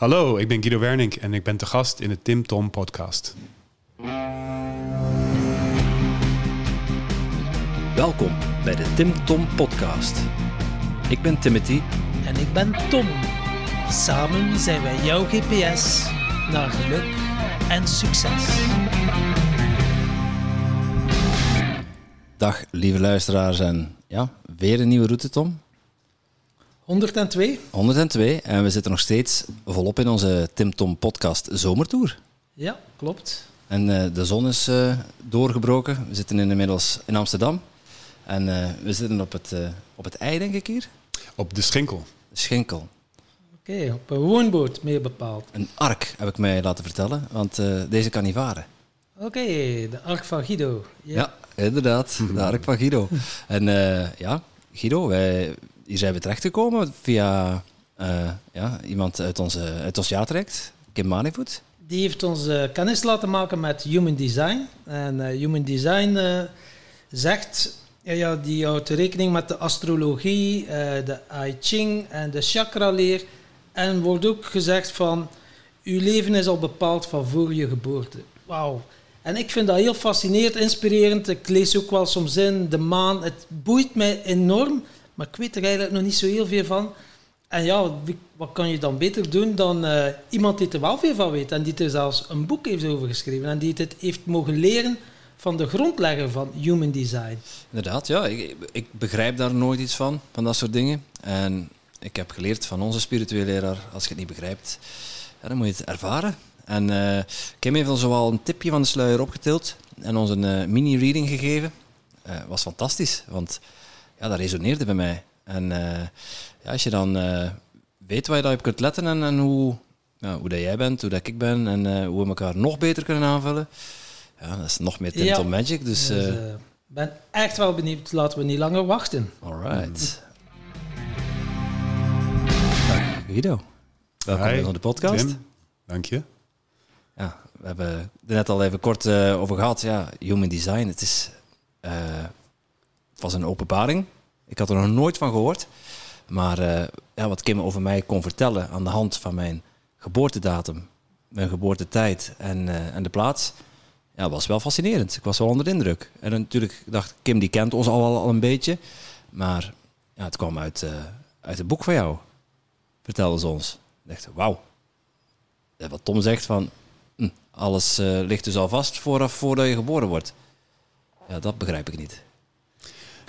Hallo, ik ben Guido Wernink en ik ben te gast in de Tim Tom podcast. Welkom bij de Tim Tom podcast. Ik ben Timothy En ik ben Tom. Samen zijn wij jouw GPS naar geluk en succes. Dag lieve luisteraars en ja, weer een nieuwe route Tom. 102? 102 en we zitten nog steeds volop in onze Tim Tom podcast zomertour. Ja, klopt. En eh, de zon is eh, doorgebroken. We zitten inmiddels in Amsterdam. En eh, we zitten op het, op het ei, denk ik hier. Op de Schinkel. Schinkel. Oké, op een woonboot meer bepaald. Een ark, heb ik mij laten vertellen, want eh, deze kan niet varen. Oké, de Ark van Guido. Ja, inderdaad. De ark van Guido. En eh, ja, Guido, wij, hier zijn we terechtgekomen via eh, ja, iemand uit, onze, uit ons jaartraject, Kim Manivoet. Die heeft ons eh, kennis laten maken met Human Design. En eh, Human Design zegt, ja, ja, die houdt rekening met de astrologie, de I Ching en de chakra-leer. En wordt ook gezegd van, uw leven is al bepaald van voor je geboorte. Wauw. En ik vind dat heel fascinerend, inspirerend. Ik lees ook wel soms in, de maan. Het boeit mij enorm, maar ik weet er eigenlijk nog niet zo heel veel van. En ja, wat kan je dan beter doen dan eh, iemand die er wel veel van weet en die er zelfs een boek heeft over geschreven en die het heeft mogen leren van de grondlegger van Human Design. Inderdaad, ja. Ik, ik begrijp daar nooit iets van, van dat soort dingen. En ik heb geleerd van onze spirituele leraar, als je het niet begrijpt, dan moet je het ervaren. En eh Kim heeft ons zoal een tipje van de sluier opgetild en ons een eh, mini-reading gegeven. Eh was fantastisch, want ja, dat resoneerde bij mij. En eh, ja, als je dan eh, weet waar je daarop kunt letten en, en hoe, ja, hoe dat jij bent, hoe dat ik ben en eh, hoe we elkaar nog beter kunnen aanvullen, ja, dat is nog meer Ja. Tom Magic. Dus, Dus eh, ik ben echt wel benieuwd. Laten we niet langer wachten. Alright. Dag Guido. Welkom Hi, bij onze podcast. Tim, dank je. Ja, we hebben er net al even kort eh, over gehad. Ja, human design, het, is, eh, het was een openbaring. Ik had er nog nooit van gehoord. Maar eh, ja, wat Kim over mij kon vertellen aan de hand van mijn geboortedatum, mijn geboortetijd en, eh, en de plaats, ja, was wel fascinerend. Ik was wel onder de indruk. En natuurlijk dacht Kim, die kent ons al, al een beetje. Maar ja, het kwam uit, eh, uit het boek van jou, vertelde ze ons. Ik dacht, wauw. Wat Tom zegt van, hm, alles ligt dus al vast vooraf voordat je geboren wordt. Ja, dat begrijp ik niet.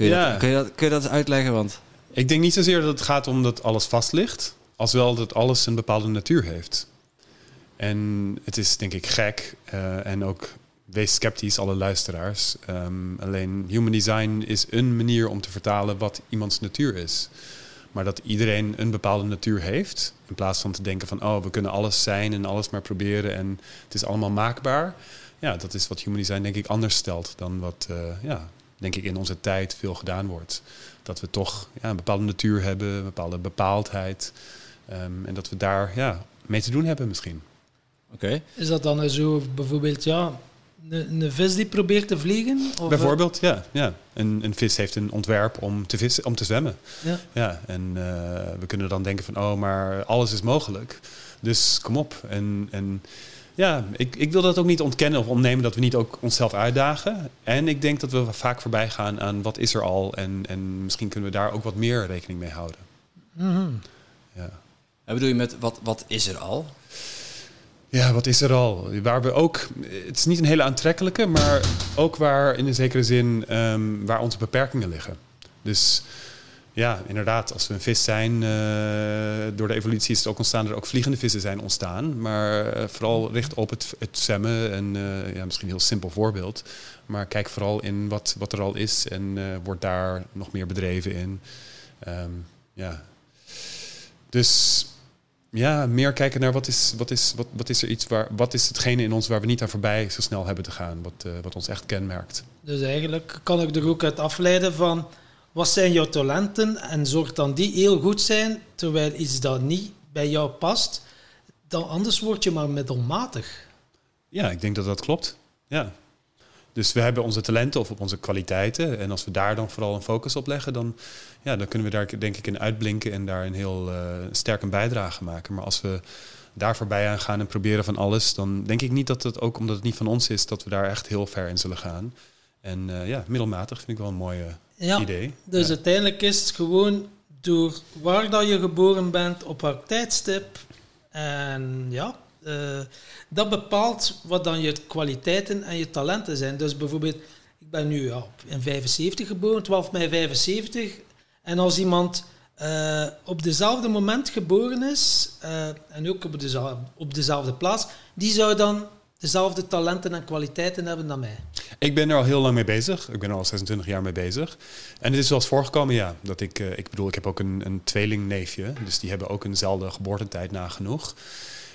Kun je, Ja. dat, kun je, dat, kun je dat eens uitleggen? Want Ik denk niet zozeer dat het gaat om dat alles vast ligt, als wel dat alles een bepaalde natuur heeft. En het is denk ik gek eh, en ook wees sceptisch, alle luisteraars. Ehm, alleen human design is een manier om te vertalen wat iemands natuur is. Maar dat iedereen een bepaalde natuur heeft, in plaats van te denken van oh, we kunnen alles zijn en alles maar proberen en het is allemaal maakbaar. Ja, dat is wat human design denk ik anders stelt dan wat, eh, ja, denk ik in onze tijd veel gedaan wordt. Dat we toch ja, een bepaalde natuur hebben, een bepaalde bepaaldheid. ehm, en dat we daar ja, mee te doen hebben misschien. Oké. Is dat dan zo bijvoorbeeld, ja, een, een vis die probeert te vliegen? Of, eh, Bijvoorbeeld, ja. ja. Een, een vis heeft een ontwerp om te, vissen, om te zwemmen. Ja. Ja, en eh, we kunnen dan denken van, oh, maar alles is mogelijk. Dus kom op. En, en ja, ik, ik wil dat ook niet ontkennen of ontnemen dat we niet ook onszelf uitdagen. En ik denk dat we vaak voorbij gaan aan wat is er al. En, en misschien kunnen we daar ook wat meer rekening mee houden. Mhm. Ja. En bedoel je met wat, wat is er al? Ja, wat is er al? Waar we ook, het is niet een hele aantrekkelijke, maar ook waar in een zekere zin ehm, waar onze beperkingen liggen. Dus ja, inderdaad, als we een vis zijn, eh, door de evolutie is het ook ontstaan dat er ook vliegende vissen zijn ontstaan. Maar eh, vooral richt op het, het zwemmen en eh, ja, misschien een heel simpel voorbeeld. Maar kijk vooral in wat, wat er al is en eh word daar nog meer bedreven in. Ehm, ja. Dus ja, meer kijken naar wat is, wat is, wat, wat is er iets waar, wat is hetgene in ons waar we niet aan voorbij zo snel hebben te gaan, wat, wat ons echt kenmerkt. Dus eigenlijk kan ik er ook uit afleiden van wat zijn jouw talenten en zorg dan die heel goed zijn, terwijl iets dat niet bij jou past, dan anders word je maar middelmatig. Ja, ik denk dat dat klopt. Ja. Dus we hebben onze talenten of op onze kwaliteiten. En als we daar dan vooral een focus op leggen, dan, ja, dan kunnen we daar denk ik in uitblinken en daar een heel uh, sterk een bijdrage maken. Maar als we daar voorbij aan gaan en proberen van alles, dan denk ik niet dat het ook omdat het niet van ons is, dat we daar echt heel ver in zullen gaan. En uh, ja, middelmatig vind ik wel een mooi ja, idee. Dus uiteindelijk is het gewoon door waar dat je geboren bent op welk tijdstip. En ja, uh, dat bepaalt wat dan je kwaliteiten en je talenten zijn. Dus bijvoorbeeld, ik ben nu ja, in 75 geboren, 12 mei 75. En als iemand uh, op dezelfde moment geboren is, uh, en ook op dezelfde, op dezelfde plaats, die zou dan dezelfde talenten en kwaliteiten hebben dan mij. Ik ben er al heel lang mee bezig. Ik ben er al 26 jaar mee bezig. En het is eens voorgekomen, ja. Dat ik, uh, ik bedoel, ik heb ook een, een tweelingneefje. Dus die hebben ook eenzelfde geboortetijd nagenoeg.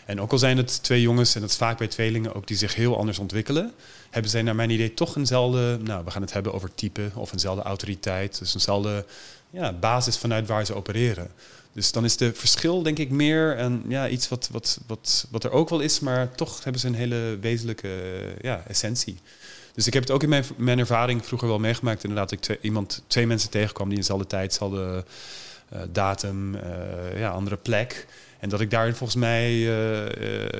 En ook al zijn het twee jongens, en dat is vaak bij tweelingen ook die zich heel anders ontwikkelen, hebben zij naar mijn idee toch eenzelfde, nou we gaan het hebben over type of eenzelfde autoriteit. Dus eenzelfde ja, basis vanuit waar ze opereren. Dus dan is de verschil denk ik meer en ja, iets wat, wat, wat, wat er ook wel is, maar toch hebben ze een hele wezenlijke ja, essentie. Dus ik heb het ook in mijn, mijn ervaring vroeger wel meegemaakt. Inderdaad, ik twee, iemand, twee mensen tegenkwam die in dezelfde tijd, dezelfde uh, datum, uh, ja, andere plek. En dat ik daarin volgens mij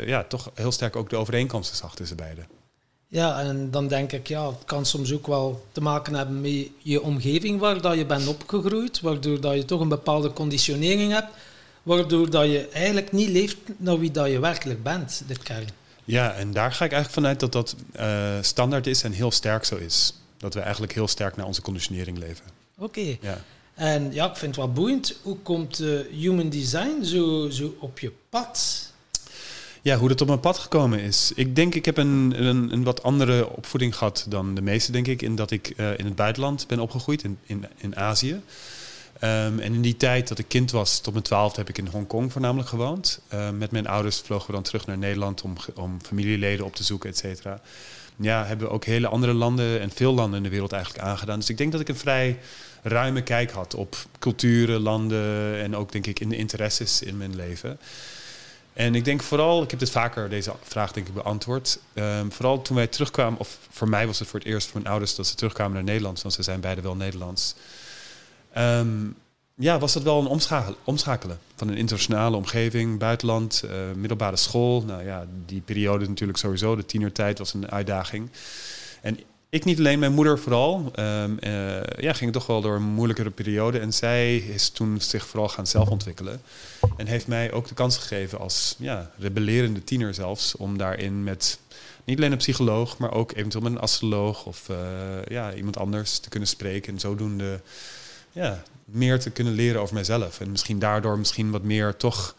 ja, toch heel sterk ook de overeenkomsten zag tussen beiden. Ja, en dan denk ik, ja, het kan soms ook wel te maken hebben met je omgeving waar dat je bent opgegroeid, waardoor dat je toch een bepaalde conditionering hebt, waardoor dat je eigenlijk niet leeft naar wie dat je werkelijk bent, de kern. Ja, en daar ga ik eigenlijk vanuit dat dat uh, standaard is en heel sterk zo is. Dat we eigenlijk heel sterk naar onze conditionering leven. Oké. Ja. En ja, ik vind het wel boeiend. Hoe komt uh, human design zo, zo op je pad? Ja, hoe dat op mijn pad gekomen is. Ik denk, ik heb een, een, een wat andere opvoeding gehad dan de meeste, denk ik. In dat ik uh, in het buitenland ben opgegroeid, in, in, in Azië. Um, en in die tijd dat ik kind was, tot mijn twaalfde, heb ik in Hongkong voornamelijk gewoond. Uh, met mijn ouders vlogen we dan terug naar Nederland om, om familieleden op te zoeken, et cetera. Ja, hebben we ook hele andere landen en veel landen in de wereld eigenlijk aangedaan. Dus ik denk dat ik een vrij ruime kijk had op culturen, landen en ook denk ik in de interesses in mijn leven. En ik denk vooral, ik heb dit vaker deze vraag denk ik beantwoord. Um, vooral toen wij terugkwamen, of voor mij was het voor het eerst voor mijn ouders dat ze terugkwamen naar Nederland, want ze zijn beide wel Nederlands. Um, ja, was dat wel een omschakelen, van een internationale omgeving, buitenland, uh, middelbare school. Nou ja, die periode natuurlijk sowieso, de tienertijd was een uitdaging. En ik niet alleen, mijn moeder vooral. Um, uh, ja, ging toch wel door een moeilijkere periode. En zij is toen zich vooral gaan zelfontwikkelen. En heeft mij ook de kans gegeven als ja, rebellerende tiener zelfs... om daarin met niet alleen een psycholoog, maar ook eventueel met een astroloog... of uh, ja, iemand anders te kunnen spreken. En zodoende ja, meer te kunnen leren over mijzelf. En misschien daardoor misschien wat meer toch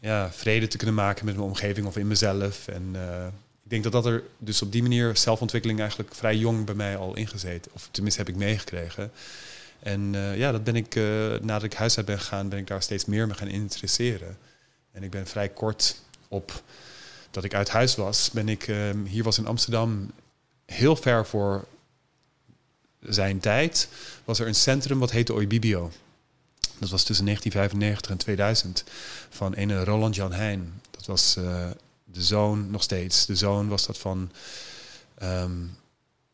ja, vrede te kunnen maken met mijn omgeving of in mezelf. En... Ik denk dat dat er dus op die manier zelfontwikkeling eigenlijk vrij jong bij mij al ingezeten. Of tenminste heb ik meegekregen. En uh, ja, dat ben ik, uh, nadat ik huis uit ben gegaan, ben ik daar steeds meer me gaan interesseren. En ik ben vrij kort op dat ik uit huis was, ben ik uh, hier was in Amsterdam heel ver voor zijn tijd, was er een centrum wat heette Oibibio. Dat was tussen 1995 en 2000 van een Roland Jan Heijn. Dat was de zoon, nog steeds, de zoon was dat van um,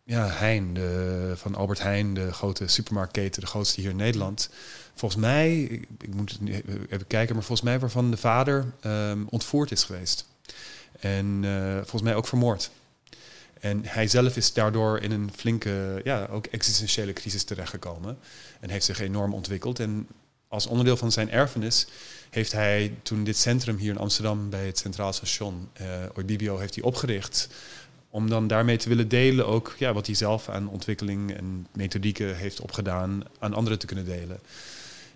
ja, Heijn, de, van Albert Heijn, de grote supermarktketen, de grootste hier in Nederland. Volgens mij, ik, moet even kijken, maar volgens mij waarvan de vader um, ontvoerd is geweest. En uh, volgens mij ook vermoord. En hij zelf is daardoor in een flinke, ja, ook existentiële crisis terechtgekomen. En heeft zich enorm ontwikkeld. En als onderdeel van zijn erfenis heeft hij toen dit centrum hier in Amsterdam bij het Centraal Station, uh, Oibibio, heeft hij opgericht. Om dan daarmee te willen delen ook ja, wat hij zelf aan ontwikkeling en methodieken heeft opgedaan, aan anderen te kunnen delen.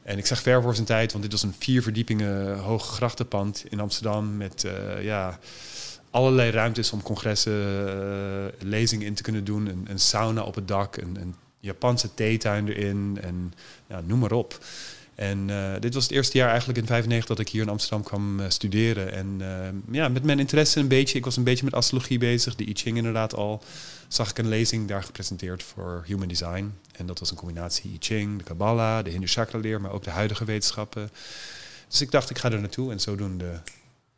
En ik zeg ver voor zijn tijd, want dit was een vier verdiepingen hoog grachtenpand in Amsterdam met uh, ja, allerlei ruimtes om congressen, uh, lezingen in te kunnen doen. Een, een sauna op het dak, een, een Japanse theetuin erin en ja, noem maar op. En uh, dit was het eerste jaar eigenlijk in 1995 dat ik hier in Amsterdam kwam uh, studeren. En uh, ja, met mijn interesse een beetje, ik was een beetje met astrologie bezig, de I Ching inderdaad al. Zag ik een lezing daar gepresenteerd voor Human Design. En dat was een combinatie I Ching, de Kabbalah, de Hindu chakra leer, maar ook de huidige wetenschappen. Dus ik dacht, ik ga er naartoe en zodoende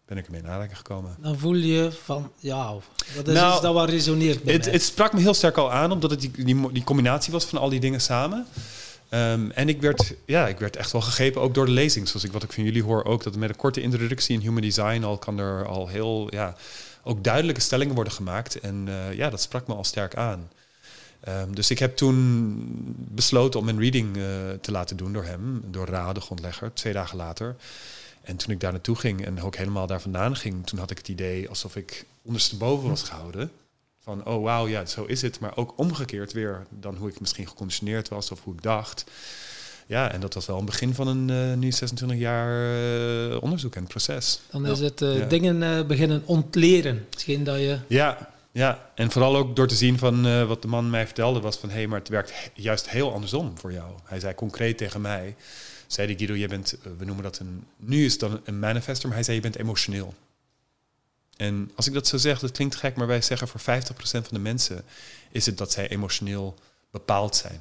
ben ik ermee in aanraking gekomen. Dan voel je van, ja, dat is Nou, iets dat wel resoneert Het, mij. het sprak me heel sterk al aan, omdat het die, die, die combinatie was van al die dingen samen. Ehm, en ik werd, ja, ik werd echt wel gegrepen, ook door de lezing. Zoals ik wat ik van jullie hoor ook, dat met een korte introductie in human design al kan er al heel, ja, ook duidelijke stellingen worden gemaakt. En eh, ja, dat sprak me al sterk aan. Ehm, dus ik heb toen besloten om een reading eh, te laten doen door hem, door Ra, grondlegger, twee dagen later. En toen ik daar naartoe ging en ook helemaal daar vandaan ging, toen had ik het idee alsof ik ondersteboven was gehouden. Van, oh wauw, ja, zo is het. Maar ook omgekeerd weer dan hoe ik misschien geconditioneerd was of hoe ik dacht. Ja, en dat was wel een begin van een eh, nu 26 jaar eh, onderzoek en proces. Dan is het eh, Ja. dingen beginnen ontleren. Hetgeen dat je... Ja, ja, en vooral ook door te zien van eh, wat de man mij vertelde was van... hé, hey, maar het werkt he- juist heel andersom voor jou. Hij zei concreet tegen mij, zei die Guido, je bent, we noemen dat een... Nu is het dan een manifester, maar hij zei, je bent emotioneel. En als ik dat zo zeg, dat klinkt gek, maar wij zeggen voor 50% van de mensen is het dat zij emotioneel bepaald zijn.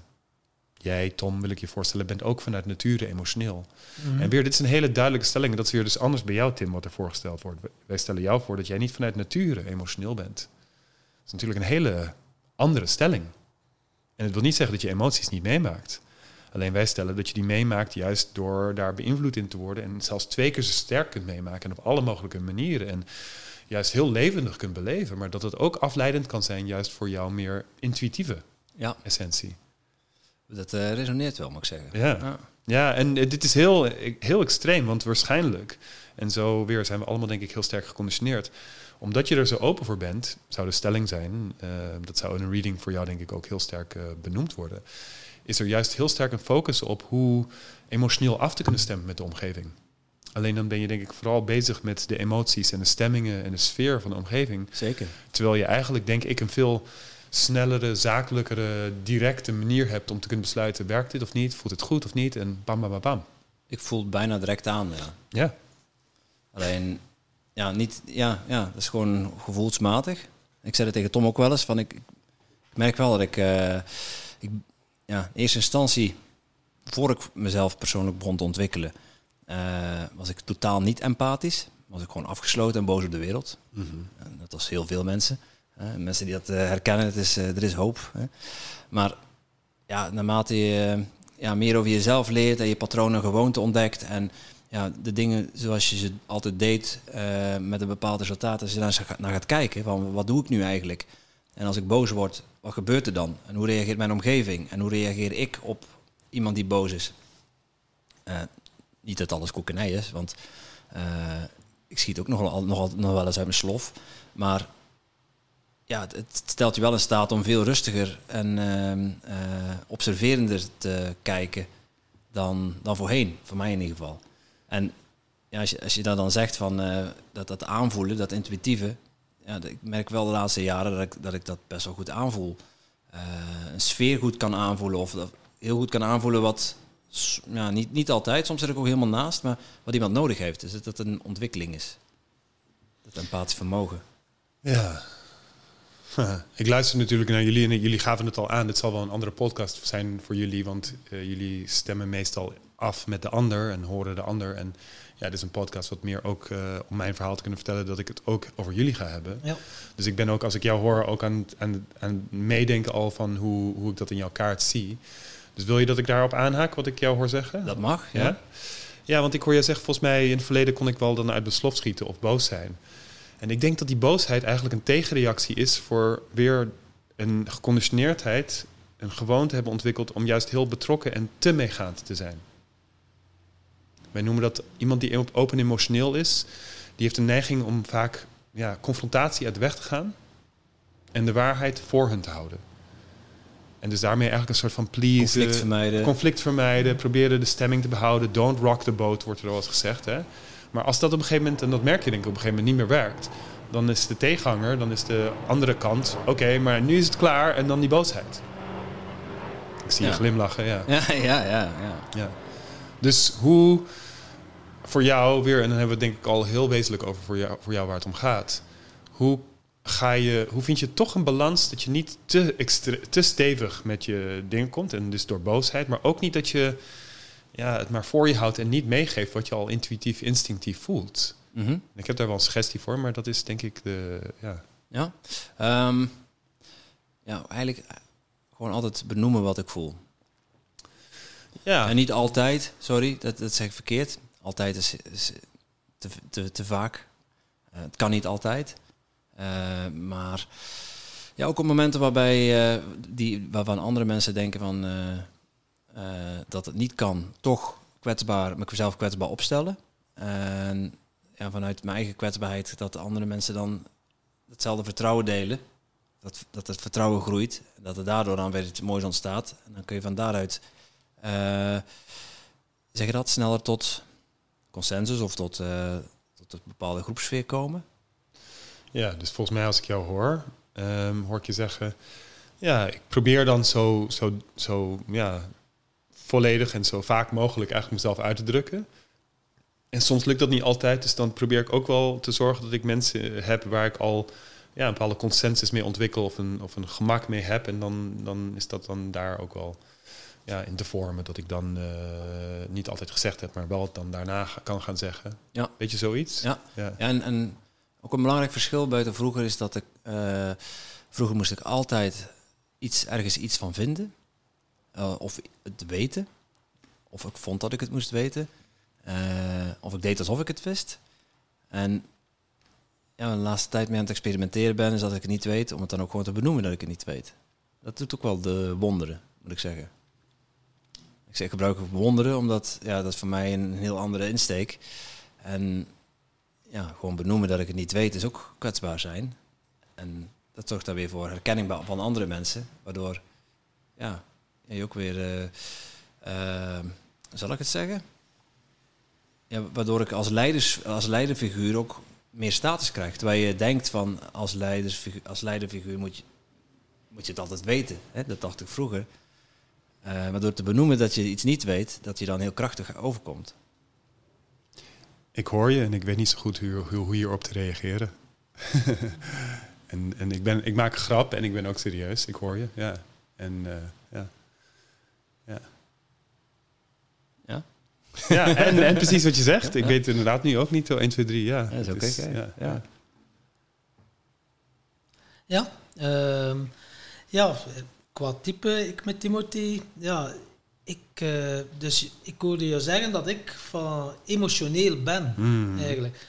Jij, Tom, wil ik je voorstellen, bent ook vanuit nature emotioneel. Mhm. En weer, dit is een hele duidelijke stelling. Dat is weer dus anders bij jou, Tim, wat er voorgesteld wordt. Wij stellen jou voor dat jij niet vanuit nature emotioneel bent. Dat is natuurlijk een hele andere stelling. En het wil niet zeggen dat je emoties niet meemaakt. Alleen wij stellen dat je die meemaakt juist door daar beïnvloed in te worden. En zelfs twee keer zo sterk kunt meemaken. En op alle mogelijke manieren. En juist heel levendig kunt beleven. Maar dat het ook afleidend kan zijn juist voor jouw meer intuïtieve Ja, essentie. dat eh, resoneert wel, moet ik zeggen. Ja. Ja, en eh, dit is heel, heel extreem, want waarschijnlijk, en zo weer zijn we allemaal denk ik heel sterk geconditioneerd, omdat je er zo open voor bent, zou de stelling zijn, eh, dat zou in een reading voor jou denk ik ook heel sterk benoemd worden, is er juist heel sterk een focus op hoe emotioneel af te kunnen stemmen met de omgeving. Alleen dan ben je denk ik vooral bezig met de emoties en de stemmingen en de sfeer van de omgeving. Zeker. Terwijl je eigenlijk, denk ik, een veel snellere, zakelijkere, directe manier hebt om te kunnen besluiten: werkt dit of niet? Voelt het goed of niet? En bam, bam, bam, bam. Ik voel het bijna direct aan, ja. Ja, Alleen, ja, niet, ja, ja, dat is gewoon gevoelsmatig. Ik zei het tegen Tom ook wel eens, van ik, ik merk wel dat ik, eh, ik, ja, in eerste instantie, voor ik mezelf persoonlijk begon te ontwikkelen, was ik totaal niet empathisch. Was ik gewoon afgesloten en boos op de wereld. En dat was heel veel mensen. mensen die dat eh, herkennen, het is, eh, er is hoop. Hè. Maar ja, naarmate je eh, ja, meer over jezelf leert en je patronen en gewoonten ontdekt en ja, de dingen zoals je ze altijd deed eh, met een bepaald resultaat, als je daar naar gaat kijken, van wat doe ik nu eigenlijk? En als ik boos word, wat gebeurt er dan? En hoe reageert mijn omgeving? En hoe reageer ik op iemand die boos is? Eh, niet dat alles koekenij is, want eh, ik schiet ook nog, nog, nog wel eens uit mijn slof. Maar ja, het, stelt je wel in staat om veel rustiger en ehm, eh, observerender te kijken dan, dan voorheen, voor mij in ieder geval. En ja, als, je, als je dat dan zegt van eh, dat, dat aanvoelen, dat intuïtieve, ja, ik merk wel de laatste jaren dat ik dat, ik dat best wel goed aanvoel. Eh, een sfeer goed kan aanvoelen of heel goed kan aanvoelen wat, ja, niet, niet altijd, soms zit ik ook helemaal naast, maar wat iemand nodig heeft. Dus dat het een ontwikkeling is. Dat empathisch vermogen. ja. Ik luister natuurlijk naar jullie en jullie gaven het al aan. Dit zal wel een andere podcast zijn voor jullie, want eh, jullie stemmen meestal af met de ander en horen de ander. En ja, dit is een podcast wat meer ook eh, om mijn verhaal te kunnen vertellen, dat ik het ook over jullie ga hebben. Ja. Dus ik ben ook, als ik jou hoor, ook aan, aan, aan meedenken al van hoe, hoe ik dat in jouw kaart zie. Dus wil je dat ik daarop aanhaak wat ik jou hoor zeggen? Dat mag, Ja? ja. ja? want ik hoor je zeggen, volgens mij in het verleden kon ik wel dan uit mijn slof schieten of boos zijn. En ik denk dat die boosheid eigenlijk een tegenreactie is voor weer een geconditioneerdheid, een gewoonte hebben ontwikkeld om juist heel betrokken en te meegaand te zijn. Wij noemen dat iemand die open emotioneel is, die heeft een neiging om vaak ja, confrontatie uit de weg te gaan en de waarheid voor hun te houden. En dus daarmee eigenlijk een soort van please, Conflict vermijden. conflict vermijden, proberen de stemming te behouden. Don't rock the boat, wordt er wel eens gezegd. Hè? Maar als dat op een gegeven moment, en dat merk je denk ik op een gegeven moment niet meer werkt, dan is de tegenhanger, dan is de andere kant, oké, maar nu is het klaar en dan die boosheid. Ik zie je glimlachen, ja. Ja, ja, ja, ja. ja. Dus hoe voor jou weer, en dan hebben we het denk ik al heel wezenlijk over voor jou, voor jou waar het om gaat. Hoe ga je, hoe vind je toch een balans dat je niet te, extre- te stevig met je ding komt en dus door boosheid, maar ook niet dat je ja, het maar voor je houdt en niet meegeeft wat je al intuïtief, instinctief voelt. Mhm. Ik heb daar wel een suggestie voor, maar dat is denk ik de... Ja, Ja. Ehm, ja, eigenlijk eh, gewoon altijd benoemen wat ik voel. ja. En niet altijd, sorry, dat, dat zeg ik verkeerd. Altijd is, is te, te, te vaak. Eh, het kan niet altijd. Eh, maar ja, ook op momenten waarbij eh, die, waarvan andere mensen denken van, eh, dat het niet kan, toch kwetsbaar, mezelf kwetsbaar opstellen. En ja, vanuit mijn eigen kwetsbaarheid dat de andere mensen dan hetzelfde vertrouwen delen. Dat, dat het vertrouwen groeit. Dat er daardoor dan weer iets moois ontstaat. En dan kun je van daaruit je dat, sneller tot consensus of tot, tot een bepaalde groepsfeer komen. Ja, dus volgens mij als ik jou hoor, ehm, hoor ik je zeggen... Ja, ik probeer dan zo, zo, zo ja, volledig en zo vaak mogelijk eigenlijk mezelf uit te drukken. En soms lukt dat niet altijd, dus dan probeer ik ook wel te zorgen dat ik mensen heb waar ik al ja, een bepaalde consensus mee ontwikkel of een, of een gemak mee heb. En dan, dan is dat dan daar ook wel ja, in te vormen dat ik dan eh, niet altijd gezegd heb, maar wel het dan daarna ga- kan gaan zeggen. Ja. Weet je zoiets? Ja. ja. Ja, en, en ook een belangrijk verschil buiten vroeger is dat ik... eh, vroeger moest ik altijd iets, ergens iets van vinden. eh, of het weten. Of ik vond dat ik het moest weten. eh, of ik deed alsof ik het wist. En ja, de laatste tijd mee aan het experimenteren ben, is dat ik het niet weet, om het dan ook gewoon te benoemen dat ik het niet weet. Dat doet ook wel de wonderen, moet ik zeggen. Ik zeg gebruik wonderen, omdat ja, dat is voor mij een heel andere insteek. En ja, gewoon benoemen dat ik het niet weet, is ook kwetsbaar zijn. En dat zorgt dan weer voor herkenning van andere mensen, waardoor ja, je ook weer, eh, eh, zal ik het zeggen? Ja, waardoor ik als, leiders, als leiderfiguur ook meer status krijg. Terwijl je denkt van als, leidersfiguur, als leiderfiguur moet je, moet je het altijd weten. Hè? Dat dacht ik vroeger. Eh, maar door te benoemen dat je iets niet weet, dat je dan heel krachtig overkomt. Ik hoor je en ik weet niet zo goed hoe, hoe, hoe hierop te reageren. en en ik, ben, ik maak een grap en ik ben ook serieus. Ik hoor je, ja. En eh, ja. Ja. Ja? Ja, en, en precies wat je zegt. Ik Ja. weet inderdaad nu ook niet zo 1, 2, 3. Ja, Ja, dat is oké, Ja. ja. Ja, ehm, ja, qua type, ik met Timothy, ja, ik, eh, dus ik hoorde je zeggen dat ik van emotioneel ben, Hmm. eigenlijk.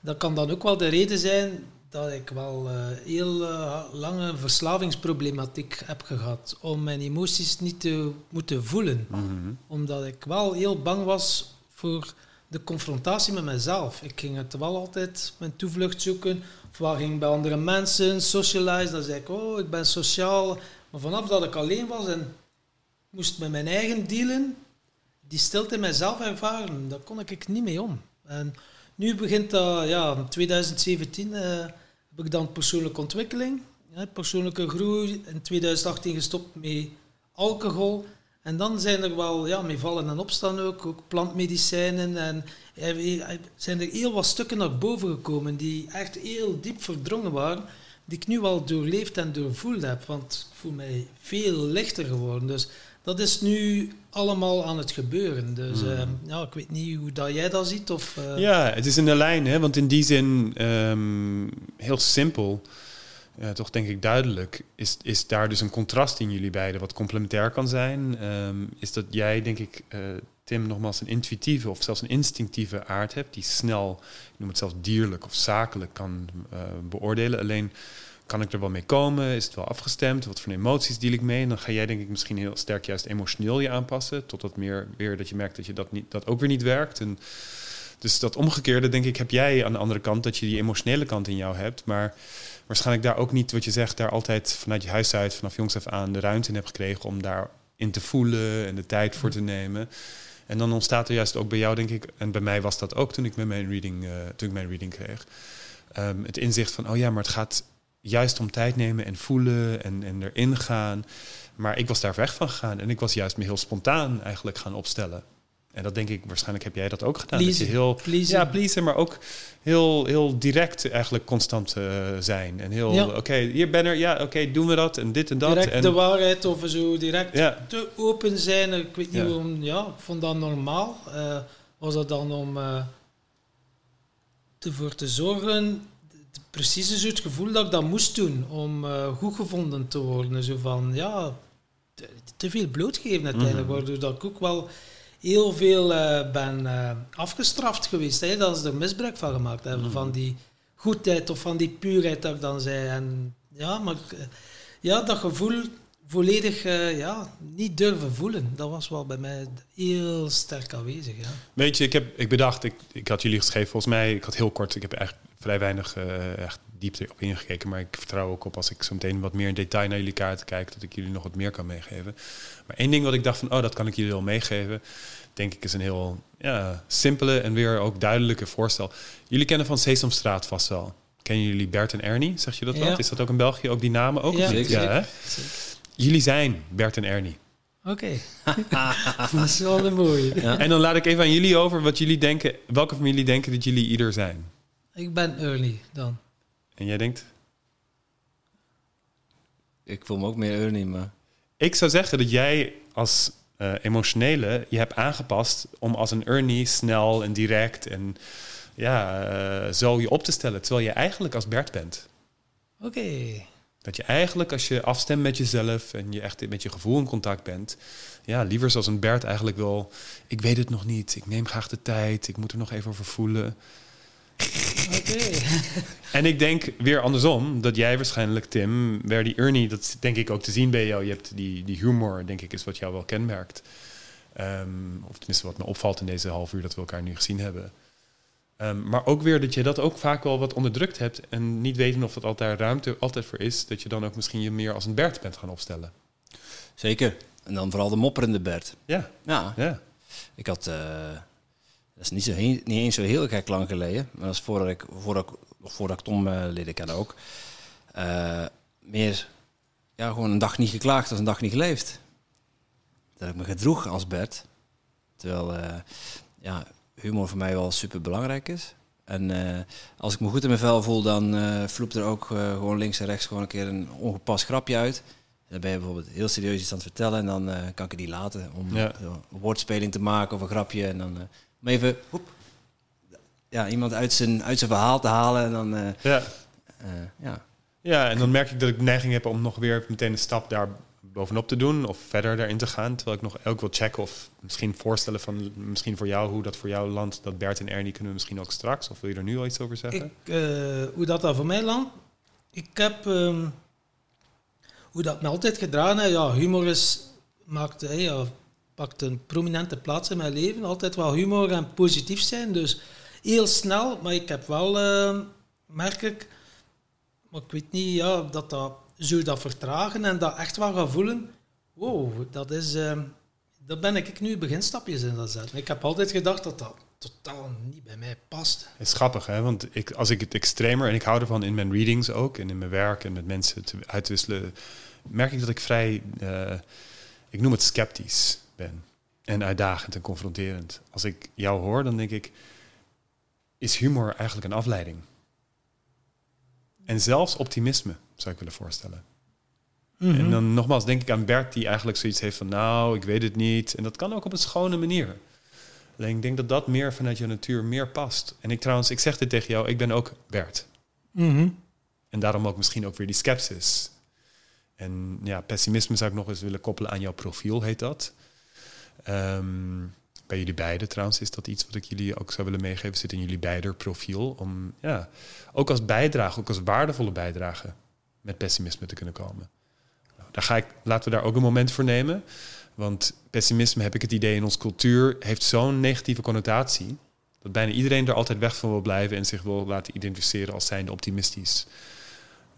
Dat kan dan ook wel de reden zijn dat ik wel eh, heel eh, lange verslavingsproblematiek heb gehad, om mijn emoties niet te moeten voelen Mhm. omdat ik wel heel bang was voor de confrontatie met mezelf. Ik ging het wel altijd mijn toevlucht zoeken. Of waar ging ik bij andere mensen, socialize. Dan zei ik, oh, ik ben sociaal. Maar vanaf dat ik alleen was en moest met mijn eigen dealen, die stilte in mezelf ervaren, daar kon ik niet mee om. En nu begint dat, ja, in 2017 eh, heb ik dan persoonlijke ontwikkeling, persoonlijke groei. In 2018 gestopt met alcohol. En dan zijn er wel, ja, mee vallen en opstaan ook, ook plantmedicijnen. En er zijn er heel wat stukken naar boven gekomen die echt heel diep verdrongen waren, die ik nu al doorleefd en doorvoeld heb. Want ik voel mij veel lichter geworden. Dus dat is nu allemaal aan het gebeuren. Dus Hmm. eh, ja, ik weet niet hoe dat jij dat ziet. Of, eh, Ja, het is in de lijn, hè? want in die zin ehm, heel simpel, ja, toch denk ik duidelijk, is, is daar dus een contrast in jullie beiden wat complementair kan zijn. Ehm, is dat jij, denk ik, eh, Tim, nogmaals een intuïtieve of zelfs een instinctieve aard hebt, die snel, ik noem het zelfs dierlijk of zakelijk kan eh, beoordelen. Alleen kan ik er wel mee komen? Is het wel afgestemd? Wat voor emoties deal ik mee? En dan ga jij denk ik misschien heel sterk juist emotioneel je aanpassen. Totdat meer weer dat je merkt dat je dat, niet, dat ook weer niet werkt. En dus dat omgekeerde, denk ik, heb jij aan de andere kant dat je die emotionele kant in jou hebt. Maar waarschijnlijk daar ook niet, wat je zegt, daar altijd vanuit je huis uit, vanaf jongs af aan, de ruimte in hebt gekregen om daarin te voelen en de tijd voor te nemen. En dan ontstaat er juist ook bij jou, denk ik, en bij mij was dat ook toen ik mijn reading, eh, toen ik mijn reading kreeg. ehm, het inzicht van, oh ja, maar het gaat juist om tijd nemen en voelen en, en erin gaan. Maar ik was daar weg van gegaan en ik was juist me heel spontaan eigenlijk gaan opstellen. En dat denk ik, waarschijnlijk heb jij dat ook gedaan. Dat je heel, Pleasen. ja, pleasen, maar ook heel, heel direct eigenlijk constant eh, zijn. En heel, Ja. oké, hier ben er, ja, oké, doen we dat en dit en dat. direct en, de waarheid of zo direct Ja. te open zijn. Ik weet niet Ja. waarom, ja, ik vond dat normaal. Eh, was dat dan om, eh, ervoor te zorgen, precies zo het gevoel dat ik dat moest doen om eh, goed gevonden te worden. Zo van, ja, te, te veel blootgeven uiteindelijk, Mhm. waardoor dat ik ook wel heel veel eh, ben eh, afgestraft geweest. Hè, dat ze er misbruik van gemaakt hebben, Mhm. van die goedheid of van die puurheid dat ik dan zei. En ja, maar ja, dat gevoel volledig ja, niet durven voelen, dat was wel bij mij heel sterk aanwezig. Ja. Weet je, ik, heb, ik bedacht, ik, ik had jullie geschreven, volgens mij, ik had heel kort, ik heb echt vrij weinig eh, echt diepte op ingekeken. Maar ik vertrouw ook op als ik zo meteen wat meer in detail naar jullie kaarten kijk, dat ik jullie nog wat meer kan meegeven. Maar één ding wat ik dacht van, oh, dat kan ik jullie wel meegeven, denk ik is een heel ja, simpele en weer ook duidelijke voorstel. Jullie kennen van Sesamstraat vast wel. Kennen jullie Bert en Ernie? Zeg je dat Ja. wat? Is dat ook in België? Ook die namen ook? Ja, zeker. ja hè? Jullie zijn Bert en Ernie. Oké, dat is wel een mooie. Ja. En dan laat ik even aan jullie over wat jullie denken, welke familie denken dat jullie ieder zijn. Ik ben early dan. En jij denkt? Ik voel me ook meer Ernie, maar... Ik zou zeggen dat jij als eh, emotionele je hebt aangepast om als een Ernie snel en direct en ja, eh, zo je op te stellen. Terwijl je eigenlijk als Bert bent. Oké, Dat je eigenlijk als je afstemt met jezelf en je echt met je gevoel in contact bent, ja, liever zoals een Bert eigenlijk wel, ik weet het nog niet, ik neem graag de tijd, ik moet er nog even over voelen. Oké. En ik denk weer andersom, dat jij waarschijnlijk, Tim, waar die Ernie, dat denk ik ook te zien bij jou. Je hebt die, die humor, denk ik, is wat jou wel kenmerkt. Ehm, of tenminste wat me opvalt in deze half uur dat we elkaar nu gezien hebben. Ehm, maar ook weer dat je dat ook vaak wel wat onderdrukt hebt en niet weten of dat altijd ruimte altijd voor is, dat je dan ook misschien je meer als een Bert bent gaan opstellen. Zeker. En dan vooral de mopperende Bert. Ja, Ja, ja. ik had... eh, dat is niet, zo, niet eens zo heel gek lang geleden. Maar dat is voordat ik, voordat ik, nog voordat ik Tom leerde kennen ook. Eh, meer, ja, gewoon een dag niet geklaagd als een dag niet geleefd. Dat ik me gedroeg als Bert. Terwijl, eh, ja, humor voor mij wel super belangrijk is. En als ik me goed in mijn vel voel, dan eh vloept er ook gewoon links en rechts gewoon een keer een ongepast grapje uit. Dan ben je bijvoorbeeld heel serieus iets aan het vertellen en dan kan ik het niet laten om Ja. een woordspeling te maken of een grapje. En dan om even hoep, ja, iemand uit zijn, uit zijn verhaal te halen. En dan, eh, ja. eh, ja. Ja, en dan merk ik dat ik de neiging heb om nog weer meteen een stap daar bovenop te doen of verder daarin te gaan. Terwijl ik nog ook wil checken of misschien voorstellen van misschien voor jou hoe dat voor jou landt. Dat Bert en Ernie kunnen we misschien ook straks. Of wil je er nu al iets over zeggen? Ik, eh, hoe dat dan voor mij landt? Ik heb, ehm, hoe dat me altijd gedaan heeft, ja, humor is, maakt, ja, pakt een prominente plaats in mijn leven. Altijd wel humor en positief zijn, dus heel snel. Maar ik heb wel, ehm, merk ik, maar ik weet niet, ja, dat dat zo dat vertragen en dat echt wel gaan voelen. Wow, dat is, ehm daar ben ik nu beginstapjes in dat zetten. Ik heb altijd gedacht dat dat totaal niet bij mij past. Het is grappig, hè? Want ik, als ik het extremer, en ik hou ervan in mijn readings ook, en in mijn werk en met mensen te uitwisselen, merk ik dat ik vrij, eh, ik noem het sceptisch ben. En uitdagend en confronterend. Als ik jou hoor, dan denk ik, is humor eigenlijk een afleiding? En zelfs optimisme, zou ik willen voorstellen. Mhm. En dan nogmaals denk ik aan Bert die eigenlijk zoiets heeft van nou, ik weet het niet. En dat kan ook op een schone manier. Alleen ik denk dat dat meer vanuit je natuur meer past. En ik trouwens, ik zeg dit tegen jou, ik ben ook Bert. Mhm. En daarom ook misschien ook weer die skepsis. En ja, pessimisme zou ik nog eens willen koppelen aan jouw profiel, heet dat. Ehm, bij jullie beiden trouwens is dat iets wat ik jullie ook zou willen meegeven. Zit in jullie beider profiel. Om ja, ook als bijdrage, ook als waardevolle bijdrage met pessimisme te kunnen komen. Nou, daar ga ik, laten we daar ook een moment voor nemen. Want pessimisme, heb ik het idee, in onze cultuur heeft zo'n negatieve connotatie. Dat bijna iedereen er altijd weg van wil blijven en zich wil laten identificeren als zijnde optimistisch.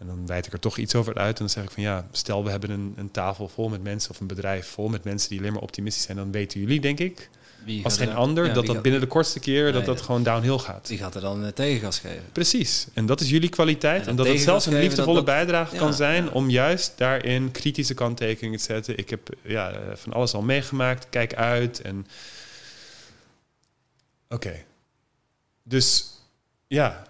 En dan wijd ik er toch iets over uit en dan zeg ik van ja, stel we hebben een, een tafel vol met mensen of een bedrijf vol met mensen die alleen maar optimistisch zijn, dan weten jullie, denk ik, Wie als geen er- ander, ja, dat dat binnen de kortste keer dat Nee, dat dat- gewoon downhill gaat. Die gaat er dan eh, tegengas geven. Precies. En dat is jullie kwaliteit. En En, dat het zelfs een liefdevolle dat- bijdrage ja, kan zijn ja. om juist daarin kritische kanttekeningen te zetten. Ik heb ja, eh, van alles al meegemaakt. Kijk uit. En oké. Dus ja,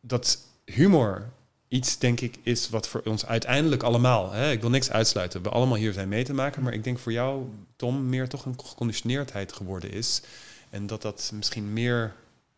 dat humor iets, denk ik, is wat voor ons uiteindelijk allemaal... Hè, ik wil niks uitsluiten. We allemaal hier zijn mee te maken. Maar ik denk voor jou, Tom, meer toch een geconditioneerdheid geworden is. En dat dat misschien meer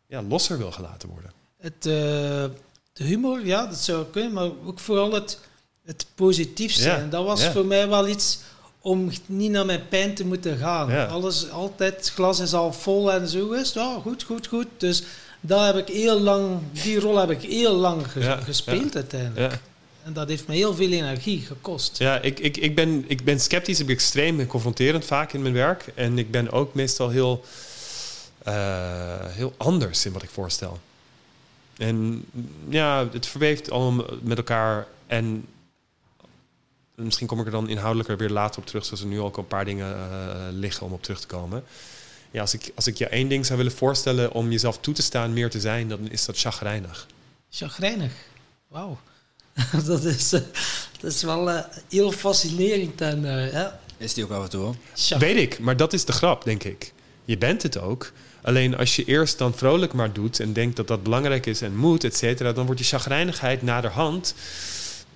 ja, losser wil gelaten worden. Het, eh, de humor, ja, dat zou kunnen, maar ook vooral het, het positief Ja, zijn. Dat was ja. voor mij wel iets om niet naar mijn pijn te moeten gaan. Ja. Alles, altijd, het glas is al vol en zo is. Ja, goed, goed, goed. Dus daar heb ik heel lang, die rol heb ik heel lang ge- Ja, gespeeld uiteindelijk. Ja. En dat heeft me heel veel energie gekost. Ja, ik, ik, ik, ben, ik ben sceptisch, ik ben extreem confronterend vaak in mijn werk. En ik ben ook meestal heel, eh, heel anders in wat ik voorstel. En ja, het verweeft allemaal met elkaar. En misschien kom ik er dan inhoudelijker weer later op terug, zoals er nu ook al een paar dingen eh, liggen om op terug te komen. Ja, als ik, als ik je één ding zou willen voorstellen om jezelf toe te staan meer te zijn, dan is dat chagrijnig. Chagrijnig. Wauw. dat, is, eh, dat is wel eh, heel fascinerend. En, eh, ja. Is die ook af en toe hoor. Weet ik, maar dat is de grap, denk ik. Je bent het ook. Alleen als je eerst dan vrolijk maar doet en denkt dat dat belangrijk is en moet, et cetera, dan wordt die chagrijnigheid naderhand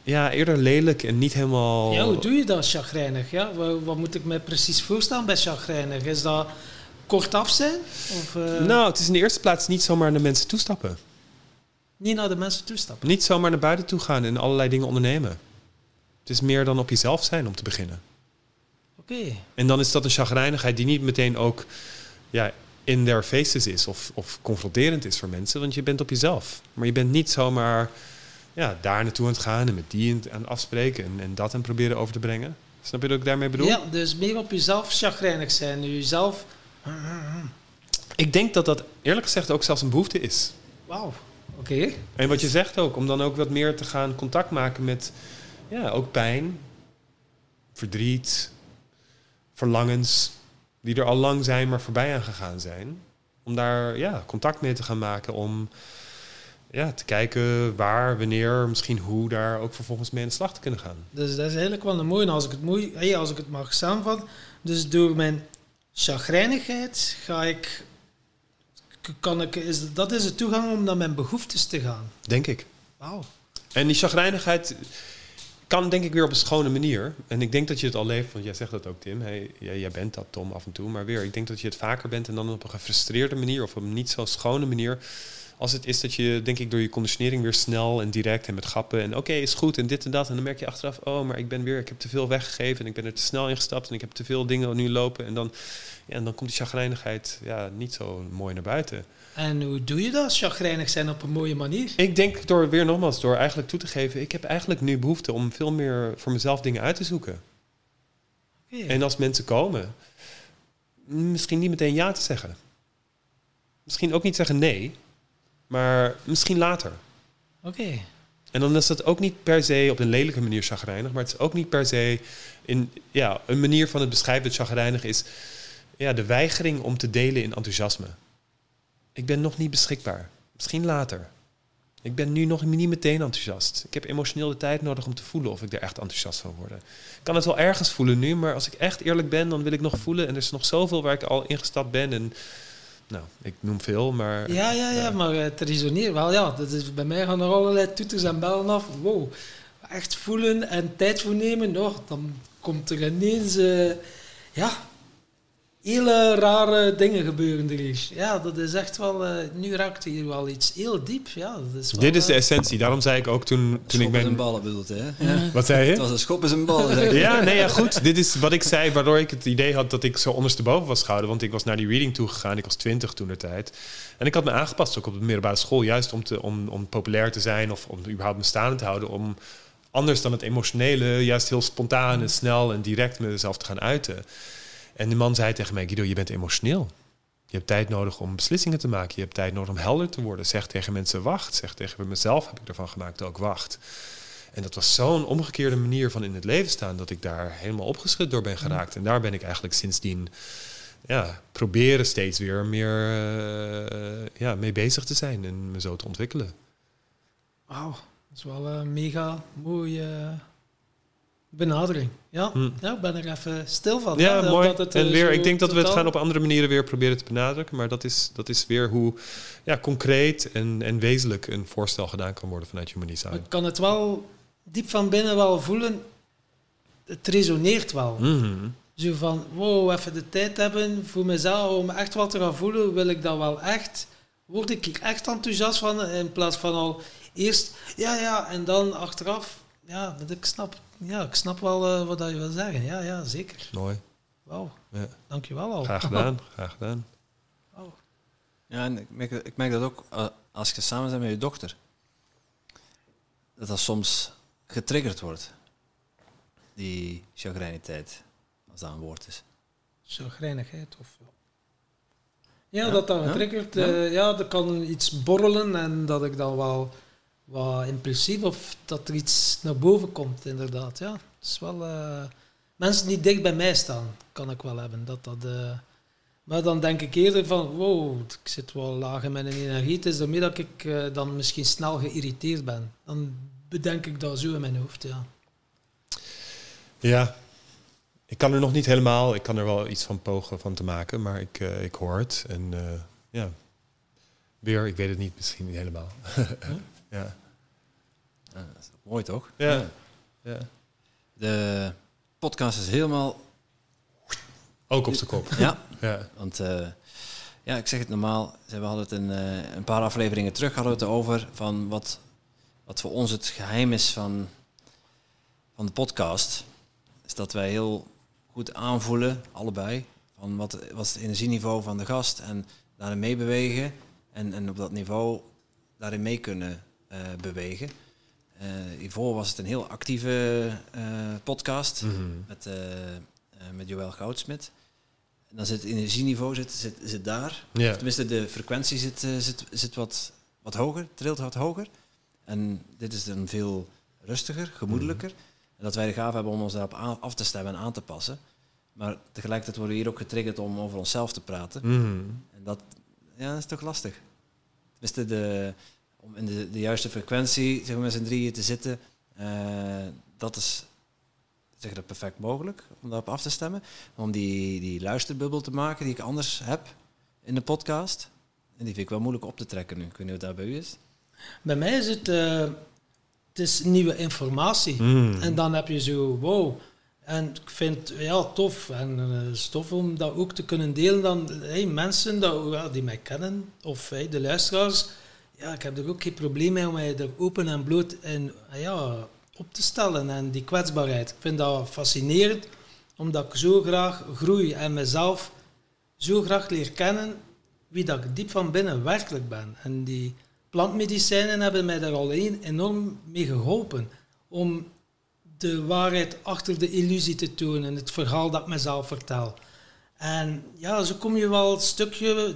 ja, eerder lelijk en niet helemaal. Ja, hoe doe je dat, chagrijnig? Ja, wat, wat moet ik me precies voorstellen bij chagrijnig? Is dat kortaf zijn? Of eh, Nou, het is in de eerste plaats niet zomaar naar mensen toestappen. niet naar de mensen toestappen? Niet zomaar naar buiten toe gaan en allerlei dingen ondernemen. Het is meer dan op jezelf zijn om te beginnen. Oké. En dan is dat een chagrijnigheid die niet meteen ook ja, in their faces is of, of confronterend is voor mensen, want je bent op jezelf. Maar je bent niet zomaar ja, daar naartoe aan het gaan en met die aan het afspreken en, en dat aan proberen over te brengen. Snap je wat ik daarmee bedoel? Ja, dus meer op jezelf chagrijnig zijn. Jezelf... Ik denk dat dat eerlijk gezegd ook zelfs een behoefte is. Wauw. Oké. En wat je zegt ook, om dan ook wat meer te gaan contact maken met ja, ook pijn, verdriet, verlangens, die er al lang zijn, maar voorbij aan gegaan zijn. Om daar ja, contact mee te gaan maken, om ja, te kijken waar, wanneer, misschien hoe daar ook vervolgens mee aan de slag te kunnen gaan. Dus dat is eigenlijk wel een mooie. Als ik het, mooi, hey, als ik het mag samenvatten. Dus door mijn chagrijnigheid ga ik... Kan ik is, dat is de toegang om naar mijn behoeftes te gaan. Denk ik. Wauw. En die chagrijnigheid kan denk ik weer op een schone manier. En ik denk dat je het al leeft, want jij zegt dat ook Tim. Hey, jij, jij bent dat Tom af en toe. Maar weer, ik denk dat je het vaker bent en dan op een gefrustreerde manier of op een niet zo schone manier. Als het is dat je, denk ik, door je conditionering weer snel en direct en met grappen en oké, is goed en dit en dat. En dan merk je achteraf, oh, maar ik ben weer, ik heb te veel weggegeven en ik ben er te snel in gestapt en ik heb te veel dingen nu lopen. En dan, ja, en dan komt die chagrijnigheid ja, niet zo mooi naar buiten. En hoe doe je dat? Chagrijnig zijn op een mooie manier. Ik denk door weer nogmaals, door eigenlijk toe te geven, ik heb eigenlijk nu behoefte om veel meer voor mezelf dingen uit te zoeken. En als mensen komen, misschien niet meteen ja te zeggen. Misschien ook niet zeggen nee, maar misschien later. Oké. En dan is dat ook niet per se op een lelijke manier chagrijnig, maar het is ook niet per se in ja, een manier van het beschrijven dat chagrijnig is ja, de weigering om te delen in enthousiasme. Ik ben nog niet beschikbaar. Misschien later. Ik ben nu nog niet meteen enthousiast. Ik heb emotioneel de tijd nodig om te voelen of ik er echt enthousiast van word. Ik kan het wel ergens voelen nu, maar als ik echt eerlijk ben, dan wil ik nog voelen. En er is nog zoveel waar ik al ingestapt ben. En nou, ik noem veel, maar. Ja, ja, ja, maar het resoneert wel. Ja, dat is, bij mij gaan er allerlei toeters en bellen af. Wow. Echt voelen en tijd voor nemen. Oh, dan komt er ineens... eh, ja, hele rare dingen gebeuren er. Ja, dat is echt wel... eh, nu raakt hier wel iets heel diep. Ja, dat is wel, Dit is de eh, essentie. Daarom zei ik ook toen, toen ik ben. ballen bedoelt, hè? Ja. Wat zei Het je? was een schoppen zijn ballen. zeg. Ja, nee, ja, goed. Dit is wat ik zei, waardoor ik het idee had dat ik zo ondersteboven was gehouden. Want ik was naar die reading toe gegaan. Ik was twintig toen de tijd. En ik had me aangepast ook op de middelbare school. Juist om, te, om, om populair te zijn of om überhaupt me staande te houden. Om anders dan het emotionele, juist heel spontaan en snel en direct mezelf te gaan uiten. En de man zei tegen mij, Guido, je bent emotioneel. Je hebt tijd nodig om beslissingen te maken. Je hebt tijd nodig om helder te worden. Zeg tegen mensen wacht. Zeg tegen mezelf heb ik ervan gemaakt ook wacht. En dat was zo'n omgekeerde manier van in het leven staan dat ik daar helemaal opgeschud door ben geraakt. En daar ben ik eigenlijk sindsdien ja, proberen steeds weer meer eh, ja, mee bezig te zijn en me zo te ontwikkelen. Wauw, dat is wel een mega mooie benadering. Ja, Hm. ja ik ben er even stil van. Ja, hè, mooi. het, en eh, weer, ik denk dat we het gaan op andere manieren weer proberen te benadrukken. Maar dat is, dat is weer hoe ja, concreet en, en wezenlijk een voorstel gedaan kan worden vanuit Human Design. ik kan het wel diep van binnen wel voelen. Het resoneert wel. Mhm. Zo van, wow, even de tijd hebben voor mezelf om echt wat te gaan voelen. Wil ik dat wel echt? word ik hier echt enthousiast van. In plaats van al eerst, ja, ja, en dan achteraf. Ja, dat ik snap, ja, ik snap wel eh, wat dat je wil zeggen. Ja, ja, zeker. Mooi. Wauw, Ja. dankjewel al. Graag gedaan. Graag gedaan. Ja, en ik merk, ik merk dat ook eh, als je samen bent met je dochter. Dat dat soms getriggerd wordt. Die chagrijniteit, als dat een woord is. Chagrijnigheid of... Ja, Ja, dat dat ja, getriggerd... ja. eh, ja, er kan iets borrelen en dat ik dan wel wat impulsief of dat er iets naar boven komt, inderdaad. Ja, het is wel... eh, mensen die dicht bij mij staan, kan ik wel hebben. Dat dat... eh, maar dan denk ik eerder van, wow, ik zit wel laag in mijn energie. Het is daarmee dat ik eh, dan misschien snel geïrriteerd ben. Dan bedenk ik dat zo in mijn hoofd, ja. Ja, ik kan er nog niet helemaal. Ik kan er wel iets van pogen van te maken, maar ik, ik hoor het. En ja, weer, ik weet het niet, misschien niet helemaal. ja. Ja, dat is mooi toch? Ja. ja. De podcast is helemaal... Ook op zijn kop. Ja, Ja. want eh, ja, ik zeg het normaal. We hadden het een, eh, een paar afleveringen terug hadden we het over van wat, wat voor ons het geheim is van, van de podcast. Is dat wij heel goed aanvoelen, allebei, van wat, wat is het energieniveau van de gast en daarin meebewegen. En, en op dat niveau daarin mee kunnen eh, bewegen. Eh hiervoor was het een heel actieve eh, podcast Mhm. met, eh, met Joël Goudsmit. En dan zit het energieniveau zit, zit, zit daar. Tenminste, de frequentie zit, zit, zit wat, wat hoger, trilt wat hoger. En dit is dan veel rustiger, gemoedelijker. En dat wij de gave hebben om ons daarop aan- af te stemmen en aan te passen. Maar tegelijkertijd worden we hier ook getriggerd om over onszelf te praten. Mhm. En dat, ja, dat is toch lastig. Tenminste, de, om in de, de juiste frequentie zeg maar, met z'n drieën te zitten, eh, dat is zeg dat perfect mogelijk om daarop af te stemmen. Maar om die, die luisterbubbel te maken die ik anders heb in de podcast, en die vind ik wel moeilijk op te trekken nu. Ik weet niet wat dat bij u is. Bij mij is het, eh, het is nieuwe informatie. Mhm. En dan heb je zo, wow. En ik vind het ja, tof. En eh, het is tof om dat ook te kunnen delen dan hey, mensen dat, ja, die mij kennen, of hey, de luisteraars. Ja, ik heb er ook geen probleem mee om mij er open en bloot in, ja, op te stellen. En die kwetsbaarheid. Ik vind dat fascinerend, omdat ik zo graag groei en mezelf zo graag leer kennen wie dat ik diep van binnen werkelijk ben. En die plantmedicijnen hebben mij daar al enorm mee geholpen. Om de waarheid achter de illusie te tonen, het verhaal dat ik mezelf vertel. En ja, zo kom je wel een stukje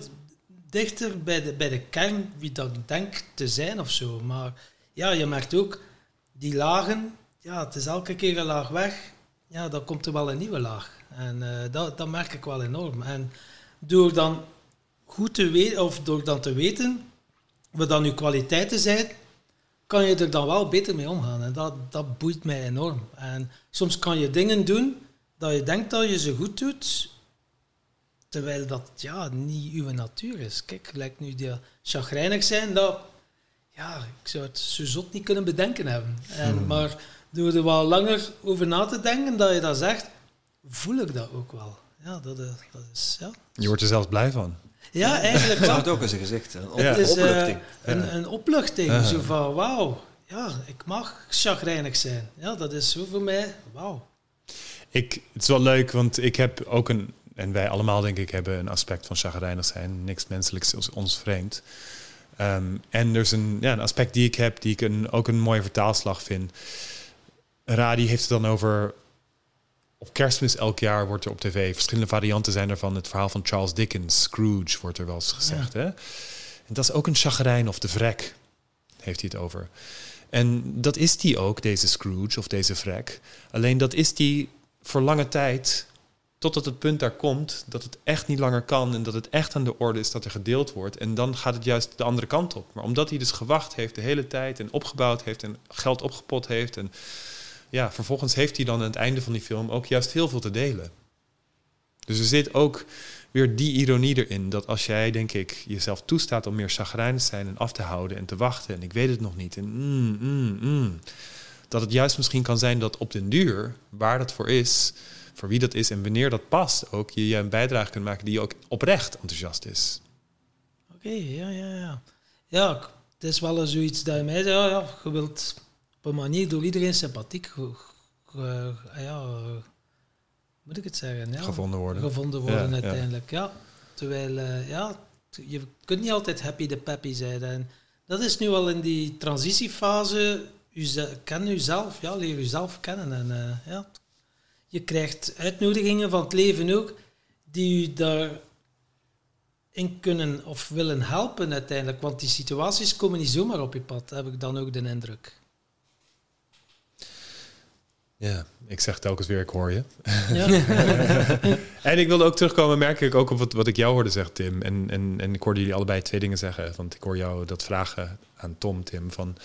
dichter bij de, bij de kern, wie dat ik denk te zijn of zo. Maar ja, je merkt ook, die lagen, ja, het is elke keer een laag weg. Ja, dan komt er wel een nieuwe laag. En eh, dat, dat merk ik wel enorm. En door dan goed te weten, of door dan te weten wat dan uw kwaliteiten zijn, kan je er dan wel beter mee omgaan. En dat, dat boeit mij enorm. En soms kan je dingen doen dat je denkt dat je ze goed doet, terwijl dat ja, niet uw natuur is. Kijk, lijkt nu die chagrijnig zijn, dat, ja, ik zou het zo zot niet kunnen bedenken hebben. En, Maar door er wel langer over na te denken dat je dat zegt, voel ik dat ook wel. Ja, dat, is- dat is, ja. Je wordt er zelfs blij van. Ja, eigenlijk Ik wel. zag het ook in zijn gezicht. Een op, Ja. Het is eh, opluchting. een, een opluchting. Ja. Zo van, wauw, ja, ik mag chagrijnig zijn. Ja, dat is zo voor mij, wauw. Ik, het is wel leuk, want ik heb ook een... En wij allemaal, denk ik, hebben een aspect van chagrijnig zijn. Niks menselijks is ons vreemd. Ehm, en er is een, ja, een aspect die ik heb, die ik een, ook een mooie vertaalslag vind. Radi heeft het dan over... Op kerstmis elk jaar wordt er op tv... Verschillende varianten zijn er van het verhaal van Charles Dickens. Scrooge wordt er wel eens gezegd. Hè? En dat is ook een chagrijn of de vrek. Heeft hij het over. En dat is die ook, deze Scrooge of deze vrek. Alleen dat is die voor lange tijd, totdat het punt daar komt dat het echt niet langer kan en dat het echt aan de orde is dat er gedeeld wordt. En dan gaat het juist de andere kant op. Maar omdat hij dus gewacht heeft de hele tijd en opgebouwd heeft en geld opgepot heeft. En ja, vervolgens heeft hij dan aan het einde van die film ook juist heel veel te delen. Dus er zit ook weer die ironie erin. Dat als jij, denk ik, jezelf toestaat om meer chagrijnig te zijn en af te houden en te wachten. En ik weet het nog niet. En mm, mm, mm, dat het juist misschien kan zijn dat op den duur, waar dat voor is, voor wie dat is en wanneer dat past, ook je, je een bijdrage kunt maken die ook oprecht enthousiast is. Oké, ja, ja, ja. Ja, het is wel zoiets dat je mij zei, ja, ja, je wilt op een manier door iedereen sympathiek, ja, moet ik het zeggen? Ja, gevonden worden. Gevonden worden uiteindelijk, ja. Terwijl, uh, ja, je kunt niet altijd happy de peppy zijn. En dat is nu al in die transitiefase. U ken jezelf, ja, leer jezelf kennen. En uh, ja, je krijgt uitnodigingen van het leven ook, die u daarin kunnen of willen helpen uiteindelijk. Want die situaties komen niet zomaar op je pad, heb ik dan ook de indruk. Ja, ik zeg telkens weer, ik hoor je. Ja. en ik wilde ook terugkomen, merk ik ook op wat, wat ik jou hoorde zeggen, Tim. En, en, en ik hoorde jullie allebei twee dingen zeggen. Want ik hoor jou dat vragen aan Tom, Tim, van...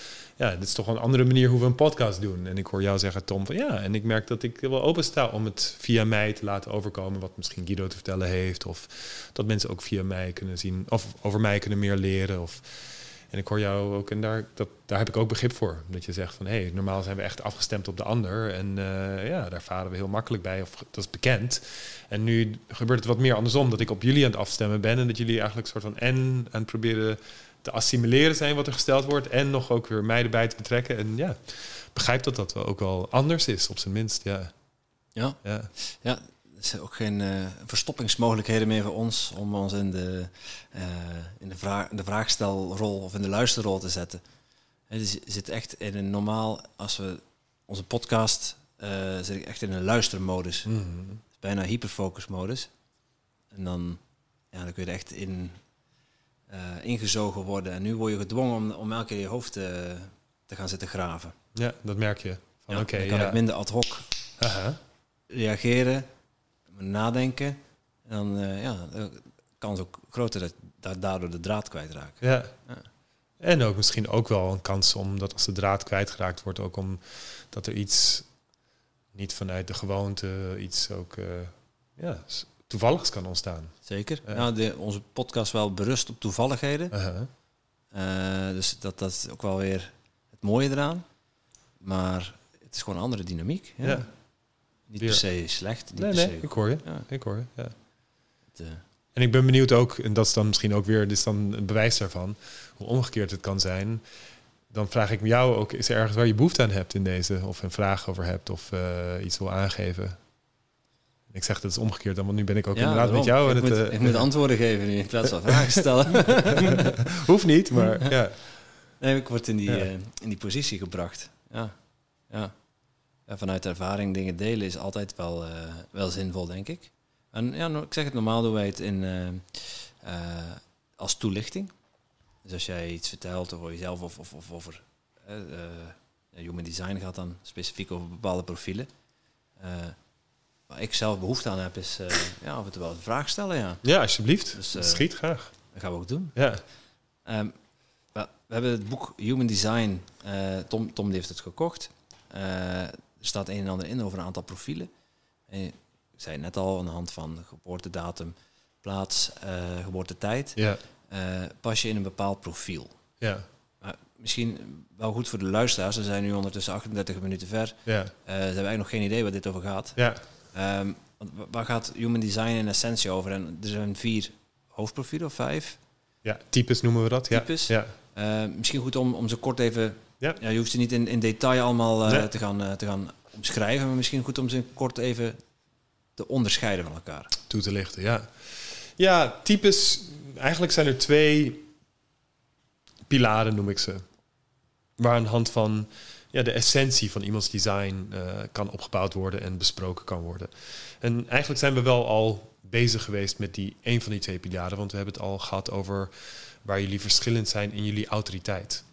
Ja, dit is toch een andere manier hoe we een podcast doen. En ik hoor jou zeggen, Tom, van ja. En ik merk dat ik wel open sta om het via mij te laten overkomen... wat misschien Guido te vertellen heeft. Of dat mensen ook via mij kunnen zien... of over mij kunnen meer leren. Of en ik hoor jou ook, en daar, dat, daar heb ik ook begrip voor. Dat je zegt van hé, hey, normaal zijn we echt afgestemd op de ander. En uh, ja, daar varen we heel makkelijk bij, of dat is bekend. En nu gebeurt het wat meer andersom, dat ik op jullie aan het afstemmen ben. En dat jullie eigenlijk een soort van en aan het proberen te assimileren zijn wat er gesteld wordt. En nog ook weer mij erbij te betrekken. En ja, begrijp dat dat wel ook wel anders is, op zijn minst. Ja. Ja. ja. ja er zijn ook geen uh, verstoppingsmogelijkheden meer voor ons om ons in de, uh, in de, vraag, de vraagstelrol of in de luisterrol te zetten. Het zit echt in een normaal, als we onze podcast, uh, zit ik echt in een luistermodus. Mm -hmm. Bijna hyperfocusmodus. En dan, ja, dan kun je er echt in ingezogen worden. En nu word je gedwongen om, om elke keer je hoofd te, te gaan zitten graven. Ja, dat merk je. Van, ja, dan kan ja. ik minder ad hoc reageren nadenken. En dan uh, ja, de kans ook groter dat, dat daardoor de draad kwijtraakt. Ja. ja. En ook misschien ook wel een kans om dat als de draad kwijtgeraakt wordt, ook om dat er iets niet vanuit de gewoonte, iets ook uh, ja, toevalligs kan ontstaan. Zeker. Ja. Nou, de, onze podcast wel berust op toevalligheden. Uh -huh. uh, dus dat, dat is ook wel weer het mooie eraan. Maar het is gewoon een andere dynamiek. Ja. ja. Niet per se slecht. Niet nee, per nee, ik hoor je. Ja. Ik hoor je, ja. Eh, en ik ben benieuwd ook, en dat is dan misschien ook weer, dit is dan een bewijs daarvan, hoe omgekeerd het kan zijn. Dan vraag ik me jou ook, is er ergens waar je behoefte aan hebt in deze, of een vraag over hebt, of uh, iets wil aangeven? Ik zeg dat is omgekeerd, want nu ben ik ook ja, inderdaad met jou. Ik, moet, het, uh, ik moet antwoorden geven nu in plaats van vragen stellen. Hoeft niet, maar ja. Nee, ik word in die, uh, in die positie gebracht. Ja, ja vanuit ervaring dingen delen is altijd wel, uh, wel zinvol, denk ik. En ja, ik zeg het normaal doen wij het in, als toelichting. Dus als jij iets vertelt over jezelf of, of, of over human design gaat dan specifiek over bepaalde profielen. Waar ik zelf behoefte aan heb is ja, af en toe wel een vraag stellen. Ja, ja alsjeblieft. Dus, Schiet graag. Dat gaan we ook doen. Ja. Um, we hebben het boek Human Design, Tom, Tom heeft het gekocht. Er staat een en ander in over een aantal profielen. En ik zei net al, aan de hand van geboortedatum, plaats, uh, geboortetijd, ja. Uh, pas je in een bepaald profiel. Ja. Maar misschien wel goed voor de luisteraars. We zijn nu ondertussen 38 minuten ver. Ja. Uh, ze hebben eigenlijk nog geen idee waar dit over gaat. Ja. Um, waar gaat human design in essentie over? En er zijn vier hoofdprofielen of vijf. Ja, types noemen we dat. Types. Ja. Uh, misschien goed om, om ze kort even ja. ja je hoeft ze niet in, in detail allemaal uh, te, gaan, uh, te gaan omschrijven, maar misschien goed om ze kort even te onderscheiden van elkaar. Toe te lichten, ja. Ja, types, eigenlijk zijn er twee pilaren, noem ik ze. Waar aan de hand van ja, de essentie van iemands design uh, kan opgebouwd worden en besproken kan worden. En eigenlijk zijn we wel al bezig geweest met die een van die twee pilaren, want we hebben het al gehad over waar jullie verschillend zijn in jullie autoriteit.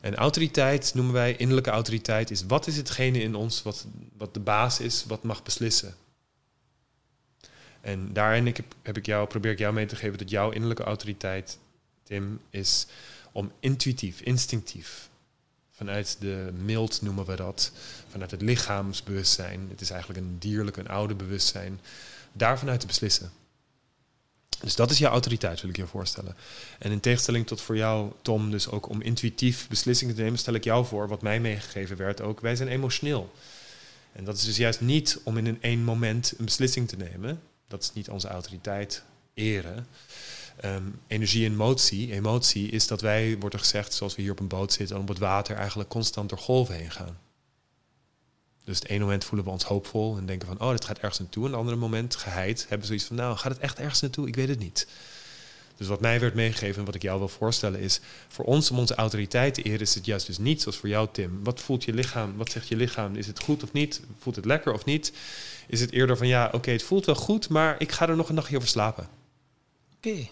En autoriteit noemen wij innerlijke autoriteit, is wat is hetgene in ons wat, wat de baas is, wat mag beslissen. En daarin ik heb, heb ik jou, probeer ik jou mee te geven dat jouw innerlijke autoriteit, Tim, is om intuïtief, instinctief, vanuit de mild noemen we dat, vanuit het lichaamsbewustzijn, het is eigenlijk een dierlijk, een oude bewustzijn, daarvanuit te beslissen. Dus dat is jouw autoriteit, wil ik je voorstellen. En in tegenstelling tot voor jou, Tom, dus ook om intuïtief beslissingen te nemen, stel ik jou voor, wat mij meegegeven werd ook, wij zijn emotioneel. En dat is dus juist niet om in een één moment een beslissing te nemen. Dat is niet onze autoriteit, eren. Ehm, energie en motie. Emotie is dat wij, wordt er gezegd, zoals we hier op een boot zitten, op het water eigenlijk constant door golven heen gaan. Dus het ene moment voelen we ons hoopvol en denken van, oh, dit gaat ergens naartoe. En het andere moment, geheid, hebben we zoiets van, nou, gaat het echt ergens naartoe? Ik weet het niet. Dus wat mij werd meegegeven en wat ik jou wil voorstellen is... voor ons om onze autoriteit te eren is het juist dus niet zoals voor jou, Tim. Wat voelt je lichaam? Wat zegt je lichaam? Is het goed of niet? Voelt het lekker of niet? Is het eerder van ja, oké, het voelt wel goed... maar ik ga er nog een nachtje over slapen. Oké.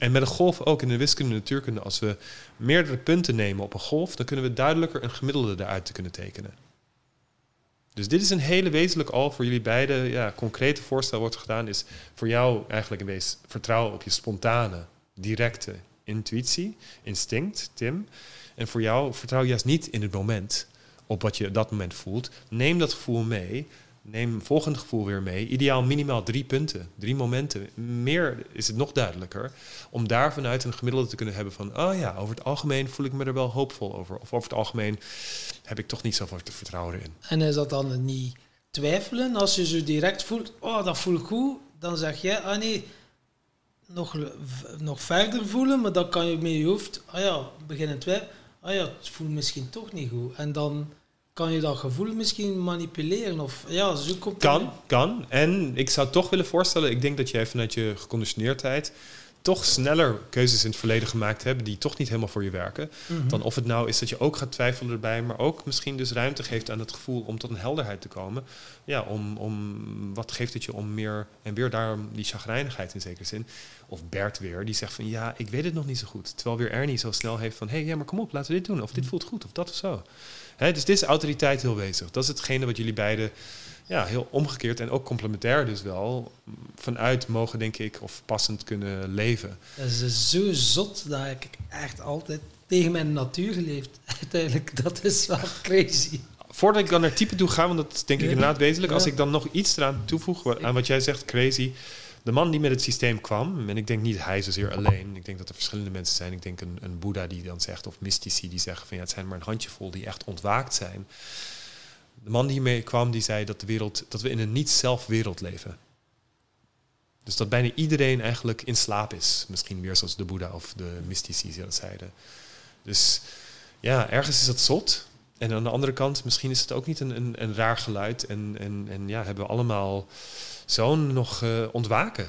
En met een golf ook in de wiskunde en natuurkunde... als we meerdere punten nemen op een golf... dan kunnen we duidelijker een gemiddelde eruit te kunnen tekenen. Dus dit is een hele wezenlijk al voor jullie beiden. Ja, concrete voorstel wordt gedaan is voor jou eigenlijk een wees vertrouwen op je spontane, directe intuïtie, instinct, Tim. En voor jou vertrouw juist niet in het moment op wat je op dat moment voelt. Neem dat gevoel mee neem volgend gevoel weer mee. Ideaal minimaal drie punten, drie momenten. Meer is het nog duidelijker. Om daar vanuit een gemiddelde te kunnen hebben van... oh ja, over het algemeen voel ik me er wel hoopvol over. Of over het algemeen heb ik toch niet zoveel vertrouwen in. En is dat dan niet twijfelen? Als je zo direct voelt, oh dat voelt goed. Dan zeg je, ah nee, nog, nog verder voelen. Maar dan kan je met je hoofd, ah ja, beginnen twijfelen. Ah ja, het voelt misschien toch niet goed. En dan kan je dat gevoel misschien manipuleren? Of, ja, zo komt kan, kan. En ik zou toch willen voorstellen, ik denk dat jij vanuit je geconditioneerdheid toch sneller keuzes in het verleden gemaakt hebt die toch niet helemaal voor je werken. Mhm. Dan of het nou is dat je ook gaat twijfelen erbij, maar ook misschien dus ruimte geeft aan het gevoel om tot een helderheid te komen. Ja, om, om wat geeft het je om meer, en weer daarom die chagrijnigheid in zekere zin. Of Bert weer, die zegt van ja, ik weet het nog niet zo goed. Terwijl weer Ernie zo snel heeft van hé, hey, ja, maar kom op, laten we dit doen. Of dit mhm. voelt goed, of dat of zo dus dit is autoriteit heel bezig. Dat is hetgene wat jullie beiden ja, heel omgekeerd en ook complementair dus wel vanuit mogen, denk ik, of passend kunnen leven. Dat is zo zot dat ik echt altijd tegen mijn natuur geleefd. Uiteindelijk, dat is wel crazy. Voordat ik dan naar type toe ga, want dat is denk ik inderdaad wezenlijk. Als ik dan nog iets eraan toevoeg aan wat jij zegt, crazy de man die met het systeem kwam, en ik denk niet hij zozeer alleen, ik denk dat er verschillende mensen zijn. Ik denk een, een Boeddha die dan zegt, of mystici die zeggen van ja, het zijn maar een handjevol die echt ontwaakt zijn. De man die mee kwam, die zei dat, de wereld, dat we in een niet-zelf wereld leven. Dus dat bijna iedereen eigenlijk in slaap is. Misschien meer zoals de Boeddha of de mystici dat zeiden. Dus ja, ergens is dat zot. En aan de andere kant, misschien is het ook niet een, een, een raar geluid. En, en, en ja, hebben we allemaal zo'n nog uh, ontwaken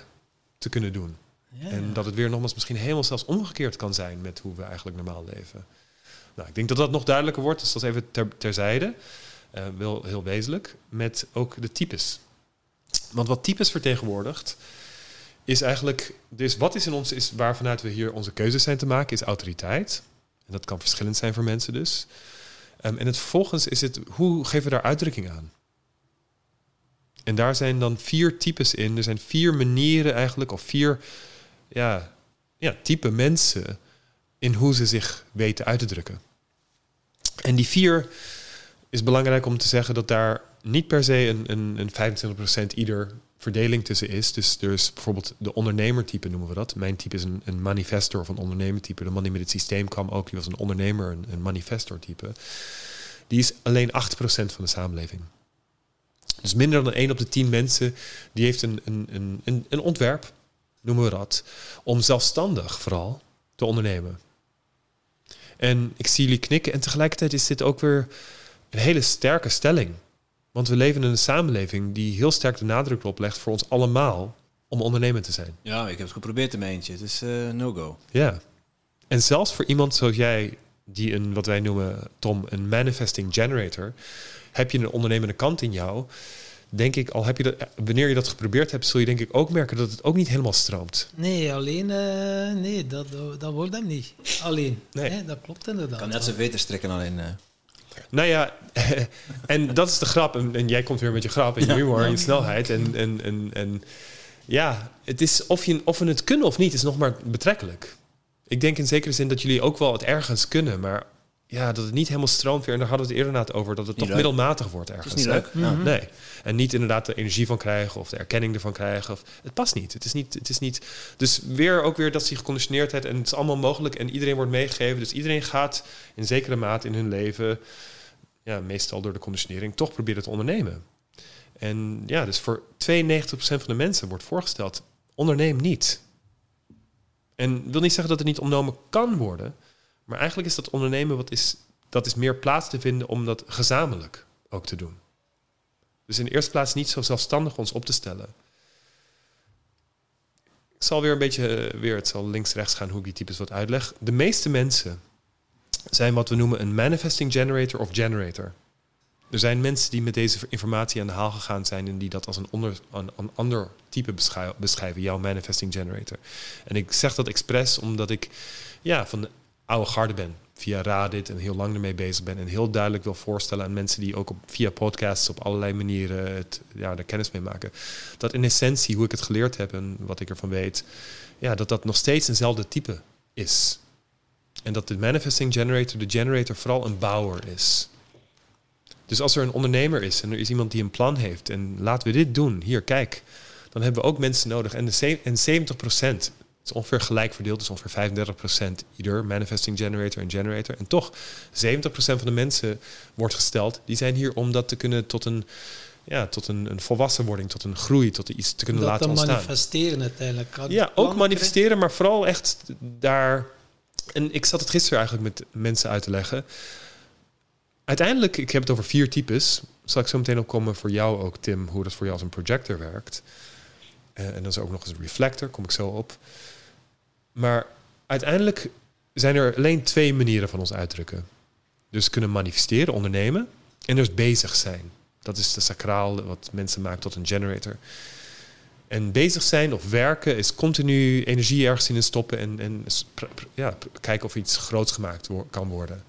te kunnen doen. Ja. En dat het weer nogmaals misschien helemaal zelfs omgekeerd kan zijn met hoe we eigenlijk normaal leven. Nou, ik denk dat dat nog duidelijker wordt, dus dat is even ter, terzijde. Uh, wel heel wezenlijk. Met ook de types. Want wat types vertegenwoordigt, is eigenlijk. Dus wat is in ons, is waar vanuit we hier onze keuzes zijn te maken, is autoriteit. En dat kan verschillend zijn voor mensen dus. Um, en het vervolgens is het, hoe geven we daar uitdrukking aan? En daar zijn dan vier types in. Er zijn vier manieren eigenlijk, of vier ja, ja, type mensen in hoe ze zich weten uit te drukken. En die vier is belangrijk om te zeggen dat daar niet per se een, een, een 25% ieder verdeling tussen is. Dus er is bijvoorbeeld de ondernemertype noemen we dat. Mijn type is een, een manifestor of een ondernemertype. De man die met het systeem kwam ook, die was een ondernemer, een, een manifestor type. Die is alleen 8% van de samenleving. Dus minder dan 1 op de 10 mensen die heeft een, een, een, een ontwerp, noemen we dat, om zelfstandig vooral te ondernemen. En ik zie jullie knikken en tegelijkertijd is dit ook weer een hele sterke stelling. Want we leven in een samenleving die heel sterk de nadruk oplegt voor ons allemaal om ondernemer te zijn. Ja, ik heb het geprobeerd in mijn eentje. Het is uh, no-go. Ja. En zelfs voor iemand zoals jij, die een, wat wij noemen, Tom, een manifesting generator, heb je een ondernemende kant in jou, denk ik, al heb je dat, wanneer je dat geprobeerd hebt, zul je denk ik ook merken dat het ook niet helemaal stroomt. Nee, alleen, uh, nee, dat, dat wordt hem niet. Alleen. Nee. dat klopt inderdaad. Kan net zo beter strikken alleen. Uh. Nou ja, en dat is de grap. En, jij komt weer met je grap en je humor en je snelheid. En, en, en, en ja, het is of, je, of we het kunnen of niet, is nog maar betrekkelijk. Ik denk in zekere zin dat jullie ook wel het ergens kunnen, maar ja, dat het niet helemaal stroomt weer. En daar hadden we het eerder na over, dat het toch middelmatig wordt ergens. Is niet leuk. Nee. En niet inderdaad de energie van krijgen of de erkenning ervan krijgen. Of, het past niet. Het is niet, het is niet. Dus weer ook weer dat ze geconditioneerd en het is allemaal mogelijk en iedereen wordt meegegeven. Dus iedereen gaat in zekere mate in hun leven, ja, meestal door de conditionering, toch proberen te ondernemen. En ja, dus voor 92% van de mensen wordt voorgesteld, onderneem niet. En wil niet zeggen dat het niet ondernomen kan worden. Maar eigenlijk is dat ondernemen wat is, dat is meer plaats te vinden om dat gezamenlijk ook te doen. Dus in de eerste plaats niet zo zelfstandig ons op te stellen. Ik zal weer een beetje, eh, weer, het zal links-rechts gaan hoe ik die types wat uitleg. De meeste mensen zijn wat we noemen een manifesting generator of generator. Er zijn mensen die met deze informatie aan de haal gegaan zijn en die dat als een, een, een ander type beschrijven, jouw manifesting generator. En ik zeg dat expres omdat ik ja, van oude garde ben, via Radit en heel lang ermee bezig ben en heel duidelijk wil voorstellen aan mensen die ook op, via podcasts op allerlei manieren het, ja, er kennis mee maken. Dat in essentie, hoe ik het geleerd heb en wat ik ervan weet, ja, dat dat nog steeds eenzelfde type is. En dat de manifesting generator, de generator, vooral een bouwer is. Dus als er een ondernemer is en er is iemand die een plan heeft en laten we dit doen, hier kijk, dan hebben we ook mensen nodig. En, de en 70 procent, is ongeveer gelijk verdeeld, dus ongeveer 35 procent ieder manifesting generator en generator. En toch, 70 procent van de mensen wordt gesteld, die zijn hier om dat te kunnen tot een, ja, tot een, een volwassenwording, tot een groei, tot iets te kunnen laten ontstaan. manifesteren uiteindelijk. Ja, ook manifesteren, maar vooral echt daar en ik zat het gisteren eigenlijk met mensen uit te leggen. Uiteindelijk, ik heb het over vier types. Zal ik zo meteen opkomen voor jou ook, Tim, hoe dat voor jou als een projector werkt. Uh, en dan is ook nog eens een reflector, kom ik zo op. Maar uiteindelijk zijn er alleen twee manieren van ons uitdrukken. Dus kunnen manifesteren, ondernemen en dus bezig zijn. Dat is de sacraal wat mensen maken tot een generator. En bezig zijn of werken is continu energie ergens in stoppen en, en ja, kijken of iets groots gemaakt kan worden.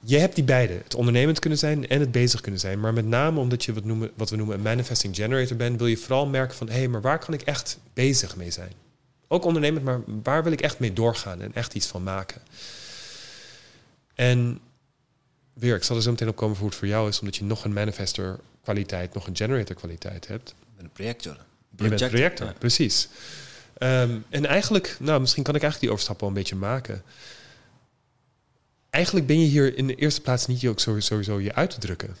Je hebt die beide, het ondernemend kunnen zijn en het bezig kunnen zijn. Maar met name omdat je wat, noemen, wat we noemen een manifesting generator bent, wil je vooral merken van hé, hey, maar waar kan ik echt bezig mee zijn? Ook ondernemend, maar waar wil ik echt mee doorgaan en echt iets van maken? En weer, ik zal er zo meteen op komen voor hoe het voor jou is, omdat je nog een manifester kwaliteit, nog een generator kwaliteit hebt een projector. Je bent projector, precies. Um, en eigenlijk, nou, misschien kan ik eigenlijk die overstap wel een beetje maken. Eigenlijk ben je hier in de eerste plaats niet je ook sowieso je uit te drukken.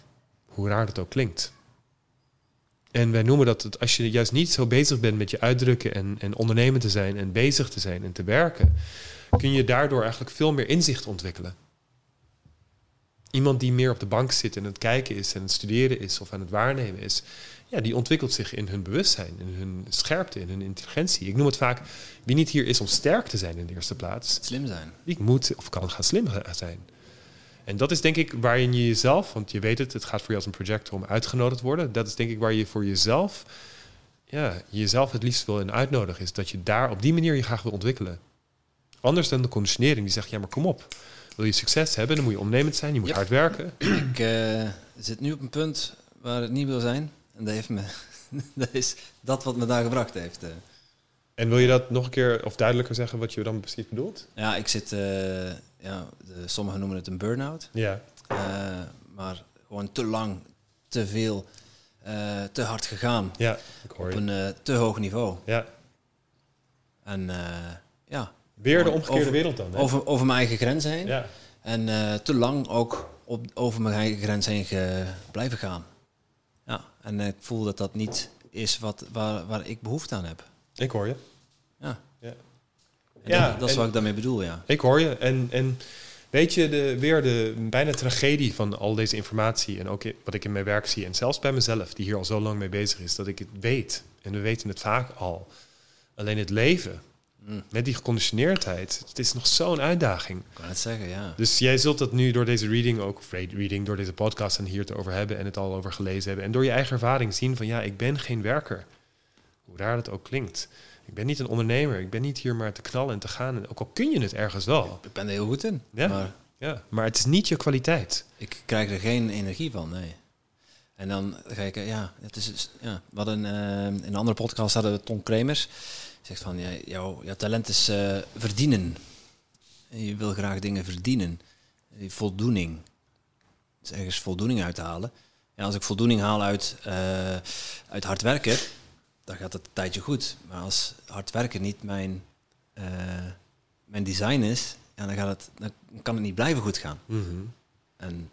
Hoe raar dat ook klinkt. En wij noemen dat het, als je juist niet zo bezig bent met je uitdrukken en, en ondernemen te zijn en bezig te zijn en te werken, kun je daardoor eigenlijk veel meer inzicht ontwikkelen. Iemand die meer op de bank zit en het kijken is en het studeren is of aan het waarnemen is, ja, die ontwikkelt zich in hun bewustzijn, in hun scherpte, in hun intelligentie. Ik noem het vaak, wie niet hier is om sterk te zijn in de eerste plaats. Slim zijn. Ik moet of kan gaan slim zijn. En dat is denk ik waarin je jezelf, want je weet het, het gaat voor je als een projector om uitgenodigd te worden. Dat is denk ik waar je voor jezelf, ja, jezelf het liefst wil in uitnodigen. Is dat je daar op die manier je graag wil ontwikkelen. Anders dan de conditionering die zegt, ja maar kom op. Wil je succes hebben, dan moet je ondernemend zijn, je moet hard werken. Ik uh, zit nu op een punt waar het niet wil zijn. En dat, heeft me, dat is dat wat me daar gebracht heeft. Eh. En wil je dat nog een keer of duidelijker zeggen wat je dan precies bedoelt? Ja, ik zit, uh, ja, de, sommigen noemen het een burn-out. Ja. Uh, maar gewoon te lang, te veel, te hard gegaan. Ja, ik hoor Op een te hoog niveau. Ja. En ja. Weer de omgekeerde wereld dan. Hè? Over, over mijn eigen grens heen. Ja. En te lang ook op, over mijn eigen grens heen ge, blijven gaan. Ja, en ik voel dat dat niet is wat, waar, waar ik behoefte aan heb. Ik hoor je. Ja. Ja, dat, is wat ik daarmee bedoel, ja. Ik hoor je. En, en weet je, de, weer de bijna tragedie van al deze informatie... en ook wat ik in mijn werk zie... en zelfs bij mezelf, die hier al zo lang mee bezig is... dat ik het weet. En we weten het vaak al. Alleen het leven Mm. Met die geconditioneerdheid. Het is nog zo'n uitdaging. Ik kan het zeggen, ja. Dus jij zult dat nu door deze reading ook, of reading, door deze podcast en hier te over hebben en het al over gelezen hebben. En door je eigen ervaring zien van ja, ik ben geen werker. Hoe raar dat ook klinkt. Ik ben niet een ondernemer. Ik ben niet hier maar te knallen en te gaan. En ook al kun je het ergens wel. Ik ben er heel goed in. Ja, maar, ja, maar het is niet je kwaliteit. Ik krijg er geen energie van, nee. En dan ga ik, ja, het is, ja, we hadden uh, in een andere podcast hadden we Tom Kremers zegt van, ja, jouw, jouw talent is uh, verdienen. Je wil graag dingen verdienen. Voldoening. Dus ergens voldoening uithalen. Ja, als ik voldoening haal uit, uh, uit hard werken, dan gaat het een tijdje goed. Maar als hard werken niet mijn, uh, mijn design is, ja, dan, gaat het, dan kan het niet blijven goed gaan. Mm -hmm. En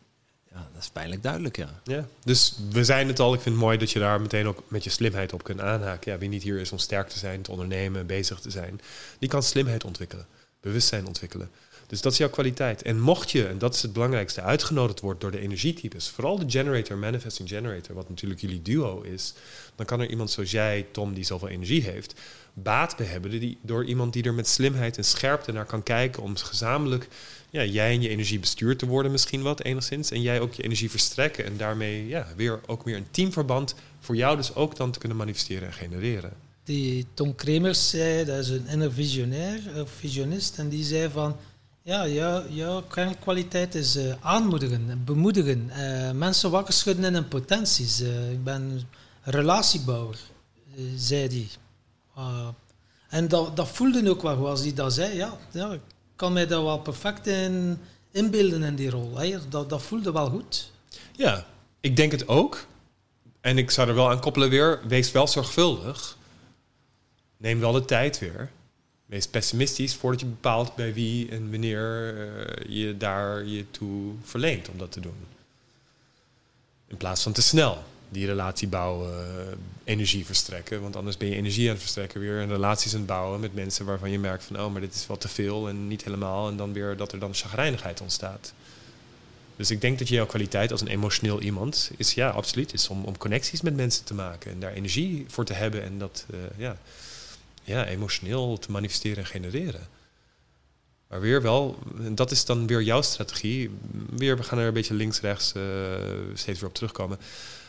Ja, dat is pijnlijk duidelijk, ja. Ja, dus we zijn het al. Ik vind het mooi dat je daar meteen ook met je slimheid op kunt aanhaken. Ja, wie niet hier is om sterk te zijn, te ondernemen, bezig te zijn, die kan slimheid ontwikkelen, bewustzijn ontwikkelen. Dus dat is jouw kwaliteit. En mocht je, en dat is het belangrijkste, uitgenodigd wordt door de energietypes, vooral de generator, manifesting generator, wat natuurlijk jullie duo is, dan kan er iemand zoals jij, Tom, die zoveel energie heeft, baat bij hebben die, door iemand die er met slimheid en scherpte naar kan kijken om gezamenlijk ja, jij en je energie bestuurd te worden misschien wat enigszins en jij ook je energie verstrekken en daarmee ja, weer ook meer een teamverband voor jou dus ook dan te kunnen manifesteren en genereren. Die Tom Kremers zei, dat is een inner visionair, of visionist, en die zei van ja, jouw, jouw kernkwaliteit is uh, aanmoedigen, bemoedigen, uh, mensen wakker schudden in hun potenties. Uh, ik ben relatiebouwer, zei hij. Ah, en dat, dat voelde ook wel als hij dat zei. Ja, ja, ik kan mij daar wel perfect in inbeelden in die rol. Hè. Dat, dat voelde wel goed. Ja, ik denk het ook. En ik zou er wel aan koppelen weer, wees wel zorgvuldig. Neem wel de tijd weer wees pessimistisch voordat je bepaalt bij wie en wanneer uh, je daar je toe verleent om dat te doen. In plaats van te snel die relatie bouwen, uh, energie verstrekken. Want anders ben je energie aan het verstrekken weer en relaties aan het bouwen met mensen waarvan je merkt van oh, maar dit is wel te veel en niet helemaal. En dan weer dat er dan chagrijnigheid ontstaat. Dus ik denk dat jouw kwaliteit als een emotioneel iemand is, ja, absoluut, is om, om connecties met mensen te maken en daar energie voor te hebben en dat, uh, ja ja, emotioneel te manifesteren en genereren. Maar weer wel, en dat is dan weer jouw strategie. Weer, we gaan er een beetje links-rechts uh, steeds weer op terugkomen.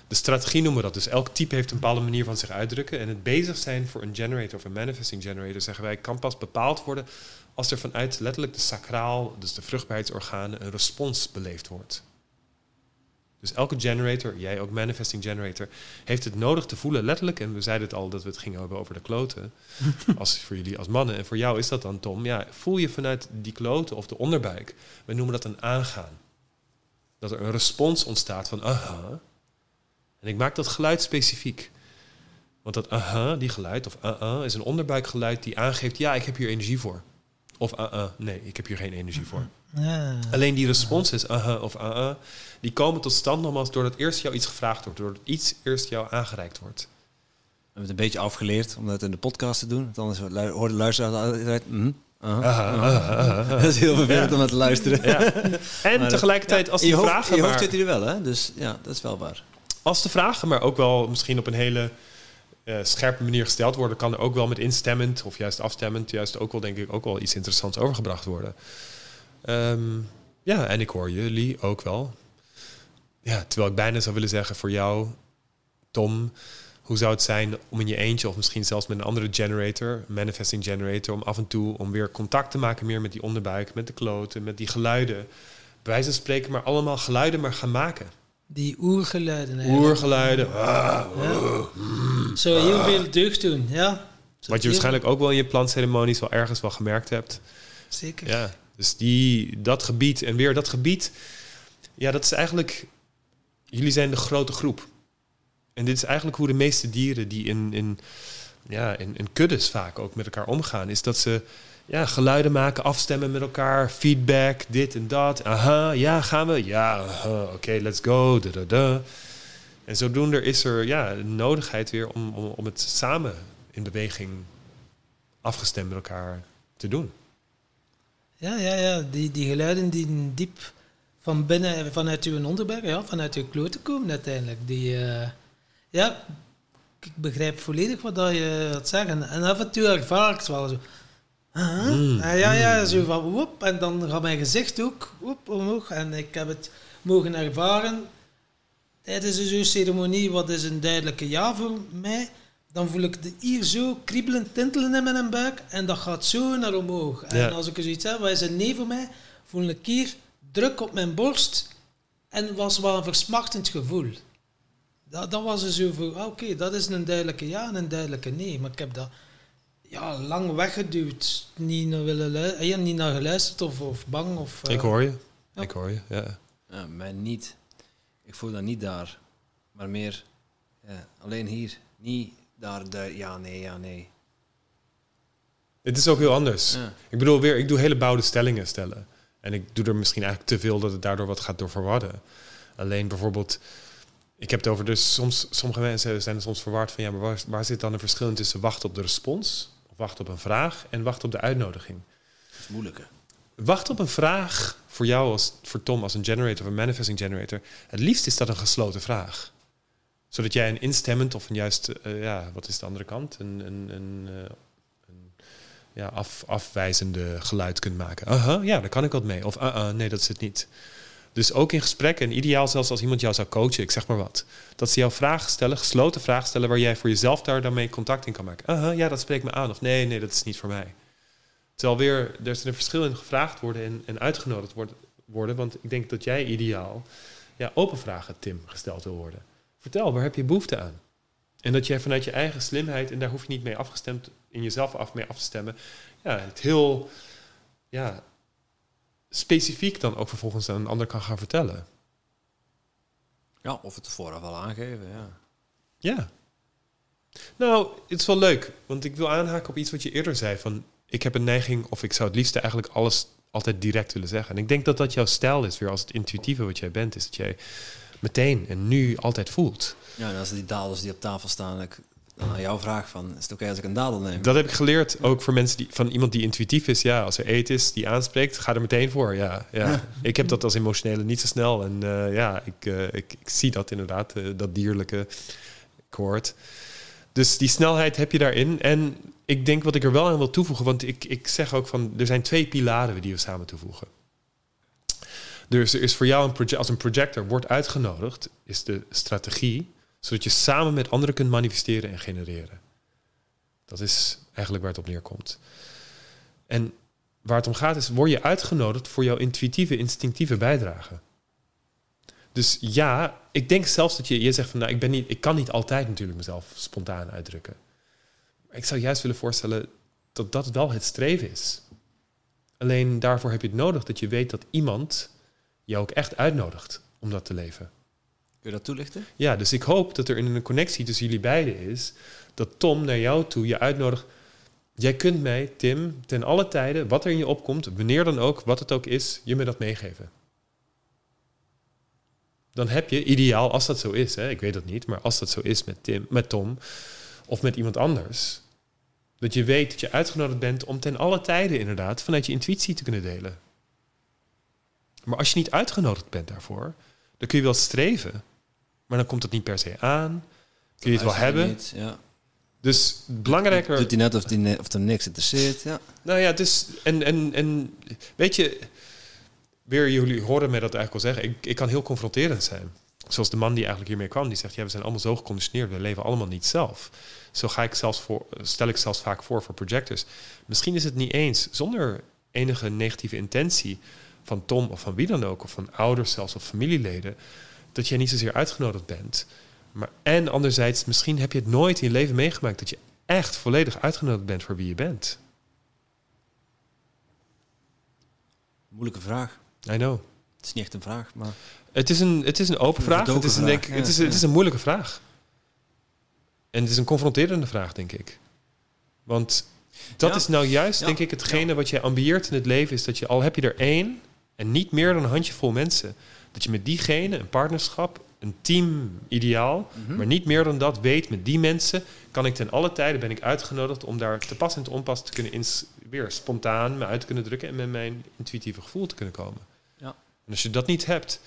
De strategie noemen we dat. Dus elk type heeft een bepaalde manier van zich uitdrukken. En het bezig zijn voor een generator of een manifesting generator, zeggen wij, kan pas bepaald worden als er vanuit letterlijk de sacraal, dus de vruchtbaarheidsorganen, een respons beleefd wordt. Dus elke generator, jij ook manifesting generator, heeft het nodig te voelen, letterlijk. En we zeiden het al dat we het gingen hebben over de kloten. als voor jullie als mannen. En voor jou is dat dan, Tom. Ja, voel je vanuit die kloten of de onderbuik. We noemen dat een aangaan. Dat er een respons ontstaat van aha. En ik maak dat geluid specifiek. Want dat aha, die geluid, of uh-uh, is een onderbuikgeluid die aangeeft: ja, ik heb hier energie voor. Of uh-uh, nee, ik heb hier geen energie voor. Ja. Alleen die respons is uh-huh of uh-uh, die komen tot stand nogmaals doordat eerst jou iets gevraagd wordt, doordat iets eerst jou aangereikt wordt. We hebben het een beetje afgeleerd om dat in de podcast te doen. Anders hoorde de luisteraar altijd... Mm, uh, uh, dat is heel vervelend om naar te luisteren. Ja. En tegelijkertijd, als die vragen... Je hoofd zit hij er wel, hè? Dus ja, dat is wel waar. Als de vragen, maar ook wel misschien op een hele uh, scherpe manier gesteld worden... kan er ook wel met instemmend of juist afstemmend... juist ook wel, denk ik, ook wel iets interessants overgebracht worden. Um, ja, en ik hoor jullie ook wel. Ja, terwijl ik bijna zou willen zeggen voor jou, Tom, hoe zou het zijn om in je eentje of misschien zelfs met een andere generator, manifesting generator, om af en toe om weer contact te maken meer met die onderbuik, met de kloten, met die geluiden. Bij wijze van spreken, maar allemaal geluiden maar gaan maken. Die oergeluiden. Eigenlijk. Oergeluiden. Zo heel veel deugd doen, ja. Wat je waarschijnlijk ook wel in je plantceremonies wel ergens wel gemerkt hebt. Zeker. Ja, dus die, dat gebied en weer dat gebied, ja, dat is eigenlijk, jullie zijn de grote groep. En dit is eigenlijk hoe de meeste dieren die in, in, ja, in, in kuddes vaak ook met elkaar omgaan, is dat ze ja, geluiden maken, afstemmen met elkaar, feedback, dit en dat. Aha, ja, gaan we? Ja, oké, let's go. Da, da, da. En zodoende is er ja, nodigheid weer om, om, om het samen in beweging afgestemd met elkaar te doen. Ja, ja, ja. Die, die geluiden die diep van binnen, vanuit uw onderberg, ja, vanuit uw kloten komen uiteindelijk. Die, uh, ja, ik begrijp volledig wat dat je gaat zeggen. En af en toe ervaar ik het wel zo. Uh mm, ja, ja, zo van woep. En dan gaat mijn gezicht ook woep, omhoog. En ik heb het mogen ervaren tijdens zo'n ceremonie. Wat is een duidelijke ja voor mij? dan voel ik de hier zo kriebelend tintelen in mijn buik en dat gaat zo naar omhoog. En als ik zoiets heb, wat is een nee voor mij, voel ik hier druk op mijn borst en was wel een versmachtend gevoel. Dat, dat was er zo voor, ah, oké, dat is een duidelijke ja en een duidelijke nee. Maar ik heb dat ja, lang weggeduwd, niet naar, willen eh, niet naar geluisterd of, of bang. Of, ik hoor je, ik hoor je, ja. ja. Mij niet. Ik voel dat niet daar, maar meer ja, alleen hier. Niet daar de ja, nee, ja, nee. Het is ook heel anders. Ik bedoel, weer, ik doe hele bouwde stellingen stellen. En ik doe er misschien eigenlijk te veel dat het daardoor wat gaat doorverwarren. Alleen bijvoorbeeld, ik heb het over, dus soms, sommige mensen zijn er soms verward van, ja, maar waar, waar zit dan een verschil tussen wachten op de respons, of wachten op een vraag en wachten op de uitnodiging? Dat is moeilijker. Wacht op een vraag voor jou, als, voor Tom als een generator of een manifesting generator. Het liefst is dat een gesloten vraag. Zodat jij een instemmend of een juist, uh, ja, wat is de andere kant? Een, een, een, uh, een ja, af, afwijzende geluid kunt maken. Aha, ja, daar kan ik wat mee. Of uh, nee, dat is het niet. Dus ook in gesprek, en ideaal zelfs als iemand jou zou coachen, ik zeg maar wat. Dat ze jou vragen stellen, gesloten vragen stellen, waar jij voor jezelf daar dan mee contact in kan maken. Aha, ja, dat spreekt me aan. Of nee, nee, dat is niet voor mij. Terwijl weer, er is een verschil in gevraagd worden en, en uitgenodigd worden, worden. Want ik denk dat jij ideaal ja, open vragen, Tim, gesteld wil worden. Vertel, waar heb je behoefte aan? En dat jij vanuit je eigen slimheid, en daar hoef je niet mee afgestemd, in jezelf af mee af te stemmen, ja, het heel ja, specifiek dan ook vervolgens aan een ander kan gaan vertellen. Ja, of het vooraf al aangeven, ja. Ja. Nou, het is wel leuk, want ik wil aanhaken op iets wat je eerder zei. Van, ik heb een neiging, of ik zou het liefst eigenlijk alles altijd direct willen zeggen. En ik denk dat dat jouw stijl is, weer als het intuïtieve wat jij bent, is dat jij meteen en nu altijd voelt. Ja, en als die dadels die op tafel staan, ik, dan aan jouw vraag van, is het oké als ik een dadel neem? Dat heb ik geleerd, ook voor mensen die, van iemand die intuïtief is. Ja, als er eten is die aanspreekt, ga er meteen voor. Ja, ja. ik heb dat als emotionele niet zo snel. En uh, ja, ik, uh, ik, ik, zie dat inderdaad, uh, dat dierlijke. Het. Dus die snelheid heb je daarin. En ik denk wat ik er wel aan wil toevoegen, want ik, ik zeg ook van er zijn twee pilaren die we samen toevoegen. Dus er is voor jou een als een projector wordt uitgenodigd, is de strategie, zodat je samen met anderen kunt manifesteren en genereren. Dat is eigenlijk waar het op neerkomt. En waar het om gaat is, word je uitgenodigd voor jouw intuïtieve, instinctieve bijdrage. Dus ja, ik denk zelfs dat je, je zegt van nou, ik, ben niet, ik kan niet altijd natuurlijk mezelf spontaan uitdrukken. Maar ik zou juist willen voorstellen dat dat wel het streven is. Alleen daarvoor heb je het nodig dat je weet dat iemand jou ook echt uitnodigt om dat te leven. Dat toelichten? Ja, dus ik hoop dat er een connectie tussen jullie beiden is. Dat Tom naar jou toe je uitnodigt. Jij kunt mij, Tim, ten alle tijden, wat er in je opkomt, wanneer dan ook, wat het ook is, je me dat meegeven dan heb je ideaal, als dat zo is, hè, ik weet dat niet, maar als dat zo is met, Tim, met Tom of met iemand anders, dat je weet dat je uitgenodigd bent om ten alle tijden inderdaad vanuit je intuïtie te kunnen delen. Maar als je niet uitgenodigd bent daarvoor, dan kun je wel streven, maar dan komt het niet per se aan. Kun je het wel hebben. Niet, ja. Dus belangrijker. Doet hij net of, die, of hem niks interesseert. Ja. Nou ja, dus en, en, en weet je, weer, jullie horen mij dat eigenlijk al zeggen, ik, ik kan heel confronterend zijn. Zoals de man die eigenlijk hiermee kwam, die zegt, ja, we zijn allemaal zo geconditioneerd, we leven allemaal niet zelf. Zo ga ik zelfs voor, stel ik zelfs vaak voor voor projectors. Misschien is het niet eens, zonder enige negatieve intentie van Tom of van wie dan ook, of van ouders zelfs of familieleden, dat jij niet zozeer uitgenodigd bent. Maar, en anderzijds, misschien heb je het nooit in je leven meegemaakt dat je echt volledig uitgenodigd bent voor wie je bent. Moeilijke vraag. I know. Het is niet echt een vraag, maar... Het is een, het is een open vraag. Het is een, denk, het, is, het is een moeilijke vraag. En het is een confronterende vraag, denk ik. Want dat is nou juist, denk ik, hetgene wat je ambieert in het leven... is dat je, al heb je er één en niet meer dan een handjevol mensen... dat je met diegene een partnerschap, een team ideaal... Mm -hmm. maar niet meer dan dat weet, met die mensen... kan ik ten alle tijden, ben ik uitgenodigd... om daar te pas en te onpas te kunnen ins weer spontaan me uit te kunnen drukken... en met mijn intuïtieve gevoel te kunnen komen. Ja. En als je dat niet hebt,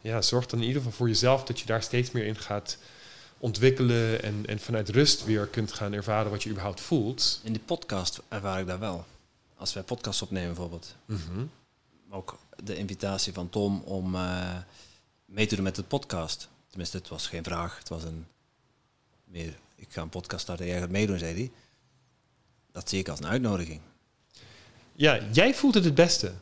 ja, zorg dan in ieder geval voor jezelf dat je daar steeds meer in gaat ontwikkelen en, en vanuit rust weer kunt gaan ervaren wat je überhaupt voelt. In die podcast ervaar ik dat wel. Als wij podcasts opnemen bijvoorbeeld. Mm -hmm. Ook de invitatie van Tom om uh, mee te doen met de podcast. Tenminste, het was geen vraag. Het was een meer, ik ga een podcast starten, jij gaat meedoen, zei hij. Dat zie ik als een uitnodiging. Ja, jij voelt het het beste.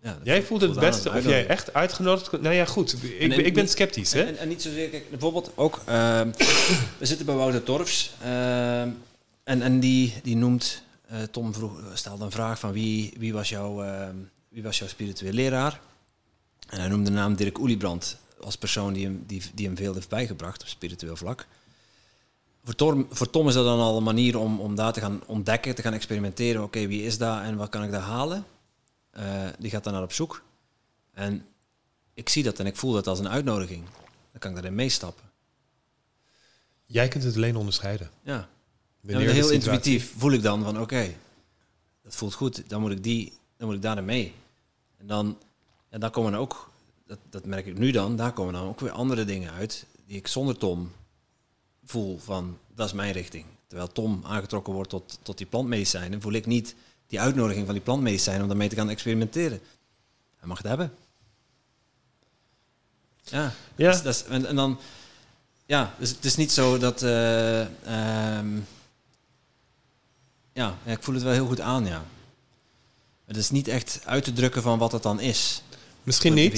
Ja, jij voelt het het beste of jij echt uitgenodigd... Nou ja, goed. Ik, en, en, ik ben sceptisch, hè? En, en, niet zozeer... Kijk, bijvoorbeeld ook... Uh, we zitten bij Wouter Torfs. Uh, en en die, die noemt... Uh, Tom vroeg, stelde een vraag van wie, wie, was jouw, wie was jouw spiritueel leraar? En hij noemde de naam Dirk Oeliebrand als persoon die hem, die, die hem veel heeft bijgebracht op spiritueel vlak. Voor Tom, voor Tom is dat dan al een manier om, om daar te gaan ontdekken, te gaan experimenteren. Oké, okay, wie is dat en wat kan ik daar halen? Uh, die gaat daar naar op zoek. En ik zie dat en ik voel dat als een uitnodiging. Dan kan ik daarin meestappen. Jij kunt het alleen onderscheiden. Ja. Ja, heel intuïtief voel ik dan van oké, dat voelt goed. Dan moet ik die, dan moet ik daarin mee. En dan, en dan komen er ook, dat, dat merk ik nu dan, daar komen dan ook weer andere dingen uit die ik zonder Tom voel van dat is mijn richting. Terwijl Tom aangetrokken wordt tot, tot die plantmedicijnen, voel ik niet die uitnodiging van die plantmedicijnen om daarmee te gaan experimenteren. Hij mag het hebben. Ja, Ja. Dus dat is, en, en dan, ja, dus het is niet zo dat, eh, ehm, ja, ik voel het wel heel goed aan, ja. Het is niet echt uit te drukken van wat het dan is. Misschien niet.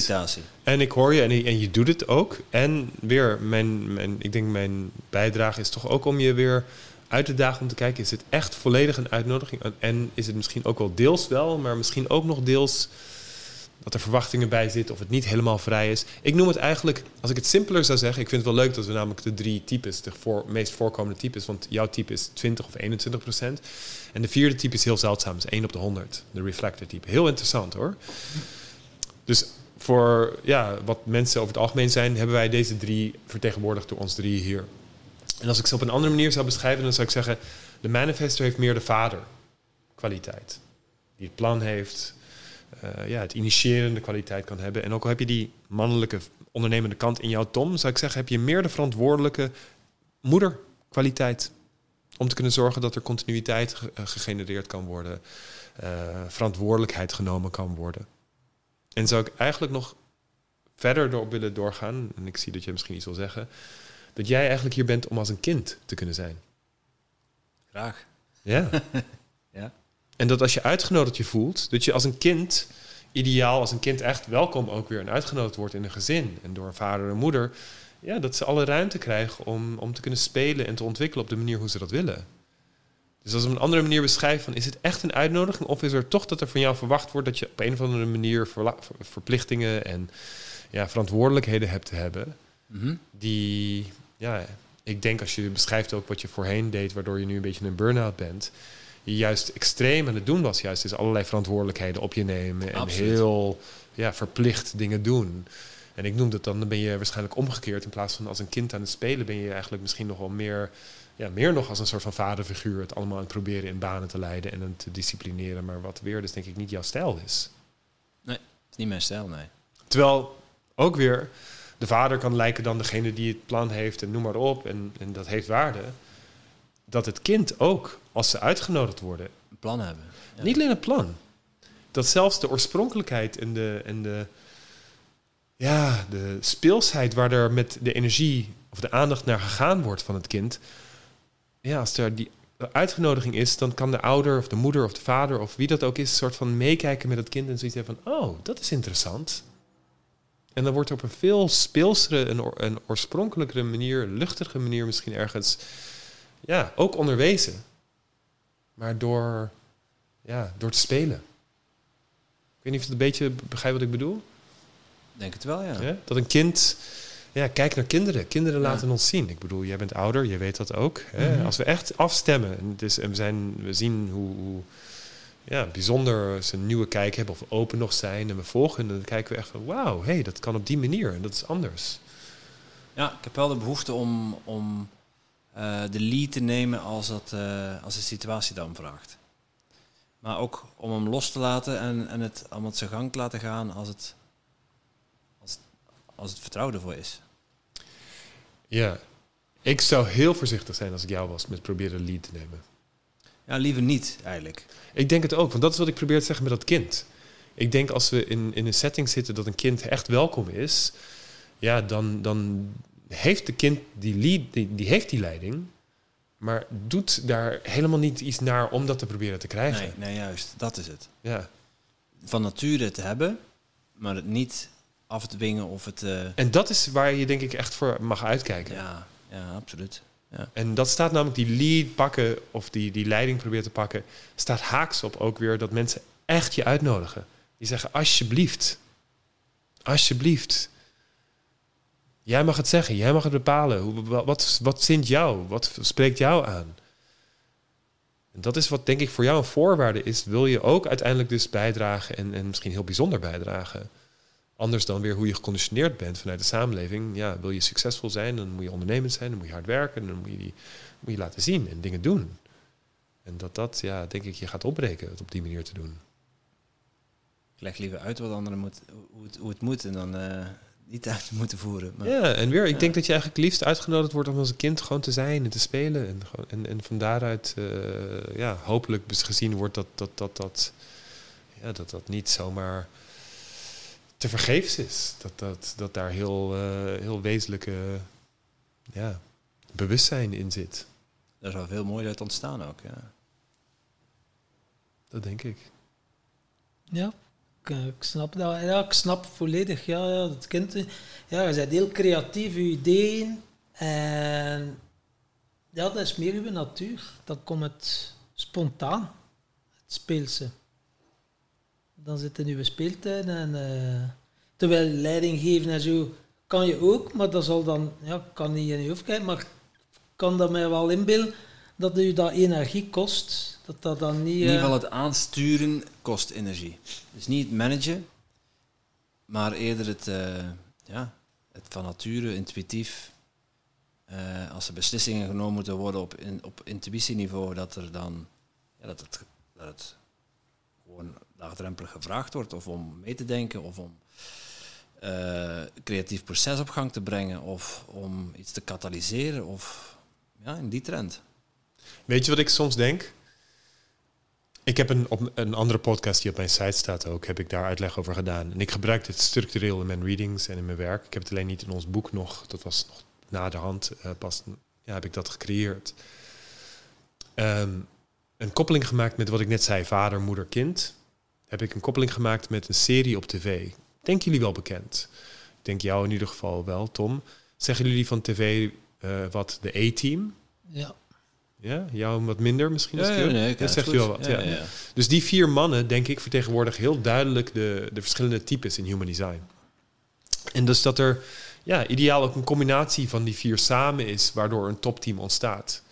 En ik hoor je en, en je doet het ook. En weer, mijn, mijn, ik denk mijn bijdrage is toch ook om je weer uit te dagen om te kijken... is het echt volledig een uitnodiging? En is het misschien ook wel deels wel, maar misschien ook nog deels... dat er verwachtingen bij zitten of het niet helemaal vrij is. Ik noem het eigenlijk, als ik het simpeler zou zeggen... ik vind het wel leuk dat we namelijk de drie types... de meest voorkomende types, want jouw type is 20 of 21 procent... en de vierde type is heel zeldzaam, is 1 op de 100. De reflector type. Heel interessant hoor. Dus voor ja, wat mensen over het algemeen zijn, hebben wij deze drie vertegenwoordigd door ons drie hier. En als ik ze op een andere manier zou beschrijven, dan zou ik zeggen: de manifester heeft meer de vader-kwaliteit. Die het plan heeft, eh, ja, het initiërende kwaliteit kan hebben. En ook al heb je die mannelijke ondernemende kant in jouw Tom, zou ik zeggen: heb je meer de verantwoordelijke moederkwaliteit. Om te kunnen zorgen dat er continuïteit ge- eh, gegenereerd kan worden, eh, verantwoordelijkheid genomen kan worden. En zou ik eigenlijk nog verder door willen doorgaan, en ik zie dat je misschien iets wil zeggen, dat jij eigenlijk hier bent om als een kind te kunnen zijn. Graag. Ja. En dat als je uitgenodigd je voelt, dat je als een kind, ideaal als een kind echt welkom ook weer en uitgenodigd wordt in een gezin en door een vader en moeder, ja, dat ze alle ruimte krijgen om, om te kunnen spelen en te ontwikkelen op de manier hoe ze dat willen. Dus als we op een andere manier beschrijven van is het echt een uitnodiging of is er toch dat er van jou verwacht wordt dat je op een of andere manier verla- verplichtingen en ja, verantwoordelijkheden hebt te hebben Mhm. die, ja, ik denk als je beschrijft ook wat je voorheen deed, waardoor je nu een beetje een burn-out bent, juist extreem aan het doen was, juist is allerlei verantwoordelijkheden op je nemen en Absoluut. heel ja, verplicht dingen doen. En ik noem dat dan, dan ben je waarschijnlijk omgekeerd. In plaats van als een kind aan het spelen, ben je eigenlijk misschien nog wel meer, ja, meer nog als een soort van vaderfiguur. Het allemaal aan het proberen in banen te leiden en te disciplineren. Maar wat weer dus denk ik niet jouw stijl is. Het is niet mijn stijl, nee. Terwijl ook weer de vader kan lijken dan degene die het plan heeft en noem maar op. En, en dat heeft waarde. Dat het kind ook, als ze uitgenodigd worden, Een plan hebben. Ja. niet alleen het plan. Dat zelfs de oorspronkelijkheid en de, en de, ja, de speelsheid waar er met de energie of de aandacht naar gegaan wordt van het kind. Ja, als er die uitgenodiging is, dan kan de ouder of de moeder of de vader of wie dat ook is, een soort van meekijken met het kind en zoiets hebben van, oh, dat is interessant. En dan wordt er op een veel speelsere en, en oorspronkelijkere manier, luchtige manier misschien ergens, ja, ook onderwezen. Maar door, ja, door te spelen. Ik weet niet of je het een beetje begrijpt wat ik bedoel. Denk het wel, ja. Ja? Dat een kind, ja, kijk naar kinderen. Kinderen Ja. laten ons zien. Ik bedoel, jij bent ouder, je weet dat ook. Hè? Mhm. Als we echt afstemmen en we, zijn, we zien hoe, hoe ja, bijzonder ze een nieuwe kijk hebben of open nog zijn en we volgen, dan kijken we echt van, wauw, hey, dat kan op die manier en dat is anders. Ja, ik heb wel de behoefte om, om eh, de lead te nemen als, dat, eh, als de situatie dan vraagt. Maar ook om hem los te laten en, en het allemaal zijn gang te laten gaan als het, als, als het vertrouwen ervoor is. Ja, ik zou heel voorzichtig zijn als ik jou was met proberen lead te nemen. Ja, liever niet eigenlijk. Ik denk het ook, want dat is wat ik probeer te zeggen met dat kind. Ik denk als we in, in een setting zitten dat een kind echt welkom is, ja, dan, dan heeft de kind die, lead, die, die heeft die leiding, maar doet daar helemaal niet iets naar om dat te proberen te krijgen. Nee, nee, juist. Dat is het. Ja. Van nature te hebben, maar het niet af te dwingen of het... eh, En dat is waar je denk ik echt voor mag uitkijken. ja, ja, absoluut. Ja. En dat staat namelijk die lead pakken of die, die leiding proberen te pakken, staat haaks op ook weer dat mensen echt je uitnodigen. Die zeggen alsjeblieft, alsjeblieft. Jij mag het zeggen, jij mag het bepalen. Wat, wat zint jou? Wat spreekt jou aan? En dat is wat denk ik voor jou een voorwaarde is. Wil je ook uiteindelijk dus bijdragen en, en misschien heel bijzonder bijdragen anders dan weer hoe je geconditioneerd bent vanuit de samenleving. Ja, wil je succesvol zijn, dan moet je ondernemend zijn, dan moet je hard werken, dan moet je, die, moet je laten zien en dingen doen. En dat dat, ja, denk ik, je gaat opbreken het op die manier te doen. Ik leg liever uit wat anderen moet, hoe, het, hoe het moet en dan uh, niet uit moeten voeren. Maar, ja, en weer, ik denk dat je eigenlijk liefst uitgenodigd wordt om als een kind gewoon te zijn en te spelen. En, en, en van daaruit, uh, ja, hopelijk gezien wordt dat dat, dat, dat, ja, dat, dat niet zomaar te vergeefs is. Dat, dat, dat daar heel, uh, heel wezenlijke ja, bewustzijn in zit. Daar zou veel moois uit ontstaan ook, ja. Dat denk ik. Ja, ik, eh, ik snap dat. Ja, ik snap volledig. Ja, ja dat kind, ja, je bent heel creatief, je ideeën. En ja, dat is meer uw natuur. Dan komt het spontaan, het speelse dan zit in uw speeltuin. En, uh, terwijl leiding geven en zo kan je ook, maar dat zal dan, ja, kan niet in je hoofd kijken, maar kan dat mij wel inbeelden dat u dat energie kost. Dat dat dan niet... In ieder geval eh, het aansturen kost energie. Dus niet het managen, maar eerder het, uh, ja, het van nature, intuïtief. als er beslissingen genomen moeten worden op, in, op intuïtieniveau, dat er dan ja, dat het, dat het gewoon laagdrempelig gevraagd wordt, of om mee te denken, of om uh, creatief proces op gang te brengen, of om iets te katalyseren, of ja, in die trend. Weet je wat ik soms denk? Ik heb een, op een andere podcast die op mijn site staat ook, heb ik daar uitleg over gedaan. En ik gebruik dit structureel in mijn readings en in mijn werk. Ik heb het alleen niet in ons boek nog, dat was nog na de hand, uh, pas ja, heb ik dat gecreëerd. Um, een koppeling gemaakt met wat ik net zei, vader, moeder, kind heb ik een koppeling gemaakt met een serie op tv. Denk jullie wel bekend? Ik denk jou in ieder geval wel, Tom. Zeggen jullie van tv uh, wat de A-team? Ja. Ja, jou wat minder misschien. Ja, ja, nee, dat zegt je wel wat. Ja, ja. Dus die vier mannen, denk ik, vertegenwoordigen heel duidelijk de, de verschillende types in human design. En dus dat er ja, ideaal ook een combinatie van die vier samen is, waardoor een topteam ontstaat.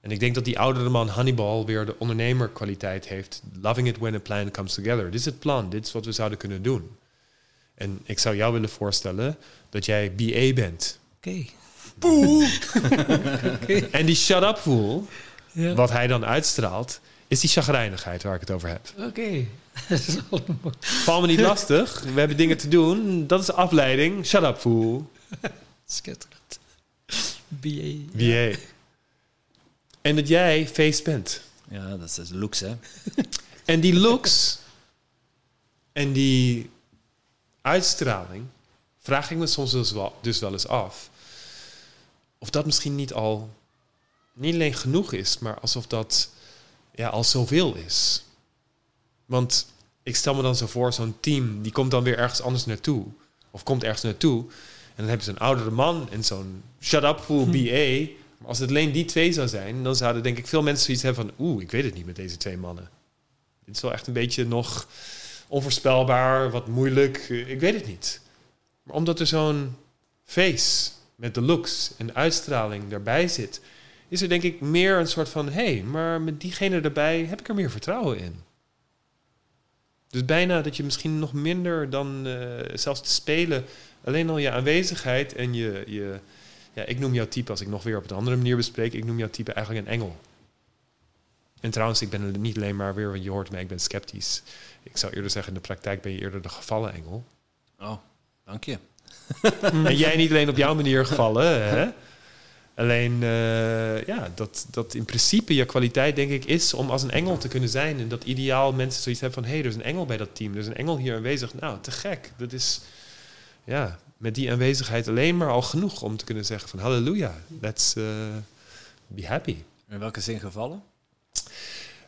En ik denk dat die oudere man Hannibal weer de ondernemerkwaliteit heeft. Loving it when a plan comes together. Dit is het plan, dit is wat we zouden kunnen doen. En ik zou jou willen voorstellen dat jij BA bent. Oké. Okay. En die shut-up voel, ja. wat hij dan uitstraalt, is die chagrijnigheid waar ik het over heb. Oké. Okay. Val me niet lastig. We hebben dingen te doen. Dat is afleiding. Shut up, fool. Schitterend. BA. BA. En dat jij face bent. Ja, dat is looks, hè? en die looks en die uitstraling vraag ik me soms dus wel, dus wel eens af. Of dat misschien niet al niet alleen genoeg is, maar alsof dat ja, al zoveel is. Want ik stel me dan zo voor, zo'n team die komt dan weer ergens anders naartoe. Of komt ergens naartoe. En dan hebben ze een oudere man en zo'n shut-up fool hm. BA maar als het alleen die twee zou zijn, dan zouden denk ik veel mensen zoiets hebben van... oeh, ik weet het niet met deze twee mannen. Dit is wel echt een beetje nog onvoorspelbaar, wat moeilijk. Ik weet het niet. Maar omdat er zo'n face met de looks en uitstraling daarbij zit... is er denk ik meer een soort van... hé, hey, maar met diegene erbij heb ik er meer vertrouwen in. Dus bijna dat je misschien nog minder dan uh, zelfs te spelen... alleen al je aanwezigheid en je... je ja, ik noem jouw type, als ik nog weer op een andere manier bespreek, ik noem jouw type eigenlijk een engel. En trouwens, ik ben niet alleen maar weer, je hoort mij, ik ben sceptisch. Ik zou eerder zeggen, in de praktijk ben je eerder de gevallen engel. Oh, dank je. en jij niet alleen op jouw manier gevallen, hè? Alleen, uh, ja, dat, dat in principe je kwaliteit, denk ik, is om als een engel te kunnen zijn. En dat ideaal mensen zoiets hebben van, hé, hey, er is een engel bij dat team. Er is een engel hier aanwezig. Nou, te gek. Dat is, ja, met die aanwezigheid alleen maar al genoeg om te kunnen zeggen van halleluja, let's uh, be happy. In welke zin gevallen?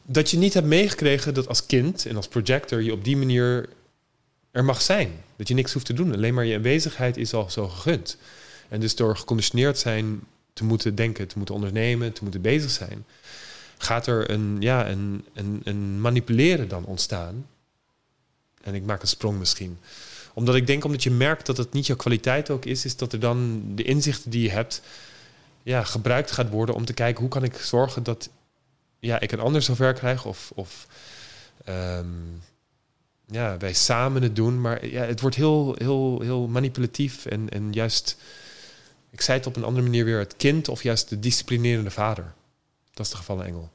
Dat je niet hebt meegekregen dat als kind en als projector je op die manier er mag zijn. Dat je niks hoeft te doen. Alleen maar je aanwezigheid is al zo gegund. En dus door geconditioneerd zijn te moeten denken, te moeten ondernemen, te moeten bezig zijn, gaat er een, ja, een, een, een manipuleren dan ontstaan. En ik maak een sprong misschien omdat ik denk, omdat je merkt dat het niet jouw kwaliteit ook is, is dat er dan de inzichten die je hebt, ja, gebruikt gaat worden om te kijken hoe kan ik zorgen dat ja, ik een ander zover krijg of, of um, ja, wij samen het doen. Maar ja, het wordt heel, heel, heel manipulatief en, en juist, ik zei het op een andere manier weer, het kind of juist de disciplinerende vader. Dat is de gevallen engel.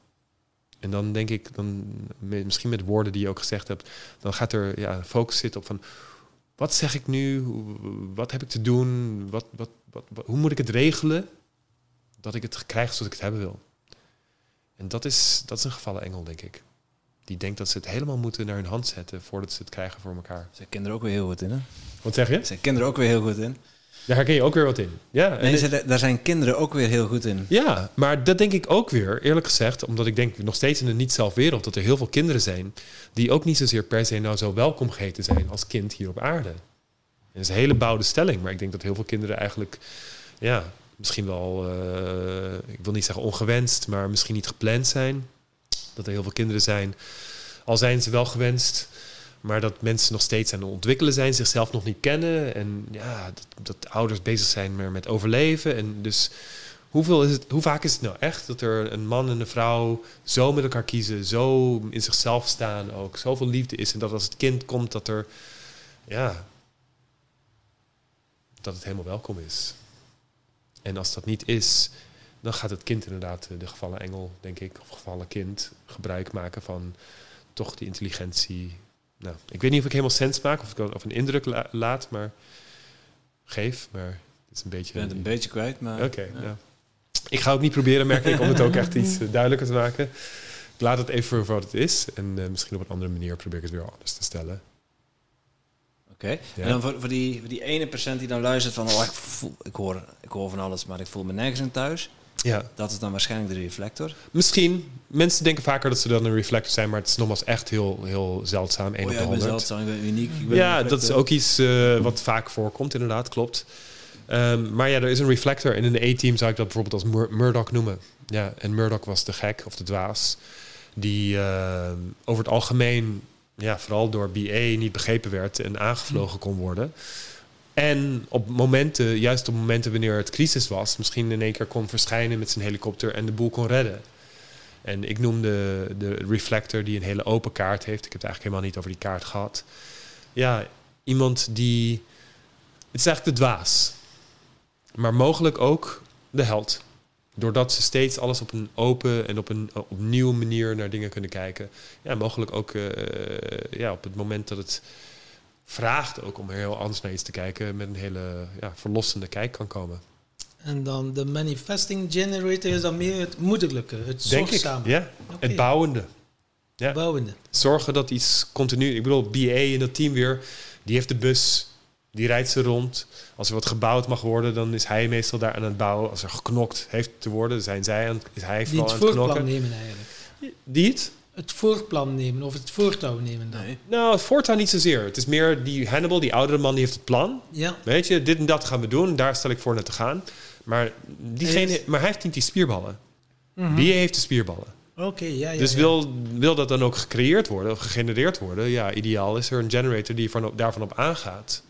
En dan denk ik, dan, misschien met woorden die je ook gezegd hebt, dan gaat er ja, focus zitten op van wat zeg ik nu? Wat heb ik te doen? Wat, wat, wat, hoe moet ik het regelen dat ik het krijg zoals ik het hebben wil? En dat is, dat is een gevallen engel, denk ik. Die denkt dat ze het helemaal moeten naar hun hand zetten voordat ze het krijgen voor elkaar. Zijn kinderen ook weer heel goed in, hè? Wat zeg je? Zijn kinderen ook weer heel goed in. Daar herken je ook weer wat in. Ja, nee, daar zijn kinderen ook weer heel goed in. Ja, maar dat denk ik ook weer, eerlijk gezegd, omdat ik denk nog steeds in een niet-zelfwereld dat er heel veel kinderen zijn die ook niet zozeer per se nou zo welkom geheten zijn als kind hier op aarde. En dat is een hele bouwde stelling, maar ik denk dat heel veel kinderen eigenlijk, ja, misschien wel, uh, ik wil niet zeggen ongewenst, maar misschien niet gepland zijn. Dat er heel veel kinderen zijn, al zijn ze wel gewenst, maar dat mensen nog steeds aan het ontwikkelen zijn, zichzelf nog niet kennen. En ja, dat, dat ouders bezig zijn met overleven. En dus hoeveel is het, hoe vaak is het nou echt dat er een man en een vrouw zo met elkaar kiezen, zo in zichzelf staan ook, zoveel liefde is. En dat als het kind komt, dat er, ja, dat het helemaal welkom is. En als dat niet is, dan gaat het kind inderdaad, de gevallen engel, denk ik, of gevallen kind, gebruik maken van toch die intelligentie, nou, ik weet niet of ik helemaal sens maak of ik of een indruk laat, maar geef. Maar het is een beetje. Je bent een beetje kwijt, maar. Oké. ja. Ik ga ook niet proberen, merk ik, om het ook echt iets eh, duidelijker te maken. Ik laat het even voor wat het is. En uh, misschien op een andere manier probeer ik het weer anders te stellen. Oké. En dan voor, voor, die, voor die ene procent die dan luistert van... Oh, ik, voel, ik, hoor, ik hoor van alles, maar ik voel me nergens in thuis. Ja. Dat is dan waarschijnlijk de reflector. Misschien. Mensen denken vaker dat ze dan een reflector zijn, maar het is nogmaals echt heel, heel zeldzaam. oh ja, ik ben zeldzaam, ik ben uniek. Ik ben ja, dat is ook iets uh, wat vaak voorkomt, inderdaad, klopt. Um, maar ja, er is een reflector. En in de A-team zou ik dat bijvoorbeeld als Mur Murdoch noemen. Ja, en Murdoch was de gek of de dwaas. Die uh, over het algemeen, ja, vooral door BA, niet begrepen werd en aangevlogen kon worden. En op momenten, juist op momenten wanneer het crisis was, misschien in één keer kon verschijnen met zijn helikopter en de boel kon redden. En ik noemde de reflector die een hele open kaart heeft. Ik heb het eigenlijk helemaal niet over die kaart gehad. Ja, iemand die. Het is eigenlijk de dwaas. Maar mogelijk ook de held. Doordat ze steeds alles op een open en op een opnieuw manier naar dingen kunnen kijken. Ja, mogelijk ook uh, ja, op het moment dat het vraagt ook om heel anders naar iets te kijken, met een hele ja, verlossende kijk kan komen. En dan de manifesting generator is dan meer het moederlijke, het Denk zorgzame. Ik, ja, het bouwende. Ja. Bouwende. Zorgen dat iets continu... Ik bedoel, BA in dat team weer, die heeft de bus, die rijdt ze rond. Als er wat gebouwd mag worden, dan is hij meestal daar aan het bouwen. Als er geknokt heeft te worden, zijn zij aan, is hij vooral aan het knokken. nemen eigenlijk. Die het? Het voorplan nemen of het voortouw nemen dan? Nee. Nou, het voortouw niet zozeer. Het is meer die Hannibal, die oudere man, die heeft het plan. Ja. Weet je, dit en dat gaan we doen. Daar stel ik voor naar te gaan. Maar, diegene, maar hij heeft niet die spierballen. Mm Wie heeft de spierballen? Oké, ja, ja. Dus Wil, wil dat dan ook gecreëerd worden of gegenereerd worden? Ja, ideaal is er een generator die van, daarvan op aangaat.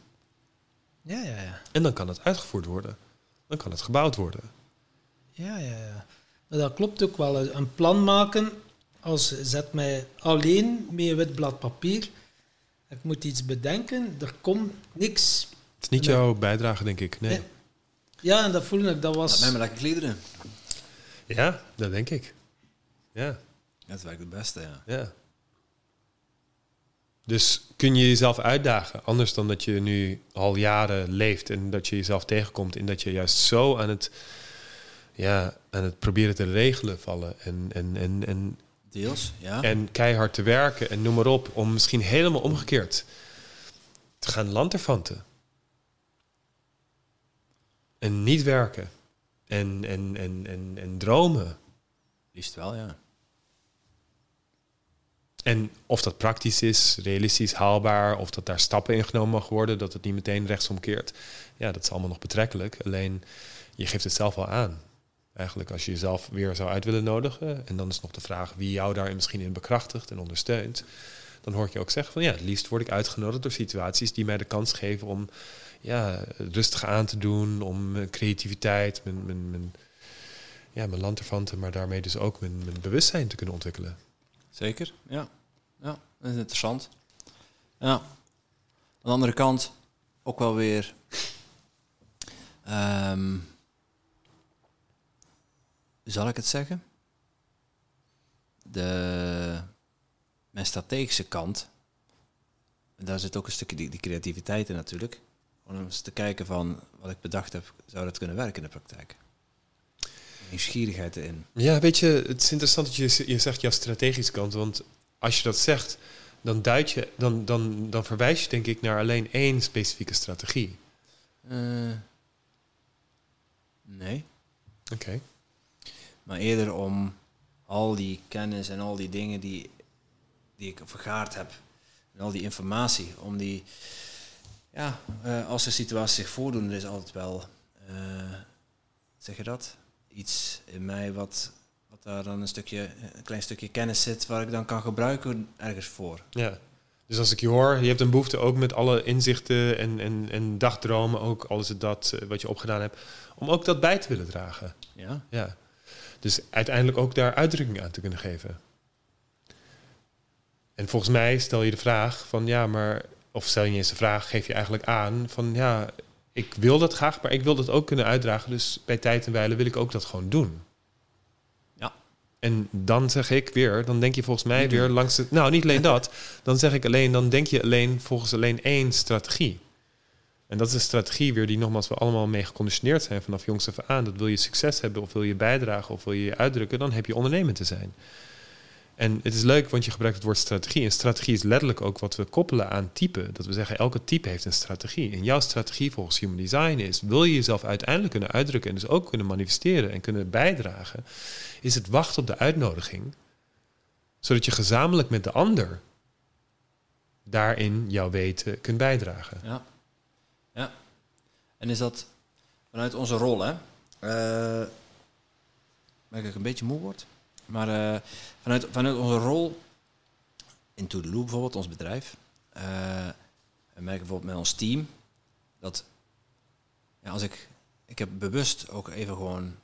Ja, ja, ja. En dan kan het uitgevoerd worden. Dan kan het gebouwd worden. Ja, ja, ja. Maar dat klopt ook wel. Een plan maken als zet mij alleen met een wit blad papier. Ik moet iets bedenken, er komt niks. Het is niet jouw bijdrage, denk ik. Nee. Ja, en dat voelde ik, dat was... Laat mij maar lekker klederen. Ja, dat denk ik. Ja. Dat werkt het beste, ja. Ja. Dus kun je jezelf uitdagen, anders dan dat je nu al jaren leeft en dat je jezelf tegenkomt in dat je juist zo aan het, ja, aan het proberen te regelen vallen en, en, en, en Deels, ja. En keihard te werken en noem maar op, om misschien helemaal omgekeerd te gaan lanterfanten. En niet werken. En, en, en, en, en dromen. Liefst wel, ja. En of dat praktisch is, realistisch, haalbaar, of dat daar stappen in genomen mag worden, dat het niet meteen rechtsomkeert. Ja, dat is allemaal nog betrekkelijk. Alleen je geeft het zelf wel aan. Eigenlijk als je jezelf weer zou uit willen nodigen. En dan is nog de vraag wie jou daar misschien in bekrachtigt en ondersteunt. Dan hoor ik je ook zeggen van ja, het liefst word ik uitgenodigd door situaties die mij de kans geven om ja, rustig aan te doen, om mijn creativiteit, mijn, mijn, mijn, ja, mijn maar daarmee dus ook mijn, mijn bewustzijn te kunnen ontwikkelen. Zeker, ja. Ja, dat is interessant. Ja. Aan de andere kant ook wel weer. ehm, zal ik het zeggen? De, mijn strategische kant. Daar zit ook een stukje die, die creativiteit in natuurlijk. Om eens te kijken van wat ik bedacht heb, zou dat kunnen werken in de praktijk? Nieuwsgierigheid erin. Ja, weet je, het is interessant dat je, je zegt jouw strategische kant. Want als je dat zegt, dan duid je, dan, dan, dan verwijs je denk ik naar alleen één specifieke strategie. Eh, nee. Oké. Maar eerder om al die kennis en al die dingen die, die ik vergaard heb. En al die informatie. Om die, ja, eh, als er situaties zich voordoen, er is altijd wel, eh, zeg je dat? Iets in mij wat, wat daar dan een stukje, een klein stukje kennis zit waar ik dan kan gebruiken ergens voor. Ja. Dus als ik je hoor, je hebt een behoefte ook met alle inzichten en, en, en dagdromen, ook alles dat eh, wat je opgedaan hebt, om ook dat bij te willen dragen. Ja. Ja. Dus uiteindelijk ook daar uitdrukking aan te kunnen geven. En volgens mij stel je de vraag van ja, maar, of stel je niet eens de vraag, geef je eigenlijk aan van ja, ik wil dat graag, maar ik wil dat ook kunnen uitdragen. Dus bij tijd en wijle wil ik ook dat gewoon doen. Ja. En dan zeg ik weer, dan denk je volgens mij Niet weer doen. langs het. Nou, niet alleen dat. Dan zeg ik alleen, dan denk je alleen volgens alleen één strategie. En dat is een strategie weer die nogmaals we allemaal mee geconditioneerd zijn vanaf jongs af aan. Dat wil je succes hebben of wil je bijdragen of wil je je uitdrukken, dan heb je ondernemend te zijn. En het is leuk, want je gebruikt het woord strategie. En strategie is letterlijk ook wat we koppelen aan type. Dat we zeggen, elke type heeft een strategie. En jouw strategie volgens Human Design is, wil je jezelf uiteindelijk kunnen uitdrukken en dus ook kunnen manifesteren en kunnen bijdragen, is het wachten op de uitnodiging, zodat je gezamenlijk met de ander daarin jouw weten kunt bijdragen. Ja. En is dat vanuit onze rol, hè? Eh merk ik een beetje moe word. Maar eh, vanuit, vanuit onze rol in To The Loop bijvoorbeeld, ons bedrijf. eh en merk ik bijvoorbeeld met ons team. Dat ja, als ik... Ik heb bewust ook even gewoon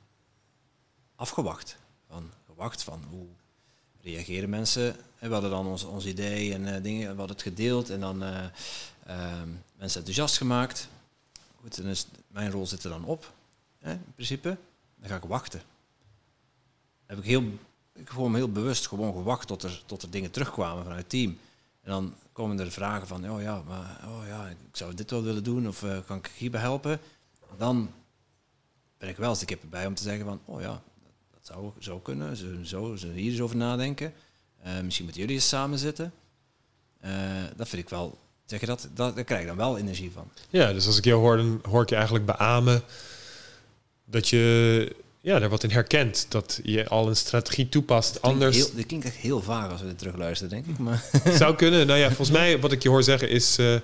afgewacht. Van, gewacht van hoe reageren mensen. En we hadden dan ons, ons idee en eh, dingen, we het gedeeld en dan eh, mensen enthousiast gemaakt. Mijn rol zit er dan op, hè, in principe. Dan ga ik wachten. Dan heb ik heel, ik gewoon heel bewust gewoon gewacht tot er, tot dingen terugkwamen vanuit het team. En dan komen er vragen van, oh ja, maar oh ja, ik zou dit wel willen doen of eh, kan ik hierbij helpen? En dan ben ik wel eens de kippen bij om te zeggen van, oh ja, dat zou, zou kunnen. Ze zo, ze hier eens over nadenken. Eh, misschien moeten jullie eens samen zitten. Eh, dat vind ik wel, zeg je dat, dat, daar krijg ik dan wel energie van. Ja, dus als ik jou hoor, dan hoor ik je eigenlijk beamen dat je ja, daar wat in herkent. Dat je al een strategie toepast. Anders Heel, dit klinkt echt heel vaag als we dit terugluisteren, denk ik. Maar zou kunnen. Nou ja, volgens mij wat ik je hoor zeggen is... eh,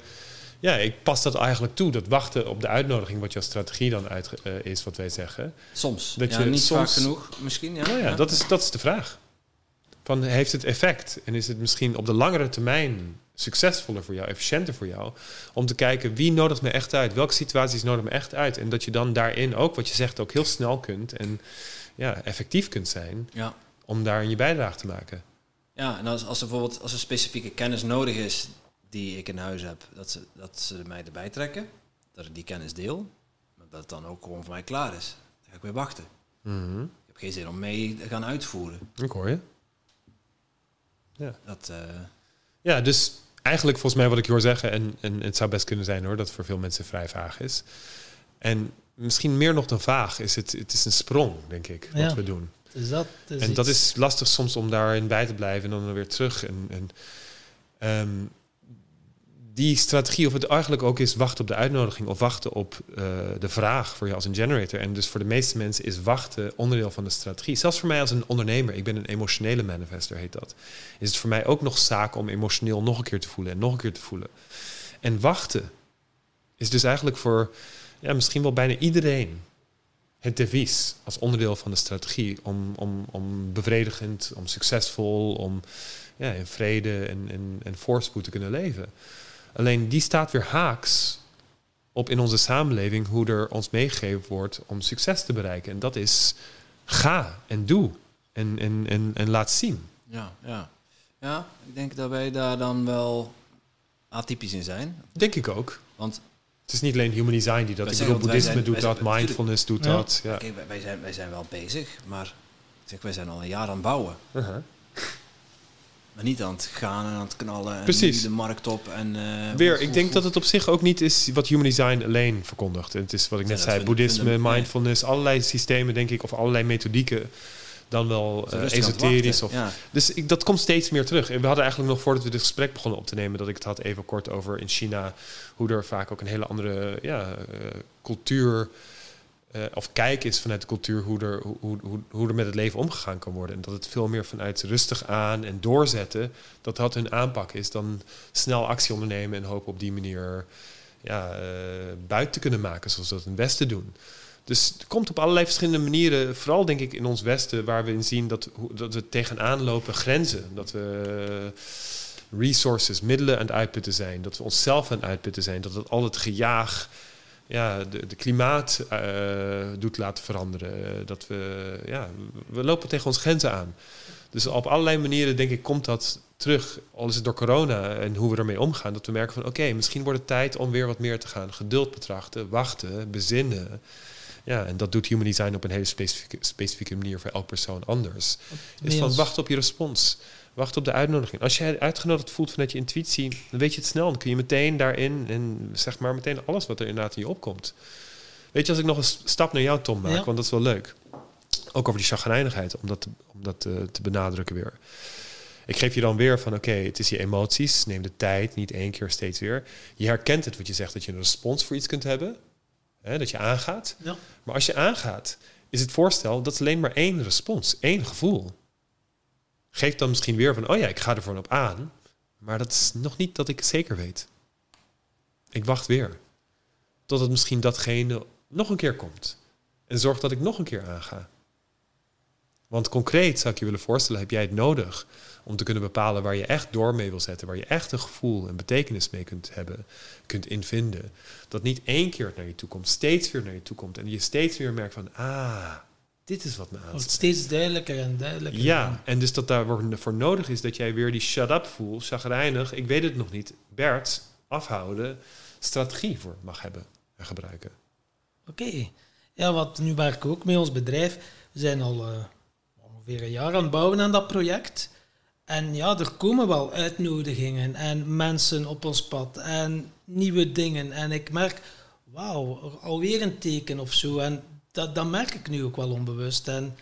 ja, ik pas dat eigenlijk toe. Dat wachten op de uitnodiging, wat jouw strategie dan uit, eh, is, wat wij zeggen. soms. Dat ja, je niet soms- vaak genoeg, misschien. Ja, Nou ja, Dat, is, dat is de vraag. Van, heeft het effect? En is het misschien op de langere termijn succesvoller voor jou, efficiënter voor jou? Om te kijken, wie nodigt me echt uit? Welke situaties nodigen me echt uit? En dat je dan daarin ook, wat je zegt, ook heel snel kunt en ja, effectief kunt zijn ja. om daarin je bijdrage te maken. Ja, en als, als er bijvoorbeeld als er specifieke kennis nodig is die ik in huis heb, dat ze, dat ze mij erbij trekken, dat ik die kennis deel, maar dat het dan ook gewoon voor mij klaar is. Dan ga ik weer wachten. Mhm. Ik heb geen zin om mee te gaan uitvoeren. Ik hoor je. Dat, eh, Ja, dus eigenlijk volgens mij wat ik je hoor zeggen, en, en het zou best kunnen zijn hoor, dat het voor veel mensen vrij vaag is. En misschien meer nog dan vaag is het, het is een sprong, denk ik, wat Ja. we doen. Dus dat is en dat iets- is lastig soms om daarin bij te blijven en dan weer terug. En, en ehm, die strategie, of het eigenlijk ook is wachten op de uitnodiging of wachten op eh, de vraag voor je als een generator. En dus voor de meeste mensen is wachten onderdeel van de strategie. Zelfs voor mij als een ondernemer, ik ben een emotionele manifester, heet dat. Is het voor mij ook nog zaak om emotioneel nog een keer te voelen en nog een keer te voelen. En wachten is dus eigenlijk voor ja, misschien wel bijna iedereen het devies als onderdeel van de strategie om, om, om bevredigend, om succesvol, om ja, in vrede en, en, en voorspoed te kunnen leven. Alleen die staat weer haaks op in onze samenleving hoe er ons meegegeven wordt om succes te bereiken. En dat is ga en doe en, en, en, en laat zien. ja, ja. Ja, ik denk dat wij daar dan wel atypisch in zijn. Denk ik ook. Want Het is niet alleen human design die dat. Wij Ik bedoel, boeddhisme zijn- doet dat, zijn- mindfulness doet Ja. dat. Ja. kijk, wij, zijn, wij zijn wel bezig, maar ik zeg, wij zijn al een jaar aan het bouwen. Uh-huh. Niet aan het gaan en aan het knallen en Precies. de markt op. En, eh, Weer, ik denk dat het op zich ook niet is wat human design alleen verkondigt. Het is wat ik net zei, boeddhisme, mindfulness, allerlei systemen denk ik, of allerlei methodieken. Dan wel het esoterisch. Of, Ja. Dus ik, dat komt steeds meer terug. En we hadden eigenlijk nog voordat we dit gesprek begonnen op te nemen, dat ik het had even kort over in China, hoe er vaak ook een hele andere ja, eh, cultuur eh, of kijk is vanuit de cultuur hoe er, hoe, hoe, hoe, er met het leven omgegaan kan worden. En dat het veel meer vanuit rustig aan en doorzetten, dat dat hun aanpak is dan snel actie ondernemen en hopen op die manier ja, eh, buiten te kunnen maken, zoals dat in het Westen doen. Dus het komt op allerlei verschillende manieren, vooral denk ik in ons Westen, waar we in zien dat, dat we tegenaan lopen grenzen. Dat we eh, resources, middelen aan het uitputten zijn. Dat we onszelf aan het uitputten zijn. Dat het al het gejaag ja, de, de klimaat eh, doet laten veranderen. Eh, Dat we, ja, we lopen tegen ons grenzen aan. Dus op allerlei manieren, denk ik, komt dat terug. Al is het door corona en hoe we ermee omgaan. Dat we merken van, oké, misschien wordt het tijd om weer wat meer te gaan. Geduld betrachten, wachten, bezinnen. Ja, en dat doet Human Design op een hele specifieke, specifieke manier voor elk persoon anders. Is van, Niels, wacht op je respons. Wacht op de uitnodiging. Als jij uitgenodigd voelt vanuit je intuïtie, dan weet je het snel. Dan kun je meteen daarin en zeg maar meteen alles wat er inderdaad in je opkomt. Weet je, als ik nog een stap naar jou, Tom, maak, Ja. want dat is wel leuk. Ook over die chagrijnigheid, om dat, te, om dat te, te benadrukken weer. Ik geef je dan weer van, oké, het is je emoties. Neem de tijd, niet één keer, steeds weer. Je herkent het wat je zegt, dat je een respons voor iets kunt hebben. Hè, dat je aangaat. Ja. Maar als je aangaat, is het voorstel, dat is alleen maar één respons, één gevoel. Geef dan misschien weer van, oh ja, ik ga er voor op aan. Maar dat is nog niet dat ik het zeker weet. Ik wacht weer. Totdat misschien datgene nog een keer komt. En zorg dat ik nog een keer aanga. Want concreet zou ik je willen voorstellen, heb jij het nodig om te kunnen bepalen waar je echt door mee wil zetten, waar je echt een gevoel en betekenis mee kunt hebben, kunt invinden. Dat niet één keer naar je toe komt, steeds weer naar je toe komt en je steeds weer merkt van, ah, dit is wat me wordt aanstaat. steeds duidelijker en duidelijker. Ja, en dus dat daarvoor nodig is dat jij weer die shut-up voel, chagrijnig, ik weet het nog niet, Bert, afhouden, strategie voor mag hebben en gebruiken. Oké. Ja, wat nu werken we ook met ons bedrijf. We zijn al eh, ongeveer een jaar aan het bouwen aan dat project. En ja, er komen wel uitnodigingen en mensen op ons pad en nieuwe dingen. En ik merk, wauw, alweer een teken of zo. En dat, dat merk ik nu ook wel onbewust. En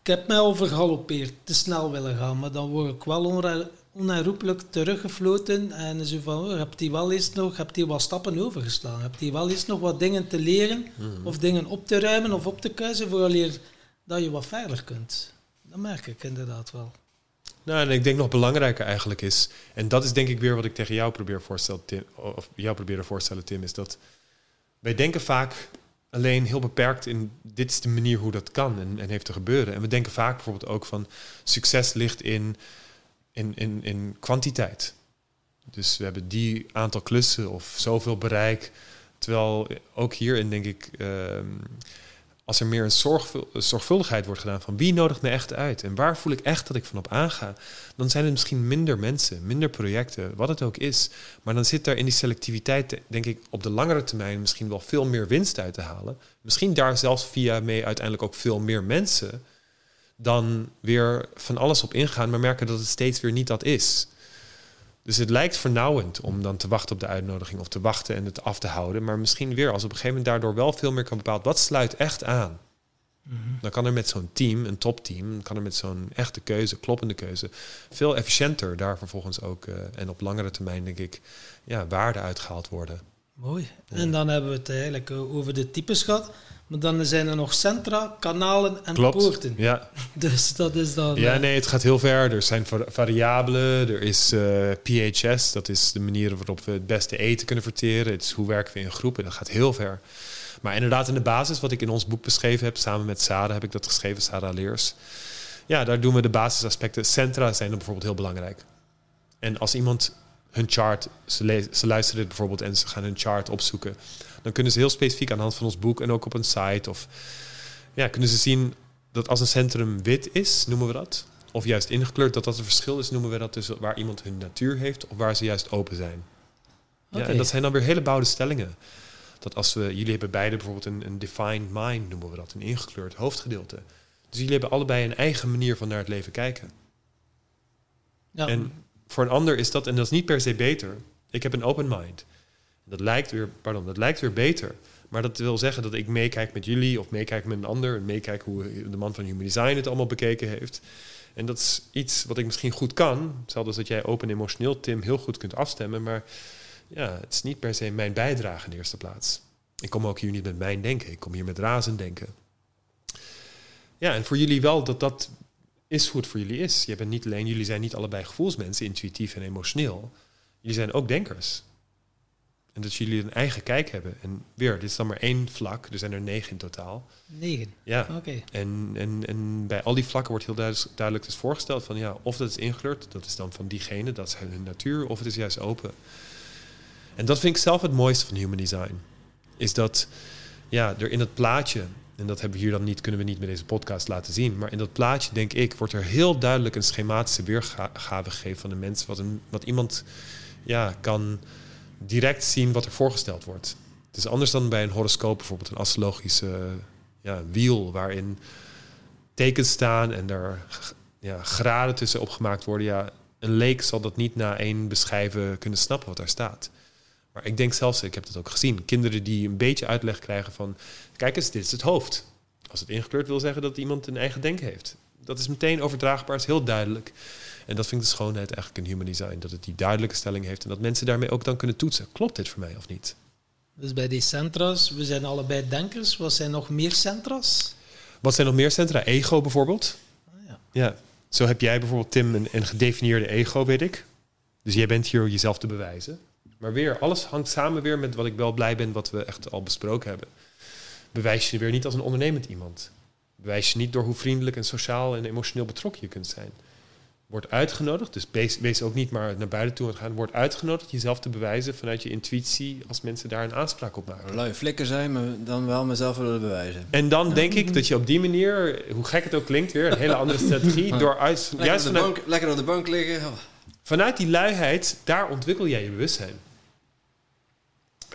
ik heb mij al vergalopeerd, te snel willen gaan, maar dan word ik wel onra- onherroepelijk teruggefloten. En zo van, oh, heb die wel eens nog, heb die wat stappen overgeslaan? Heb die wel eens nog wat dingen te leren? Of dingen op te ruimen of op te kuisen, vooraleer dat je wat verder kunt? Dat merk ik inderdaad wel. Nou, en ik denk nog belangrijker eigenlijk is, en dat is denk ik weer wat ik tegen jou probeer voorstellen, Tim, of jou probeer voorstellen, Tim, is dat wij denken vaak alleen heel beperkt in dit is de manier hoe dat kan en, en heeft te gebeuren. En we denken vaak bijvoorbeeld ook van succes ligt in, in, in, in kwantiteit. Dus we hebben die aantal klussen of zoveel bereik. Terwijl ook hierin denk ik, ehm, als er meer een zorgvul- zorgvuldigheid wordt gedaan van wie nodigt me echt uit en waar voel ik echt dat ik van op aanga, dan zijn het misschien minder mensen, minder projecten, wat het ook is. Maar dan zit daar in die selectiviteit, denk ik, op de langere termijn misschien wel veel meer winst uit te halen. Misschien daar zelfs via mee uiteindelijk ook veel meer mensen dan weer van alles op ingaan, maar merken dat het steeds weer niet dat is. Dus het lijkt vernauwend om dan te wachten op de uitnodiging of te wachten en het af te houden. Maar misschien weer, als op een gegeven moment daardoor wel veel meer kan bepaald, wat sluit echt aan? Dan kan er met zo'n team, een topteam, kan er met zo'n echte keuze, kloppende keuze, veel efficiënter daar vervolgens ook eh, en op langere termijn, denk ik, ja, waarde uitgehaald worden. Mooi. En dan hebben we het eigenlijk eh, over de types gehad. Maar dan zijn er nog centra, kanalen en Klopt. poorten. Ja, Dus dat is dan... Ja, eh, nee, het gaat heel ver. Er zijn va- variabelen, er is eh, PHS, dat is de manier waarop we het beste eten kunnen verteren. Het is hoe werken we in groepen, dat gaat heel ver. Maar inderdaad, in de basis, wat ik in ons boek beschreven heb, samen met Sada heb ik dat geschreven, Sada Leers. Ja, daar doen we de basisaspecten. Centra zijn dan bijvoorbeeld heel belangrijk. En als iemand hun chart, ze, ze luisteren dit bijvoorbeeld en ze gaan hun chart opzoeken, dan kunnen ze heel specifiek aan de hand van ons boek en ook op een site of ja, kunnen ze zien dat als een centrum wit is, noemen we dat, of juist ingekleurd, dat dat een verschil is, noemen we dat dus waar iemand hun natuur heeft of waar ze juist open zijn. Ja, en dat zijn dan weer hele bouwde stellingen. Dat als we, jullie hebben beide bijvoorbeeld een, een defined mind, noemen we dat, een ingekleurd hoofdgedeelte. Dus jullie hebben allebei een eigen manier van naar het leven kijken. Ja. En voor een ander is dat, en dat is niet per se beter. Ik heb een open mind. Dat lijkt weer, pardon, dat lijkt weer beter. Maar dat wil zeggen dat ik meekijk met jullie of meekijk met een ander. En meekijk hoe de man van Human Design het allemaal bekeken heeft. En dat is iets wat ik misschien goed kan. Hetzelfde als dat jij open emotioneel, Tim, heel goed kunt afstemmen. Maar ja, het is niet per se mijn bijdrage in de eerste plaats. Ik kom ook hier niet met mijn denken. Ik kom hier met razen denken. Ja, en voor jullie wel dat dat is het voor jullie is. Je bent niet alleen, jullie zijn niet allebei gevoelsmensen, intuïtief en emotioneel. Jullie zijn ook denkers. En dat jullie een eigen kijk hebben. En weer, dit is dan maar één vlak. Er zijn er negen in totaal. Negen? Ja. Oké. En, en, en bij al die vlakken wordt heel duidelijk, duidelijk dus voorgesteld van... ja, of dat is ingekleurd, dat is dan van diegene, dat is hun natuur... of het is juist open. En dat vind ik zelf het mooiste van human design. Is dat ja, er in het plaatje... en dat hebben we hier dan niet, kunnen we niet met deze podcast laten zien... maar in dat plaatje, denk ik, wordt er heel duidelijk... een schematische weergave gegeven van de mens... wat, een, wat iemand ja, kan direct zien wat er voorgesteld wordt. Het is anders dan bij een horoscoop, bijvoorbeeld een astrologische ja, wiel, waarin tekens staan en er ja, graden tussen opgemaakt worden. Ja, een leek zal dat niet na één beschrijven kunnen snappen wat daar staat. Maar ik denk zelfs, ik heb dat ook gezien, kinderen die een beetje uitleg krijgen van, kijk eens, dit is het hoofd. Als het ingekleurd wil zeggen dat iemand een eigen denken heeft. Dat is meteen overdraagbaar, is heel duidelijk. En dat vind ik de schoonheid eigenlijk in human design. Dat het die duidelijke stelling heeft en dat mensen daarmee ook dan kunnen toetsen. Klopt dit voor mij of niet? Dus bij die centra's, we zijn allebei denkers. Wat zijn nog meer centra's? Wat zijn nog meer centra? Ego bijvoorbeeld. Ah, ja. ja. Zo heb jij bijvoorbeeld, Tim, een, een gedefinieerde ego, weet ik. Dus jij bent hier jezelf te bewijzen. Maar weer, alles hangt samen weer met wat ik wel blij ben, wat we echt al besproken hebben. Bewijs je weer niet als een ondernemend iemand. Bewijs je niet door hoe vriendelijk en sociaal en emotioneel betrokken je kunt zijn. Word uitgenodigd, dus wees, ook niet maar naar buiten toe gaan. Word uitgenodigd jezelf te bewijzen vanuit je intuïtie als mensen daar een aanspraak op maken. Lui flikker zijn, maar dan wel mezelf willen bewijzen. En dan denk ik dat je op die manier, hoe gek het ook klinkt weer, een hele andere strategie, door uit, lekker juist op de bank, lekker op de bank liggen. Oh. Vanuit die luiheid, daar ontwikkel jij je bewustzijn.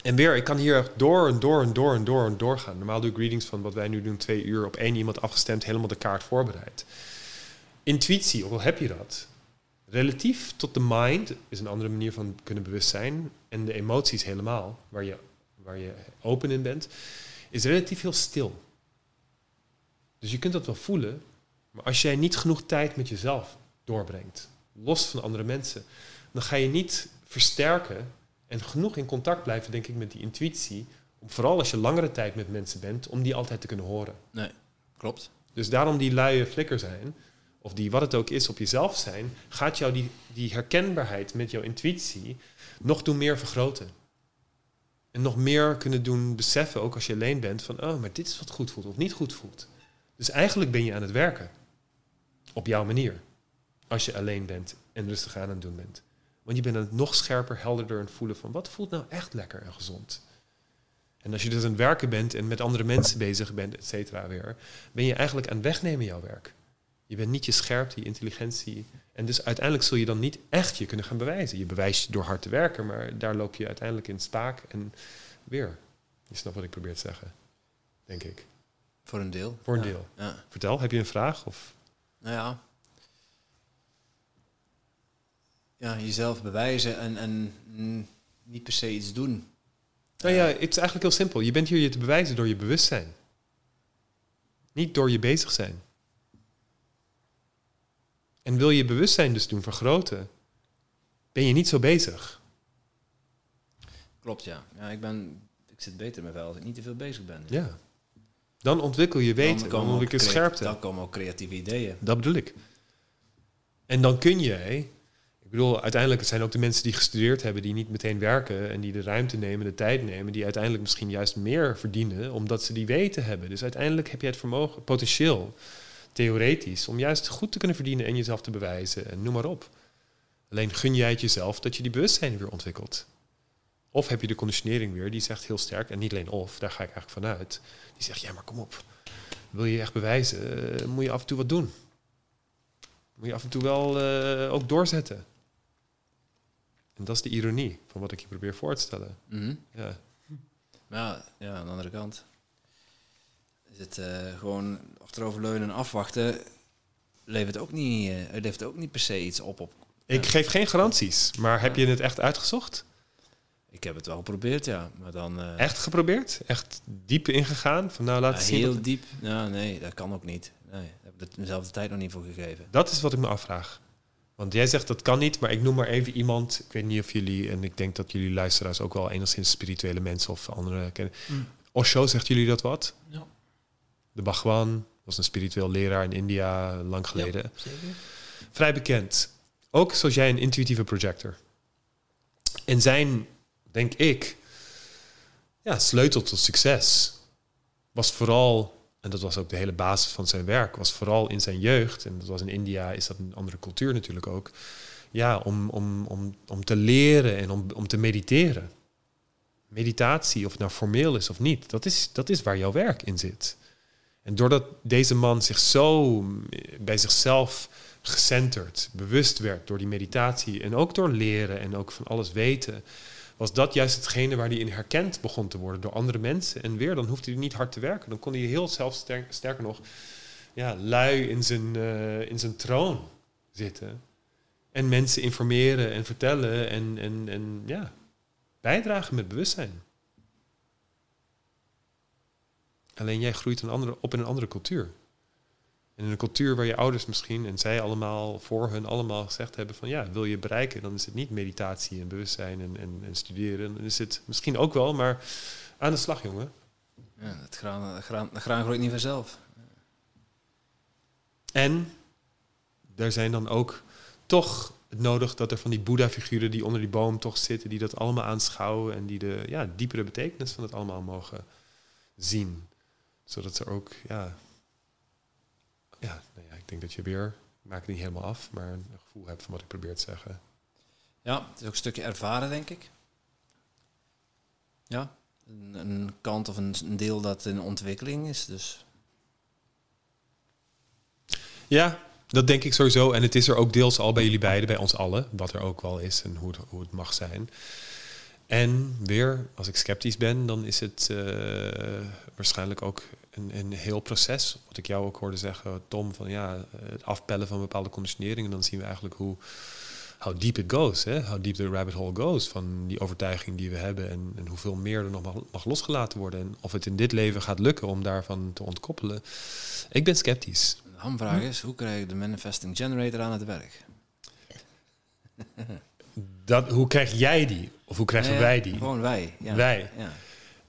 En weer, ik kan hier door en door en door en door en door gaan. Normaal doe ik readings van wat wij nu doen, twee uur op één iemand afgestemd, helemaal de kaart voorbereid. Intuïtie, hoe heb je dat? Relatief tot de mind is een andere manier van kunnen bewustzijn. En de emoties helemaal, waar je, waar je open in bent, is relatief heel stil. Dus je kunt dat wel voelen, maar als jij niet genoeg tijd met jezelf doorbrengt, los van andere mensen, dan ga je niet versterken en genoeg in contact blijven, denk ik, met die intuïtie. Om, vooral als je langere tijd met mensen bent, om die altijd te kunnen horen. Nee, klopt. Dus daarom die luie flikker zijn, of die wat het ook is op jezelf zijn, gaat jou die, die herkenbaarheid met jouw intuïtie nog doen meer vergroten. En nog meer kunnen doen beseffen, ook als je alleen bent, van oh, maar dit is wat goed voelt of niet goed voelt. Dus eigenlijk ben je aan het werken. Op jouw manier. Als je alleen bent en rustig aan het doen bent. Want je bent het nog scherper, helderder aan het voelen van wat voelt nou echt lekker en gezond. En als je dus aan het werken bent en met andere mensen bezig bent, et cetera, weer, ben je eigenlijk aan het wegnemen jouw werk. Je bent niet je scherpte, je intelligentie. En dus uiteindelijk zul je dan niet echt je kunnen gaan bewijzen. Je bewijst je door hard te werken, maar daar loop je uiteindelijk in spaak en weer. Je snapt wat ik probeer te zeggen, denk ik. Voor een deel. Voor een deel. Ja. Vertel, heb je een vraag? Of? Nou ja, ja, jezelf bewijzen en, en niet per se iets doen. Nou ja, het is eigenlijk heel simpel. Je bent hier je te bewijzen door je bewustzijn. Niet door je bezig zijn. En wil je bewustzijn dus doen vergroten, ben je niet zo bezig. Klopt, ja. ja ik, ben, ik zit beter mijn vel als ik niet te veel bezig ben. Ja. Dan ontwikkel je weten, dan, dan ik een scherpte. Dan komen ook creatieve ideeën. Dat bedoel ik. En dan kun je ik bedoel, uiteindelijk zijn ook de mensen die gestudeerd hebben, die niet meteen werken en die de ruimte nemen, de tijd nemen, die uiteindelijk misschien juist meer verdienen, omdat ze die weten hebben. Dus uiteindelijk heb je het vermogen, potentieel, theoretisch, om juist goed te kunnen verdienen en jezelf te bewijzen en noem maar op. Alleen gun jij het jezelf dat je die bewustzijn weer ontwikkelt. Of heb je de conditionering weer, die zegt heel sterk, en niet alleen of, daar ga ik eigenlijk vanuit, die zegt, ja maar kom op, wil je echt bewijzen, uh, moet je af en toe wat doen. Moet je af en toe wel uh, ook doorzetten. En dat is de ironie van wat ik je probeer voor te stellen. Mhm. Ja. Maar ja, aan de andere kant is het eh, gewoon achteroverleunen en afwachten. Levert ook, niet, eh, het levert ook niet per se iets op. op. Ik geef geen garanties, maar heb je het echt uitgezocht? Ik heb het wel geprobeerd, ja. Maar dan... eh, Echt geprobeerd? Echt diep ingegaan? Van nou, laat ja, zien. heel diep. Ja, nee, dat kan ook niet. Nee, daar heb ik mezelf de tijd nog niet voor gegeven. Dat is wat ik me afvraag. Want jij zegt dat kan niet, maar ik noem maar even iemand. Ik weet niet of jullie, en ik denk dat jullie luisteraars ook wel enigszins spirituele mensen of andere kennen. Mm. Osho, zegt jullie dat wat? Ja. De Bhagwan was een spiritueel leraar in India lang geleden. Zeker. Vrij bekend. Ook zoals jij een intuïtieve projector. En zijn, denk ik, ja, sleutel tot succes was vooral, en dat was ook de hele basis van zijn werk, was vooral in zijn jeugd, en dat was in India, is dat een andere cultuur natuurlijk ook, ja, om, om, om, om te leren en om, om te mediteren. Meditatie, of het nou formeel is of niet, dat is, dat is waar jouw werk in zit. En doordat deze man zich zo bij zichzelf gecenterd, bewust werd door die meditatie en ook door leren en ook van alles weten, was dat juist hetgene waar hij in herkend begon te worden door andere mensen. En weer, dan hoefde hij niet hard te werken. Dan kon hij heel zelf, sterk- sterker nog, ja, lui in zijn, eh, in zijn troon zitten. En mensen informeren en vertellen en, en, en ja, bijdragen met bewustzijn. Alleen jij groeit een andere, op in een andere cultuur. En in een cultuur waar je ouders misschien en zij allemaal voor hun allemaal gezegd hebben van ja, wil je bereiken, dan is het niet meditatie en bewustzijn en, en, en studeren. Dan is het misschien ook wel, maar aan de slag, jongen. Ja, het graan, graan, graan groeit niet vanzelf. En er zijn dan ook toch het nodig dat er van die Boeddha-figuren die onder die boom toch zitten, die dat allemaal aanschouwen en die de ja, diepere betekenis van het allemaal mogen zien. Zodat ze ook, ja, ja, nou ja, ik denk dat je weer, ik maak het niet helemaal af, maar een gevoel hebt van wat ik probeer te zeggen. Ja, het is ook een stukje ervaren, denk ik. Ja, een, een kant of een, een deel dat in ontwikkeling is. Dus Ja, dat denk ik sowieso. En het is er ook deels al bij jullie beiden, bij ons allen, wat er ook wel is en hoe het, hoe het mag zijn. En weer, als ik sceptisch ben, dan is het eh, waarschijnlijk ook een, een heel proces. Wat ik jou ook hoorde zeggen, Tom, van ja, het afpellen van bepaalde conditioneringen. Dan zien we eigenlijk hoe, how deep it goes, hè? how deep the rabbit hole goes de die overtuiging die we hebben. En, en hoeveel meer er nog mag, mag losgelaten worden. En of het in dit leven gaat lukken om daarvan te ontkoppelen. Ik ben sceptisch. de hamvraag is, hoe krijg je de manifesting generator aan het werk? Dat, hoe krijg jij die? Of hoe krijgen Ja, wij die? Gewoon wij. Ja. Wij. Ja.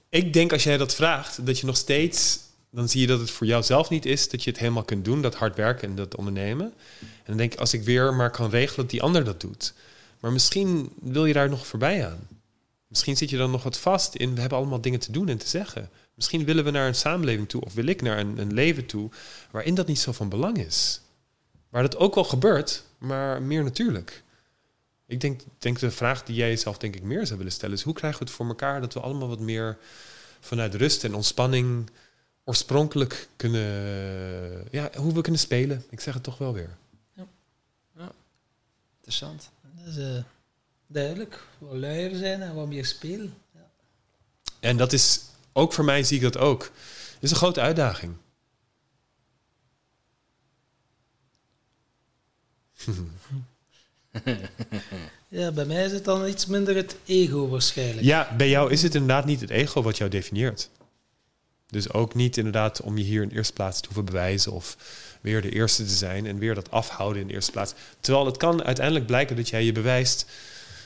Ik denk als jij dat vraagt, dat je nog steeds... Dan zie je dat het voor jou zelf niet is dat je het helemaal kunt doen. Dat hard werken en dat ondernemen. En dan denk ik, als ik weer maar kan regelen dat die ander dat doet. Maar misschien wil je daar nog voorbij aan. Misschien zit je dan nog wat vast in... we hebben allemaal dingen te doen en te zeggen. Misschien willen we naar een samenleving toe... of wil ik naar een, een leven toe... waarin dat niet zo van belang is. Waar dat ook wel gebeurt, maar meer natuurlijk. Ik denk, denk de vraag die jij jezelf denk ik meer zou willen stellen... is hoe krijgen we het voor elkaar dat we allemaal wat meer... vanuit rust en ontspanning oorspronkelijk kunnen... ja, hoe we kunnen spelen. Ik zeg het toch wel weer. Interessant. Dat is eh, duidelijk. Wat luier zijn en wat meer spelen. Ja. En dat is, ook voor mij zie ik dat ook. Het is een grote uitdaging. ja, bij mij is het dan iets minder het ego waarschijnlijk. Ja, bij jou is het inderdaad niet het ego wat jou definieert. Dus ook niet inderdaad om je hier in de eerste plaats te hoeven bewijzen of weer de eerste te zijn en weer dat afhouden in de eerste plaats. Terwijl het kan uiteindelijk blijken dat jij je bewijst,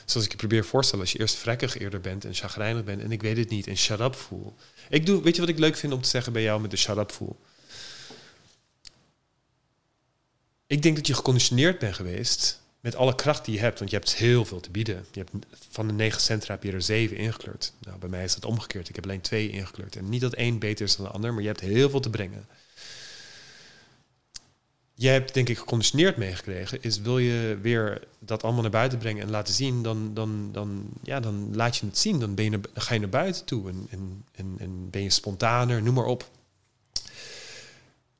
zoals ik je probeer voorstellen, als je eerst vrekkig eerder bent en chagrijnig bent en ik weet het niet en shut up voel. Ik doe, weet je wat ik leuk vind om te zeggen bij jou met de shut up voel? Ik denk dat je geconditioneerd bent geweest met alle kracht die je hebt, want je hebt heel veel te bieden. Je hebt, van de negen centra heb je er zeven ingekleurd. Nou, bij mij is dat omgekeerd. Ik heb alleen twee ingekleurd. En niet dat één beter is dan de ander, maar je hebt heel veel te brengen. Jij hebt denk ik geconditioneerd meegekregen, is wil je weer dat allemaal naar buiten brengen en laten zien, dan, dan, dan, ja, dan laat je het zien. Dan, ben je ga je naar buiten toe en, en, en, en ben je spontaner, noem maar op.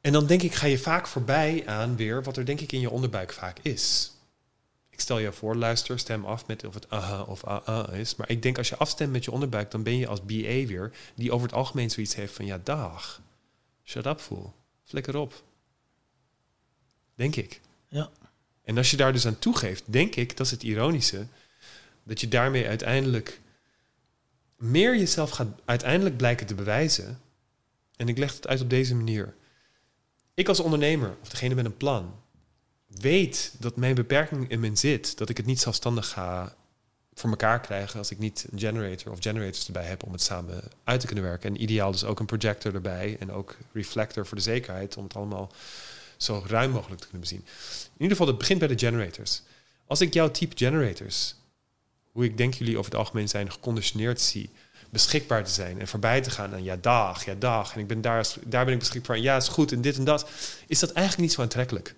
En dan denk ik, ga je vaak voorbij aan weer wat er denk ik in je onderbuik vaak is. Ik stel je voor, luister, stem af met of het aha of ah is. Maar ik denk als je afstemt met je onderbuik, dan ben je als BA weer, die over het algemeen zoiets heeft van, ja, dag, shut up, voel, flikker op. Denk ik. Ja. En als je daar dus aan toegeeft, denk ik, dat is het ironische, dat je daarmee uiteindelijk meer jezelf gaat uiteindelijk blijken te bewijzen. En ik leg het uit op deze manier. Ik als ondernemer, of degene met een plan, weet dat mijn beperking in mijn zit, dat ik het niet zelfstandig ga voor elkaar krijgen als ik niet een generator of generators erbij heb om het samen uit te kunnen werken. En ideaal dus ook een projector erbij en ook reflector voor de zekerheid om het allemaal zo ruim mogelijk te kunnen bezien. In ieder geval, het begint bij de generators. Als ik jouw type generators, hoe ik denk jullie over het algemeen zijn geconditioneerd zie, beschikbaar te zijn en voorbij te gaan aan ja dag, ja dag, en ik ben daar, daar ben ik beschikbaar en ja is goed en dit en dat, is dat eigenlijk niet zo aantrekkelijk.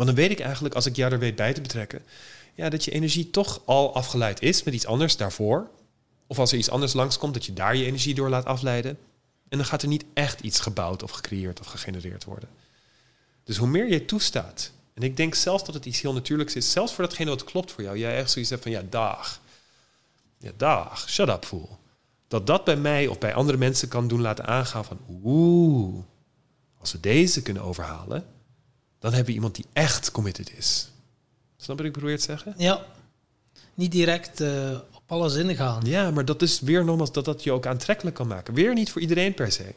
Want dan weet ik eigenlijk, als ik jou er weet bij te betrekken, ja, dat je energie toch al afgeleid is met iets anders daarvoor. Of als er iets anders langskomt, dat je daar je energie door laat afleiden. En dan gaat er niet echt iets gebouwd of gecreëerd of gegenereerd worden. Dus hoe meer je toestaat, en ik denk zelfs dat het iets heel natuurlijks is, zelfs voor datgene wat klopt voor jou, jij echt zoiets hebt van ja, dag. Ja, dag, shut up, fool. Dat dat bij mij of bij andere mensen kan doen laten aangaan van oeh, als we deze kunnen overhalen, dan hebben we iemand die echt committed is. Snap wat ik probeer te zeggen? Ja. Niet direct uh, op alles ingaan. Ja, maar dat is weer nogmaals dat dat je ook aantrekkelijk kan maken. Weer niet voor iedereen per se.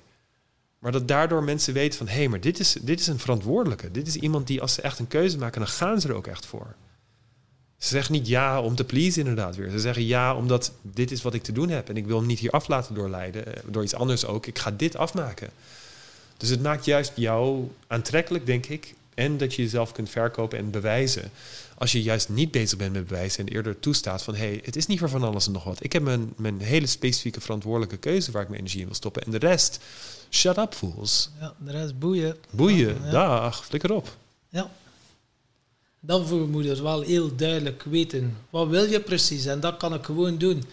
Maar dat daardoor mensen weten van... hé, hey, maar dit is, dit is een verantwoordelijke. Dit is iemand die als ze echt een keuze maken... dan gaan ze er ook echt voor. Ze zeggen niet ja om te please inderdaad weer. Ze zeggen ja omdat dit is wat ik te doen heb. En ik wil hem niet hier af laten doorleiden. Eh, door iets anders ook. Ik ga dit afmaken. Dus het maakt juist jou aantrekkelijk, denk ik. En dat je jezelf kunt verkopen en bewijzen. Als je juist niet bezig bent met bewijzen en eerder toestaat van hé, hey, het is niet voor van alles en nog wat. Ik heb mijn, mijn hele specifieke verantwoordelijke keuze waar ik mijn energie in wil stoppen. En de rest, shut up fools. Ja, de rest boeien. Boeien, ja. dag, flikker op. Ja. Dan voor moet je wel heel duidelijk weten, wat wil je precies? En dat kan ik gewoon doen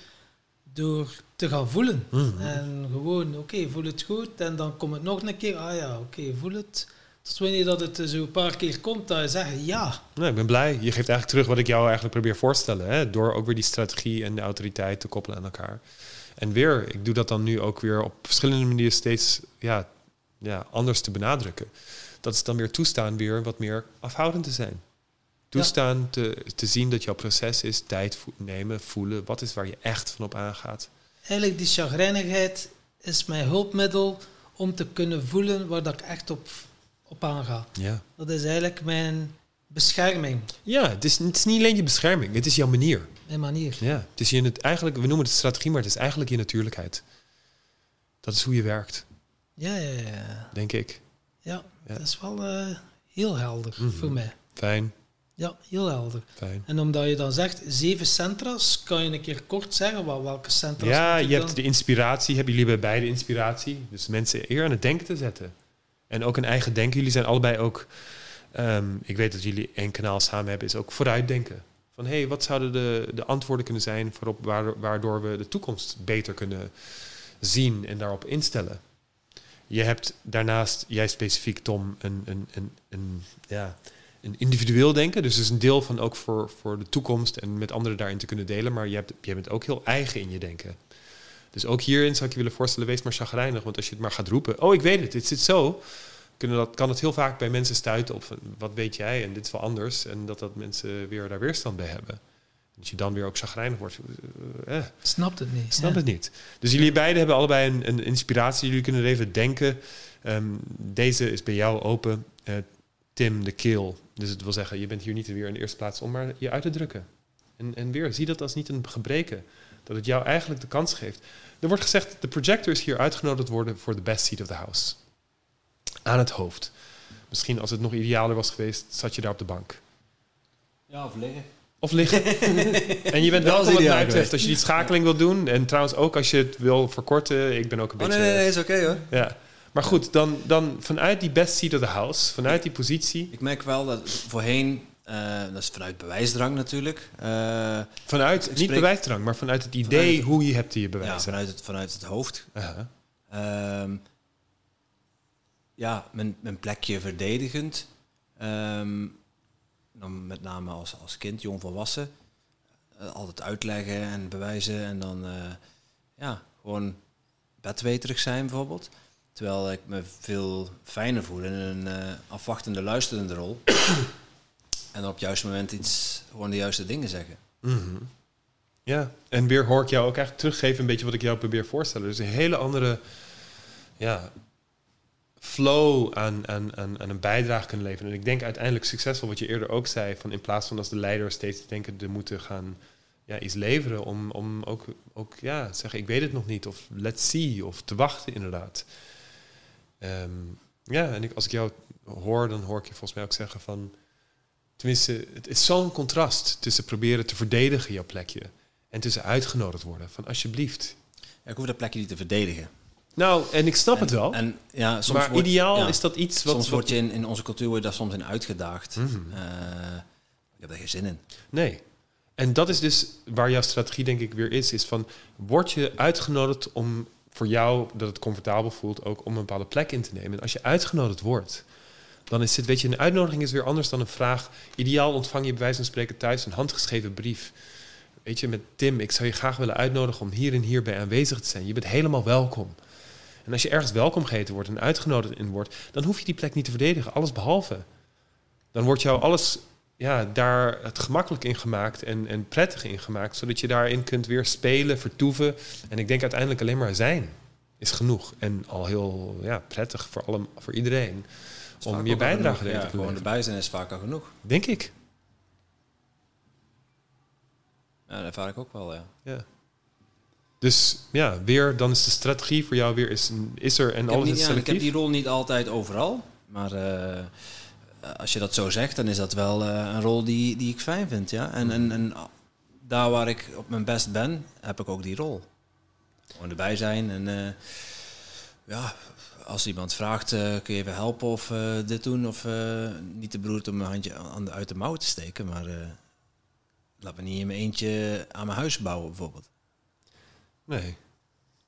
door te gaan voelen. Mhm. En gewoon, oké, voel het goed. En dan komt het nog een keer, ah ja, oké, voel het. Tot wanneer dat het zo een paar keer komt, dat je zegt ja. Nee, ik ben blij. Je geeft eigenlijk terug wat ik jou eigenlijk probeer voorstellen. Hè? Door ook weer die strategie en de autoriteit te koppelen aan elkaar. En weer, ik doe dat dan nu ook weer op verschillende manieren steeds ja, ja, anders te benadrukken. Dat is dan weer toestaan weer wat meer afhoudend te zijn. Toestaan te, te zien dat jouw proces is, tijd nemen, voelen. Wat is waar je echt van op aangaat. Eigenlijk die chagrijnigheid is mijn hulpmiddel om te kunnen voelen waar dat ik echt op op aanga. Ja. Dat is eigenlijk mijn bescherming. Ja, het is, het is niet alleen je bescherming, het is jouw manier. Mijn manier. Ja, het is je, het, eigenlijk, we noemen het strategie, maar het is eigenlijk je natuurlijkheid. Dat is hoe je werkt. Ja, ja, ja. Denk ik. Ja, dat is wel uh, heel helder mm -hmm. voor mij. Fijn. Ja, heel helder. Fijn. En omdat je dan zegt zeven centra's, kan je een keer kort zeggen wat, welke centra's. Ja, je hebt de inspiratie, hebben jullie bij beide inspiratie. Dus mensen eer aan het denken te zetten. En ook een eigen denken. Jullie zijn allebei ook. Um, ik weet dat jullie één kanaal samen hebben, is ook vooruitdenken. Van hé, hey, wat zouden de, de antwoorden kunnen zijn voorop waardoor we de toekomst beter kunnen zien en daarop instellen? Je hebt daarnaast, jij specifiek Tom, een, een, een, een, ja, een individueel denken. Dus is een deel van ook voor, voor de toekomst en met anderen daarin te kunnen delen. Maar je, hebt, je bent ook heel eigen in je denken. Dus ook hierin zou ik je willen voorstellen, wees maar chagrijnig. Want als je het maar gaat roepen, oh ik weet het, dit zit zo. Kunnen dat, kan het heel vaak bij mensen stuiten op wat weet jij en dit is wel anders. En dat dat mensen weer daar weerstand bij hebben. Dat je dan weer ook chagrijnig wordt. Eh, eh. Snapt het niet. Snapt het niet. Dus jullie beiden hebben allebei een, een inspiratie. Jullie kunnen er even denken. Um, deze is bij jou open. Uh, Tim de Keel. Dus het wil zeggen, je bent hier niet weer in de eerste plaats om maar je uit te drukken. En, en weer, zie dat als niet een gebreken. Dat het jou eigenlijk de kans geeft. Er wordt gezegd, de projector is hier uitgenodigd worden voor de best seat of the house. Aan het hoofd. Misschien als het nog idealer was geweest, zat je daar op de bank. Ja, of liggen. Of liggen. en je bent wel wat mij betreft als je die schakeling wil doen. En trouwens ook als je het wil verkorten. Ik ben ook een oh, beetje... Nee, nee, nee, is oké hoor. Ja. Maar goed, dan, dan vanuit die best seat of the house, vanuit die positie... Ik merk wel dat voorheen uh, dat is vanuit bewijsdrang natuurlijk. Uh, vanuit, niet bewijsdrang, maar vanuit het idee vanuit, hoe je hebt je bewijzen. Ja, vanuit het, vanuit het hoofd. Uh -huh. uh, ja, mijn, mijn plekje verdedigend. Um, dan met name als, als kind, jong volwassen, uh, altijd uitleggen en bewijzen en dan ja, gewoon bedweterig zijn bijvoorbeeld. Terwijl ik me veel fijner voel in een uh, afwachtende, luisterende rol. En op het juiste moment iets, gewoon de juiste dingen zeggen. -hmm. Ja, en weer hoor ik jou ook echt teruggeven, een beetje wat ik jou probeer voorstellen. Dus een hele andere ja, flow aan, aan, aan, een bijdrage kunnen leveren. En ik denk uiteindelijk succesvol, wat je eerder ook zei, van in plaats van als de leider steeds denken te moeten gaan ja, iets leveren, om, om ook, ook ja, zeggen ik weet het nog niet, of let's see, of te wachten inderdaad. Um, ja, en ik, als ik jou hoor, dan hoor ik je volgens mij ook zeggen van, tenminste, het is zo'n contrast tussen proberen te verdedigen jouw plekje en tussen uitgenodigd worden van alsjeblieft. Ja, ik hoef dat plekje niet te verdedigen. Nou, en ik snap het wel. En, ja, soms maar ideaal ja, is dat iets wat... Soms word je in, in onze cultuur word je daar soms in uitgedaagd. Mm -hmm. uh, ik heb daar geen zin in. Nee. En dat is dus waar jouw strategie denk ik weer is. Is van, word je uitgenodigd om voor jou, dat het comfortabel voelt, ook om een bepaalde plek in te nemen. En als je uitgenodigd wordt, dan is het, weet je, een uitnodiging is weer anders dan een vraag. Ideaal ontvang je bij wijze van spreken thuis een handgeschreven brief. Weet je, met Tim, ik zou je graag willen uitnodigen om hier en hierbij aanwezig te zijn. Je bent helemaal welkom. En als je ergens welkom geheten wordt en uitgenodigd in wordt, dan hoef je die plek niet te verdedigen, alles behalve. Dan wordt jou alles ja, daar het gemakkelijk in gemaakt en, en prettig in gemaakt, zodat je daarin kunt weer spelen, vertoeven. En ik denk uiteindelijk alleen maar zijn is genoeg. En al heel ja, prettig voor, alle, voor iedereen om je bijdrage te ja, Gewoon erbij zijn is vaak al genoeg. Denk ik. Ja, dat ervaar ik ook wel, ja. ja. Dus ja, weer, dan is de strategie voor jou weer, is, is er en alles niet, is ja, Ik heb die rol niet altijd overal, maar uh, als je dat zo zegt, dan is dat wel uh, een rol die, die ik fijn vind, ja. En, en, en daar waar ik op mijn best ben, heb ik ook die rol. Gewoon erbij zijn en uh, ja, als iemand vraagt, uh, kun je even helpen of uh, dit doen? Of uh, niet te beroerd om mijn handje aan de, uit de mouw te steken, maar laat me niet in mijn eentje aan mijn huis bouwen bijvoorbeeld. Nee,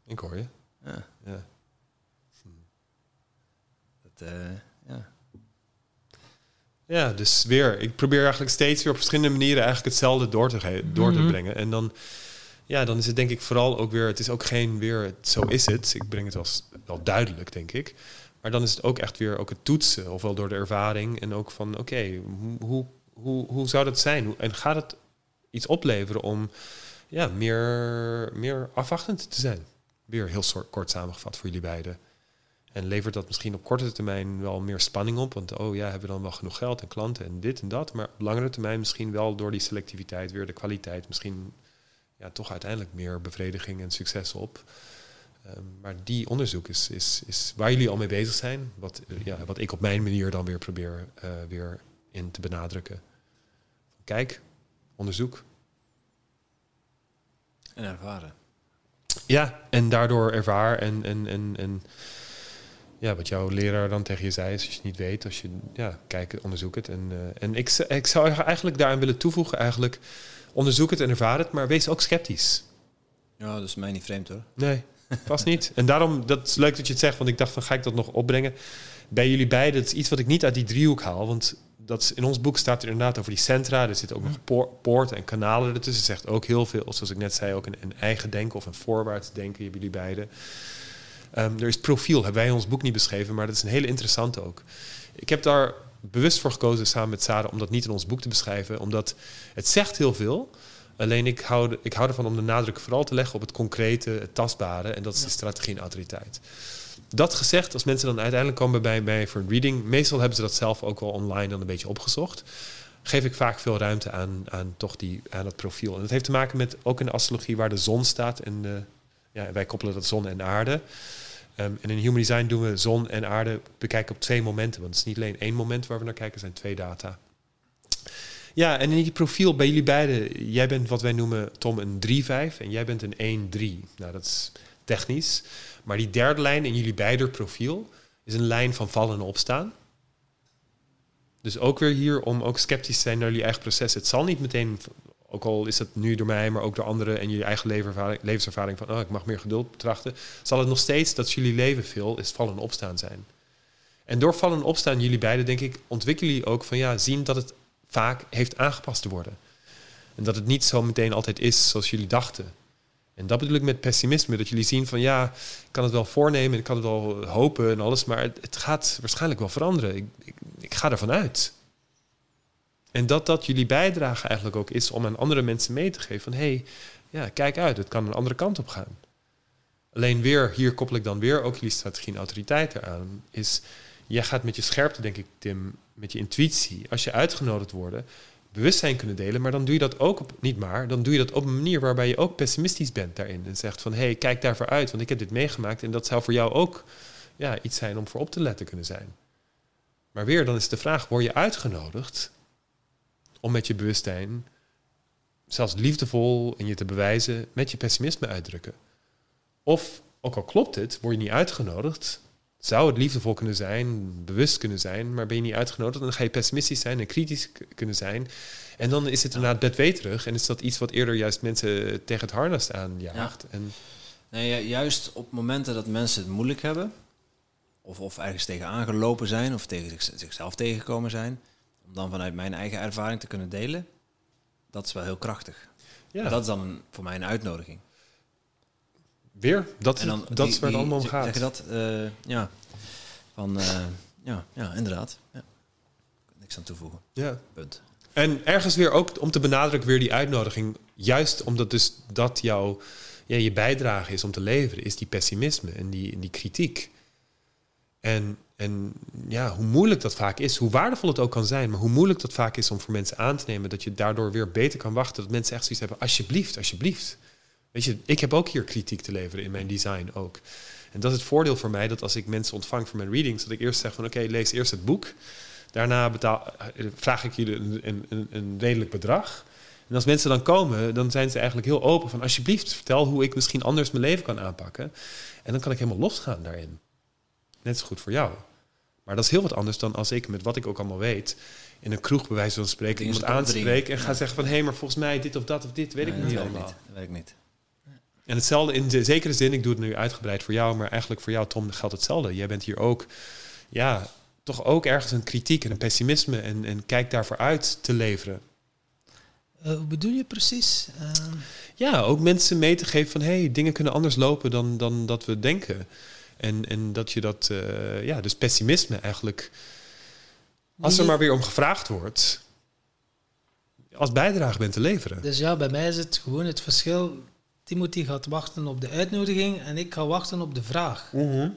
ik hoor je. Ja. ja. Hm. Dat, ja. Ja, dus weer, ik probeer eigenlijk steeds weer op verschillende manieren eigenlijk hetzelfde door te, door te mm -hmm. brengen. En dan ja, dan is het denk ik vooral ook weer, het is ook geen weer, zo is het. Ik breng het wel, wel duidelijk, denk ik. Maar dan is het ook echt weer ook het toetsen, ofwel door de ervaring en ook van, oké, hoe, hoe, hoe zou dat zijn? En gaat het iets opleveren om ja, meer, meer afwachtend te zijn? Weer heel kort samengevat voor jullie beiden. En levert dat misschien op korte termijn wel meer spanning op? Want oh ja, hebben we dan wel genoeg geld en klanten en dit en dat. Maar op langere termijn misschien wel door die selectiviteit weer de kwaliteit misschien ja, toch uiteindelijk meer bevrediging en succes op. Um, maar die onderzoek is, is, is waar jullie al mee bezig zijn. Wat, ja, wat ik op mijn manier dan weer probeer uh, weer in te benadrukken. Kijk, onderzoek. En ervaren. Ja, en daardoor ervaar en, en, en, en ja, wat jouw leraar dan tegen je zei, is als je het niet weet, als je ja, kijk, onderzoek het. En, uh, en ik, ik zou eigenlijk daaraan willen toevoegen, eigenlijk onderzoek het en ervaar het, maar wees ook sceptisch. Ja, dat is mij niet vreemd hoor. Nee, vast niet. En daarom, dat is leuk dat je het zegt, want ik dacht van ga ik dat nog opbrengen. Bij jullie beiden, dat is iets wat ik niet uit die driehoek haal, want dat is, in ons boek staat er inderdaad over die centra. Er zitten ook nog poorten en kanalen ertussen. zegt ook heel veel, zoals ik net zei, ook een, een eigen denken of een voorwaarts denken, hebben jullie beiden. Um, er is profiel, hebben wij in ons boek niet beschreven, maar dat is een hele interessante ook. Ik heb daar bewust voor gekozen samen met Sarah om dat niet in ons boek te beschrijven, omdat het zegt heel veel. Alleen ik hou, ik hou ervan om de nadruk vooral te leggen op het concrete, het tastbare, en dat is ja. de strategie en autoriteit. Dat gezegd, als mensen dan uiteindelijk komen bij mij voor een reading, meestal hebben ze dat zelf ook wel online dan een beetje opgezocht. Geef ik vaak veel ruimte aan, aan, toch die, aan het profiel. En dat heeft te maken met ook in de astrologie waar de zon staat. En de, ja, wij koppelen dat zon en aarde. Um, en in Human Design doen we zon en aarde bekijken op twee momenten. Want het is niet alleen één moment waar we naar kijken, het zijn twee data. Ja, en in die profiel bij jullie beiden, jij bent wat wij noemen, Tom, een 3-5 en jij bent een 1-3. Nou, dat is technisch. Maar die derde lijn in jullie beide profiel is een lijn van vallen en opstaan. Dus ook weer hier om ook sceptisch te zijn naar jullie eigen proces. Het zal niet meteen ook al is dat nu door mij, maar ook door anderen en je eigen levenservaring van, oh, ik mag meer geduld betrachten, zal het nog steeds dat jullie leven veel is vallen en opstaan zijn. En door vallen en opstaan, jullie beiden, denk ik, ontwikkelen jullie ook van ja, zien dat het vaak heeft aangepast te worden. En dat het niet zo meteen altijd is zoals jullie dachten. En dat bedoel ik met pessimisme. Dat jullie zien van ja, ik kan het wel voornemen, ik kan het wel hopen en alles, maar het, het gaat waarschijnlijk wel veranderen. Ik, ik, ik, ga ervan uit. En dat dat jullie bijdrage eigenlijk ook is om aan andere mensen mee te geven van hé, hey, ja, kijk uit, het kan een andere kant op gaan. Alleen weer, hier koppel ik dan weer ook jullie strategie en autoriteit eraan, is jij gaat met je scherpte, denk ik, Tim, met je intuïtie, als je uitgenodigd wordt, bewustzijn kunnen delen, maar dan doe je dat ook op, niet maar, dan doe je dat op een manier waarbij je ook pessimistisch bent daarin. En zegt van, hé, hey, kijk daarvoor uit, want ik heb dit meegemaakt en dat zou voor jou ook ja, iets zijn om voor op te letten kunnen zijn. Maar weer, dan is de vraag, word je uitgenodigd om met je bewustzijn, zelfs liefdevol en je te bewijzen, met je pessimisme uitdrukken? Of, ook al klopt het, word je niet uitgenodigd, zou het liefdevol kunnen zijn, bewust kunnen zijn, maar ben je niet uitgenodigd, dan ga je pessimistisch zijn en kritisch kunnen zijn. En dan is het inderdaad bedweterig en is dat iets wat eerder juist mensen tegen het harnas aanjaagt. Ja. En nee, juist op momenten dat mensen het moeilijk hebben, of, of ergens tegen aangelopen zijn, of tegen zichzelf tegengekomen zijn, om dan vanuit mijn eigen ervaring te kunnen delen, dat is wel heel krachtig. Ja. Dat is dan voor mij een uitnodiging. Weer, dat, en dan, dat is waar het allemaal om gaat. Zeg je dat? Uh, ja, van, uh, ja, ja, inderdaad. Ja. Niks aan toevoegen. Ja. Punt. En ergens weer ook om te benadrukken weer die uitnodiging. Juist omdat dus dat jouw, ja, je bijdrage is om te leveren, is die pessimisme en die, die kritiek. En, en ja, hoe moeilijk dat vaak is, hoe waardevol het ook kan zijn, maar hoe moeilijk dat vaak is om voor mensen aan te nemen, dat je daardoor weer beter kan wachten, dat mensen echt zoiets hebben, alsjeblieft, alsjeblieft. Weet je, ik heb ook hier kritiek te leveren in mijn design ook. En dat is het voordeel voor mij, dat als ik mensen ontvang voor mijn readings, dat ik eerst zeg van oké, lees eerst het boek. Daarna betaal, vraag ik jullie een, een, een, redelijk bedrag. En als mensen dan komen, dan zijn ze eigenlijk heel open van alsjeblieft, vertel hoe ik misschien anders mijn leven kan aanpakken. En dan kan ik helemaal losgaan daarin. Net zo goed voor jou. Maar dat is heel wat anders dan als ik met wat ik ook allemaal weet in een kroeg bij wijze van spreken iemand aanspreken en ga zeggen van hé, hey, maar volgens mij dit of dat of dit weet ik niet allemaal. Dat weet ik niet. En hetzelfde in de zekere zin, ik doe het nu uitgebreid voor jou, maar eigenlijk voor jou, Tom, geldt hetzelfde. Jij bent hier ook, ja, toch ook ergens een kritiek en een pessimisme en, en kijk daarvoor uit te leveren. Uh, hoe bedoel je precies? Uh... Ja, ook mensen mee te geven van hé, hey, dingen kunnen anders lopen dan, dan dat we denken. En, en dat je dat, uh, ja, dus pessimisme eigenlijk, als er maar weer om gevraagd wordt, als bijdrage bent te leveren. Dus ja, bij mij is het gewoon het verschil Timothy gaat wachten op de uitnodiging en ik ga wachten op de vraag. Mhm.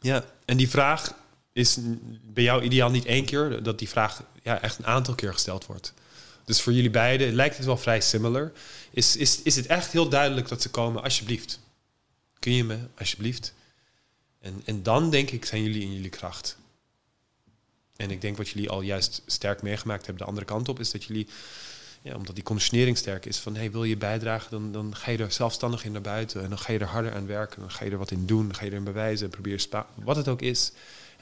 Ja, en die vraag is bij jou ideaal niet één keer, dat die vraag ja, echt een aantal keer gesteld wordt. Dus voor jullie beiden lijkt het wel vrij similar. Is, is, is het echt heel duidelijk dat ze komen, alsjeblieft. Kun je me, alsjeblieft? En, en dan denk ik, zijn jullie in jullie kracht. En ik denk wat jullie al juist sterk meegemaakt hebben, de andere kant op, is dat jullie ja, omdat die conditionering sterk is van hey, wil je bijdragen, dan, dan ga je er zelfstandig in naar buiten. En dan ga je er harder aan werken. Dan ga je er wat in doen. Dan ga je erin bewijzen. Probeer wat het ook is.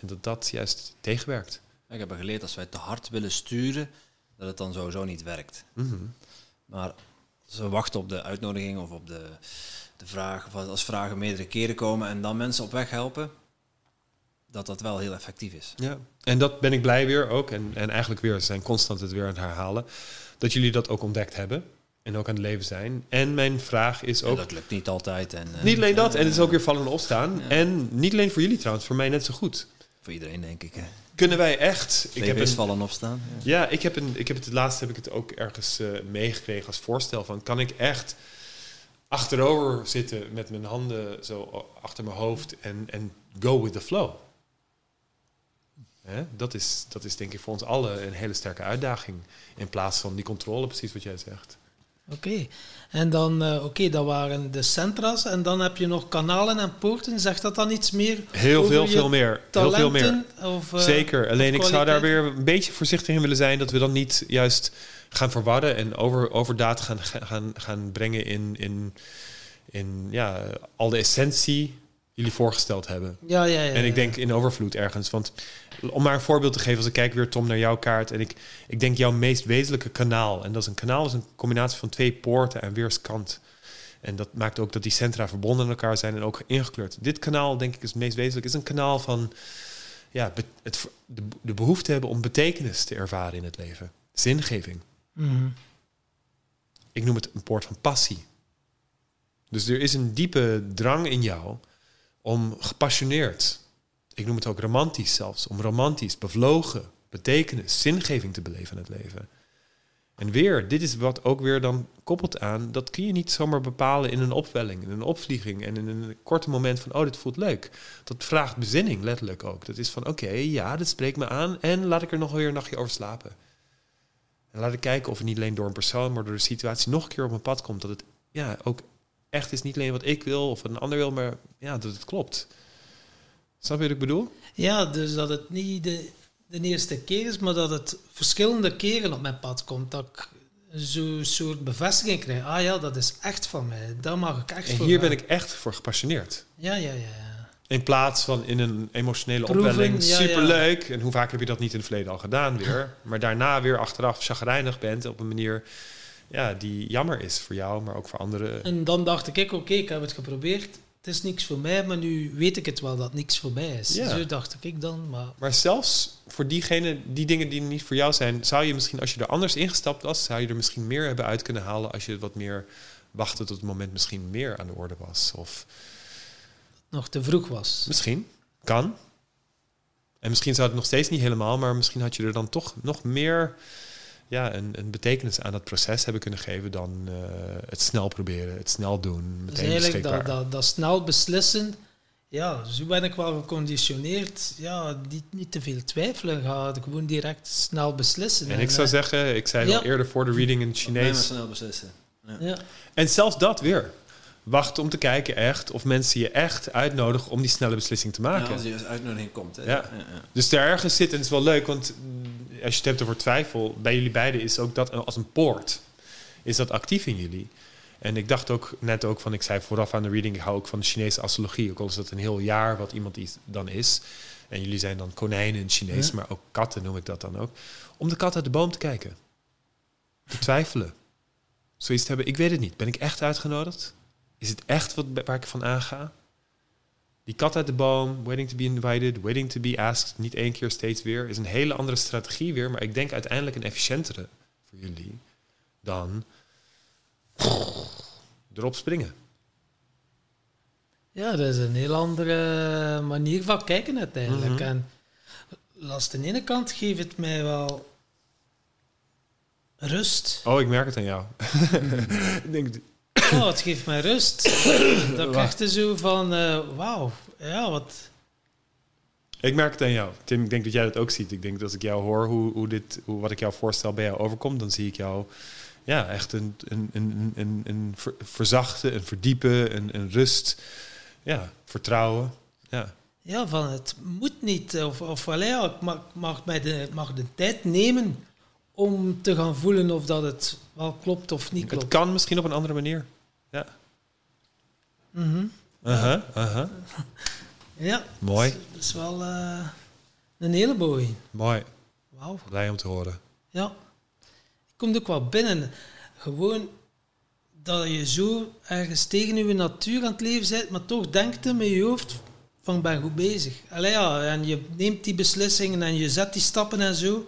En dat dat juist tegenwerkt. Ik heb geleerd als wij te hard willen sturen, dat het dan sowieso niet werkt. Mhm. Maar we wachten op de uitnodiging of op de, de vraag, of als vragen meerdere keren komen en dan mensen op weg helpen, dat dat wel heel effectief is. Ja, en dat ben ik blij weer ook. En, en eigenlijk weer zijn constant het weer aan het herhalen dat jullie dat ook ontdekt hebben. En ook aan het leven zijn. En mijn vraag is ook... dat lukt niet altijd. En, niet alleen dat, en het is ook weer vallen en opstaan. En niet alleen voor jullie trouwens, voor mij net zo goed. Voor iedereen, denk ik. Hè. Kunnen wij echt... Ik heb een, vallen en opstaan. Ja, ja, ik, heb een, ik heb het, laatste heb ik het ook ergens uh, meegekregen als voorstel van... Kan ik echt achterover zitten met mijn handen zo achter mijn hoofd en, en go with the flow? Hè? Dat, is, dat is denk ik voor ons allen een hele sterke uitdaging. In plaats van die controle, precies wat jij zegt. Oké, en dan, uh, oké, dat waren de centra's. En dan heb je nog kanalen en poorten. Zegt dat dan iets meer? Heel veel, veel meer. Heel veel meer. Of, uh, Zeker. Alleen ik zou daar weer een beetje voorzichtig in willen zijn dat we dan niet juist gaan verwarren en over, overdaad gaan, gaan, gaan brengen in, in, in ja, al de essentie jullie voorgesteld hebben. Ja, ja, ja. En ik denk in overvloed ergens. Want om maar een voorbeeld te geven, als ik kijk weer Tom naar jouw kaart en ik, ik denk jouw meest wezenlijke kanaal. En dat is een kanaal is een combinatie van twee poorten en weerskant. En dat maakt ook dat die centra verbonden aan elkaar zijn en ook ingekleurd. Dit kanaal, denk ik, is het meest wezenlijk. Is een kanaal van ja, het, de, de behoefte hebben om betekenis te ervaren in het leven. zingeving. Mhm. Ik noem het een poort van passie. Dus er is een diepe drang in jou om gepassioneerd, ik noem het ook romantisch zelfs, om romantisch, bevlogen, betekenis, zingeving te beleven in het leven. En weer, dit is wat ook weer dan koppelt aan, dat kun je niet zomaar bepalen in een opwelling, in een opvlieging en in een korte moment van, oh, dit voelt leuk. Dat vraagt bezinning, letterlijk ook. Dat is van, oké, ja, dit spreekt me aan en laat ik er nog weer een nachtje over slapen. En laat ik kijken of het niet alleen door een persoon, maar door de situatie nog een keer op mijn pad komt. Dat het ja, ook echt is niet alleen wat ik wil of wat een ander wil, maar ja, dat het klopt. Snap je wat ik bedoel? Ja, dus dat het niet de, de eerste keer is, maar dat het verschillende keren op mijn pad komt. Dat ik zo'n soort bevestiging krijg. Ah ja, dat is echt van mij. Daar mag ik echt En voor hier ben ik echt voor gepassioneerd. Ja, ja, ja. ja. In plaats van in een emotionele Proeven, opwelling, ja, superleuk. En hoe vaak heb je dat niet in het verleden al gedaan weer. Maar daarna weer achteraf chagrijnig bent op een manier ja, die jammer is voor jou, maar ook voor anderen. En dan dacht ik, oké, ik heb het geprobeerd. Het is niks voor mij, maar nu weet ik het wel dat niks voor mij is. Ja. Zo dacht ik dan, maar... Maar zelfs voor diegene, die dingen die niet voor jou zijn, zou je misschien, als je er anders ingestapt was, zou je er misschien meer hebben uit kunnen halen als je wat meer wachtte tot het moment misschien meer aan de orde was. Of nog te vroeg was. misschien, kan. En misschien zou het nog steeds niet helemaal, maar misschien had je er dan toch nog meer ja, een, een betekenis aan dat proces hebben kunnen geven dan eh, het snel proberen, het snel doen, Dus meteen eigenlijk dat, beschikbaar. dat, dat snel beslissen, ja, zo ben ik wel geconditioneerd. Ja, niet, niet te veel twijfelen, ga gewoon direct snel beslissen. En ik zou eh, zeggen, ik zei al Ja. eerder voor de reading in het Chinees, snel beslissen. Ja, En zelfs dat weer. Wachten om te kijken echt of mensen je echt uitnodigen om die snelle beslissing te Ja, maken. als je als uitnodiging komt. Hè. Ja. Dus daar ergens zit, en het is wel leuk, want als je het hebt over twijfel, bij jullie beiden is ook dat als een poort. Is dat actief in jullie? En ik dacht ook net ook van, ik zei vooraf aan de reading, ik hou ook van de Chinese astrologie. Ook al is dat een heel jaar wat iemand is, dan is. En jullie zijn dan konijnen in het Chinees, Ja. maar ook katten noem ik dat dan ook. Om de kat uit de boom te kijken. Te twijfelen. Zoiets te hebben, ik weet het niet. Ben ik echt uitgenodigd? Is het echt wat, waar ik van aanga? Die kat uit de boom, waiting to be invited, waiting to be asked, niet één keer steeds weer, is een hele andere strategie weer, maar ik denk uiteindelijk een efficiëntere voor jullie dan erop springen. ja, dat is een heel andere manier van kijken uiteindelijk. Mhm. En langs de ene kant geeft het mij wel rust. Oh, ik merk het aan jou. ik denk, Oh, het geeft mij rust. Dat krijg je zo van, eh, wauw, ja, wat... ik merk het aan jou. Tim, ik denk dat jij dat ook ziet. Ik denk dat als ik jou hoor, hoe, hoe dit, hoe, wat ik jou voorstel bij jou overkomt, dan zie ik jou ja, echt een, een, een, een, een ver- verzachten, een verdiepen, een, een rust, ja, vertrouwen. Ja. Ja, van het moet niet. Of, of wel, ja, ik mag, mag, mij de, mag de tijd nemen om te gaan voelen of dat het wel klopt of niet Het klopt. kan misschien op een andere manier. Ja. Mhm. Aha, aha. Ja, Mooi, dat is wel eh, een hele mooie. mooi. Wauw. Blij om te horen. Ja. Je komt ook wel binnen. Gewoon dat je zo ergens tegen je natuur aan het leven bent, maar toch denkt je met je hoofd van ik ben goed bezig. Allee, ja, en je neemt die beslissingen en je zet die stappen en zo.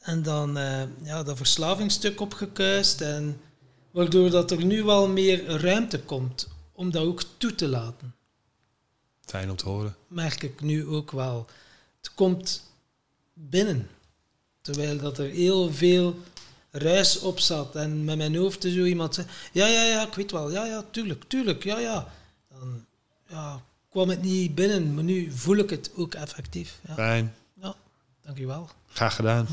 En dan eh, ja, dat verslavingsstuk opgekuist en waardoor dat er nu wel meer ruimte komt om dat ook toe te laten Fijn om te horen. merk ik nu ook wel. Het komt binnen. Terwijl dat er heel veel ruis op zat. En met mijn hoofd zo iemand zei, ja, ja, ja, ik weet wel. Ja, ja, tuurlijk, tuurlijk, ja, ja. Dan ja, kwam het niet binnen, maar nu voel ik het ook effectief. Ja, Fijn. ja dankjewel. Graag gedaan.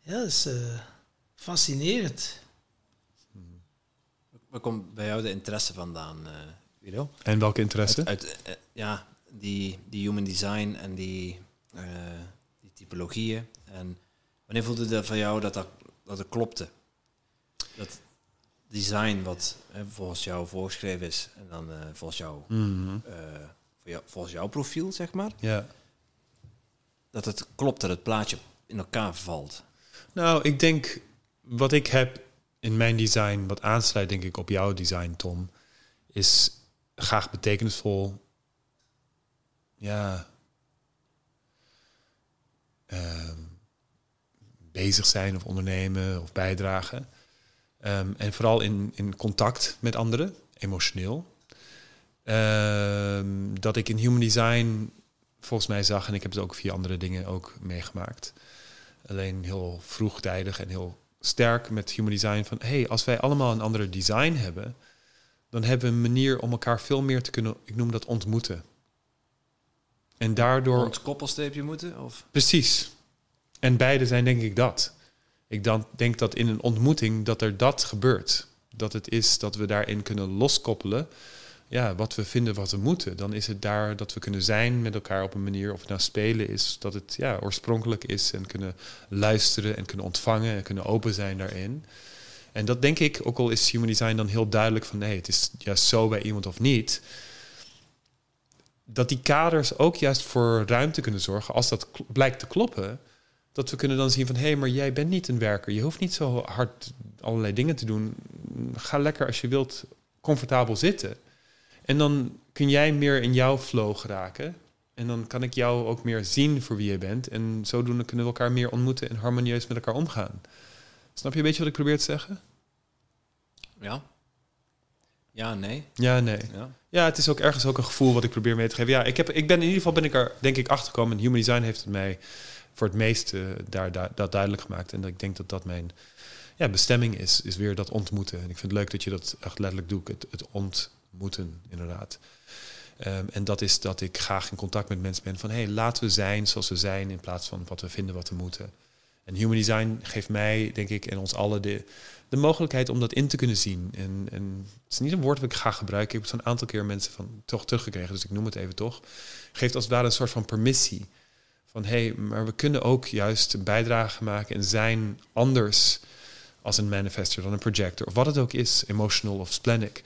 Ja, dat is eh, fascinerend. Waar komt bij jou de interesse vandaan, eh Guido? En welke interesse? Uit, uit, eh, ja, die, die human design en die, eh, die typologieën. En wanneer voelde dat van jou dat dat, dat het klopte? Dat design wat eh, volgens jou voorgeschreven is en dan eh, volgens, jou, Mhm. eh, voor jou, volgens jouw profiel, zeg maar, Ja. dat het klopt, dat het plaatje in elkaar valt. Nou, ik denk wat ik heb in mijn design, wat aansluit denk ik op jouw design, Tom, is graag betekenisvol. Ja. ehm, bezig zijn of ondernemen of bijdragen. Ehm, en vooral in, in contact met anderen, emotioneel. Ehm, dat ik in human design volgens mij zag, en ik heb het ook via andere dingen ook meegemaakt. Alleen heel vroegtijdig en heel sterk met human design van hey, als wij allemaal een andere design hebben, dan hebben we een manier om elkaar veel meer te kunnen, ik noem dat ontmoeten. En daardoor. Het koppelstreepje moeten? Of? Precies. En beide zijn denk ik dat. Ik dan denk dat in een ontmoeting dat er dat gebeurt. Dat het is dat we daarin kunnen loskoppelen. Ja, wat we vinden wat we moeten. Dan is het daar dat we kunnen zijn met elkaar op een manier. Of het nou spelen is, dat het ja, oorspronkelijk is. En kunnen luisteren en kunnen ontvangen en kunnen open zijn daarin. En dat denk ik, ook al is human design dan heel duidelijk van nee, het is juist zo bij iemand of niet. Dat die kaders ook juist voor ruimte kunnen zorgen, als dat blijkt te kloppen, dat we kunnen dan zien van hé, hey, maar jij bent niet een werker. Je hoeft niet zo hard allerlei dingen te doen. Ga lekker als je wilt comfortabel zitten. En dan kun jij meer in jouw flow geraken. En dan kan ik jou ook meer zien voor wie je bent. En zodoende kunnen we elkaar meer ontmoeten en harmonieus met elkaar omgaan. Snap je een beetje wat ik probeer te zeggen? Ja. Ja, nee. Ja, nee. Ja. ja, het is ook ergens ook een gevoel wat ik probeer mee te geven. Ja, ik, heb, ik ben in ieder geval ben ik er denk ik achter gekomen. En Human Design heeft het mij voor het meest uh, daar, daar, dat duidelijk gemaakt. En ik denk dat dat mijn ja, bestemming is, is weer dat ontmoeten. En ik vind het leuk dat je dat echt letterlijk doet, het, het ontmoeten inderdaad. Um, en dat is dat ik graag in contact met mensen ben van... hey, laten we zijn zoals we zijn in plaats van wat we vinden wat we moeten. En human design geeft mij, denk ik, en ons allen de, de mogelijkheid om dat in te kunnen zien. En, en het is niet een woord dat ik ga gebruiken. Ik heb het zo'n aantal keer mensen van toch teruggekregen, dus ik noem het even toch. Geeft als het ware een soort van permissie. Van hé, hey, maar we kunnen ook juist een bijdrage maken en zijn anders als een manifester dan een projector. Of wat het ook is, emotional of splenic.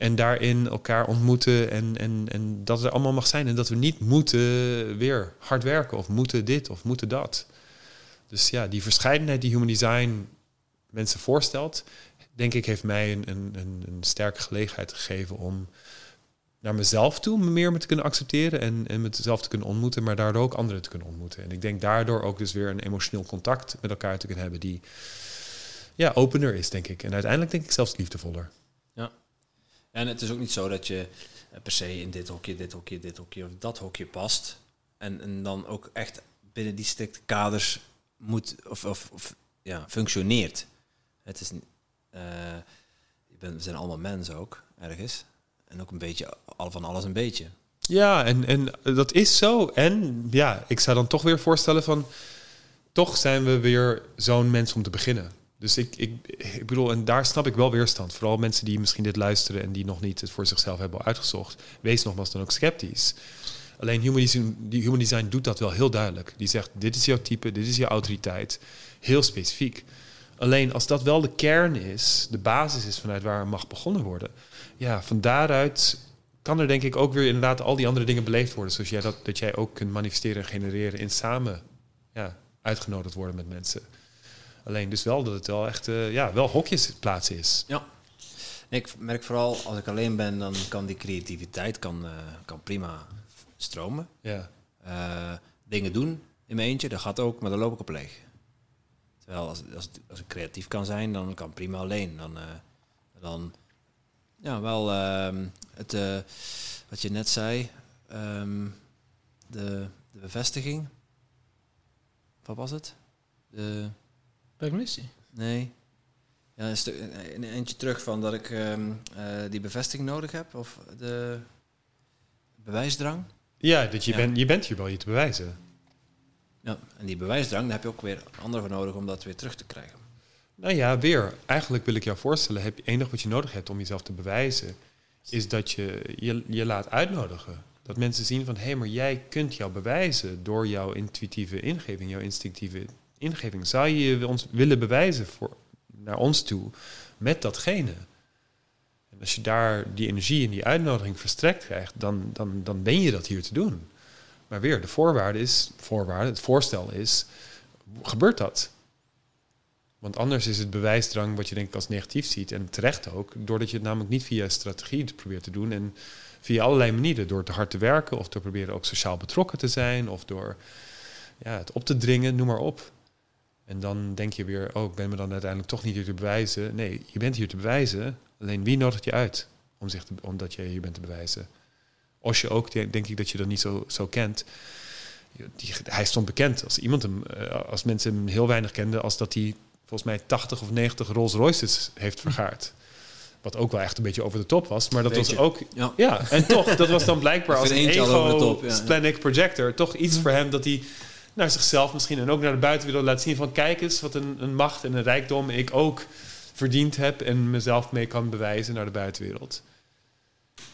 En daarin elkaar ontmoeten en, en, en dat het allemaal mag zijn. En dat we niet moeten weer hard werken of moeten dit of moeten dat. Dus ja, die verscheidenheid die Human Design mensen voorstelt, denk ik, heeft mij een, een, een, sterke gelegenheid gegeven om naar mezelf toe meer me te kunnen accepteren en, en mezelf te kunnen ontmoeten, maar daardoor ook anderen te kunnen ontmoeten. En ik denk daardoor ook dus weer een emotioneel contact met elkaar te kunnen hebben die ja, opener is, denk ik. En uiteindelijk denk ik zelfs liefdevoller. En het is ook niet zo dat je per se in dit hokje, dit hokje, dit hokje of dat hokje past. En, en dan ook echt binnen die strikte kaders moet of, of, of ja, functioneert. Het is, uh, we zijn allemaal mensen ook, ergens. En ook een beetje, al van alles een beetje. Ja, en, en dat is zo. En ja, ik zou dan toch weer voorstellen van... toch zijn we weer zo'n mens om te beginnen. Dus ik, ik, ik bedoel, en daar snap ik wel weerstand. Vooral mensen die misschien dit luisteren en die nog niet het voor zichzelf hebben uitgezocht. Wees nogmaals dan ook sceptisch. Alleen human design, die human design doet dat wel heel duidelijk. Die zegt, dit is jouw type, dit is jouw autoriteit. Heel specifiek. Alleen als dat wel de kern is, de basis is vanuit waar mag begonnen worden. Ja, van daaruit kan er denk ik ook weer inderdaad al die andere dingen beleefd worden. Zoals jij dat, dat jij ook kunt manifesteren en genereren in samen ja, uitgenodigd worden met mensen. Alleen dus wel dat het wel echt uh, ja, wel hokjes plaatsen is. Ja. ik merk vooral als ik alleen ben, dan kan die creativiteit kan, uh, kan prima stromen. Ja. Uh, dingen doen in mijn eentje, dat gaat ook, maar dan loop ik op leeg. Terwijl als, als, als ik creatief kan zijn, dan kan prima alleen. Dan, dan ja, wel uh, het, wat je net zei, um, de, de bevestiging. Wat was het? De permissie. Nee. Ja, een, stuk, een eentje terug van dat ik um, die bevestiging nodig heb of de bewijsdrang. Ja, dat je, Bent, je bent hier wel je te bewijzen. Ja, en die bewijsdrang, daar heb je ook weer anderen voor nodig om dat weer terug te krijgen. Nou ja, weer. Eigenlijk wil ik jou voorstellen, heb je enig wat je nodig hebt om jezelf te bewijzen, is dat je je, je laat uitnodigen. Dat mensen zien van, hé, hey, maar jij kunt jou bewijzen door jouw intuïtieve ingeving, jouw instinctieve ingeving. Zou je ons willen bewijzen voor, naar ons toe met datgene? als je daar die energie en die uitnodiging verstrekt krijgt, dan, dan, dan ben je dat hier te doen. Maar weer, de voorwaarde is, voorwaarde, het voorstel is, gebeurt dat? Want anders is het bewijsdrang wat je denk ik als negatief ziet, en terecht ook, doordat je het namelijk niet via strategie probeert te doen en via allerlei manieren, door te hard te werken of door proberen ook sociaal betrokken te zijn of door ja, het op te dringen, noem maar op. En dan denk je weer, oh, ik ben me dan uiteindelijk toch niet hier te bewijzen. Nee, je bent hier te bewijzen. Alleen wie nodigt je uit om zich te, omdat je hier bent te bewijzen? Osje ook, denk ik dat je dat niet zo, zo kent. Die, hij stond bekend als iemand hem, eh, als mensen hem heel weinig kenden, als dat hij volgens mij 80 of 90 Rolls Royces heeft vergaard. Wat ook wel echt een beetje over de top was. Maar dat was ook... Ja. ja. en toch, dat was dan blijkbaar als een ego ja. projector... toch iets voor hem dat hij naar zichzelf misschien... en ook naar de buitenwereld laat zien van... kijk eens wat een, een macht en een rijkdom ik ook verdiend heb... en mezelf mee kan bewijzen naar de buitenwereld.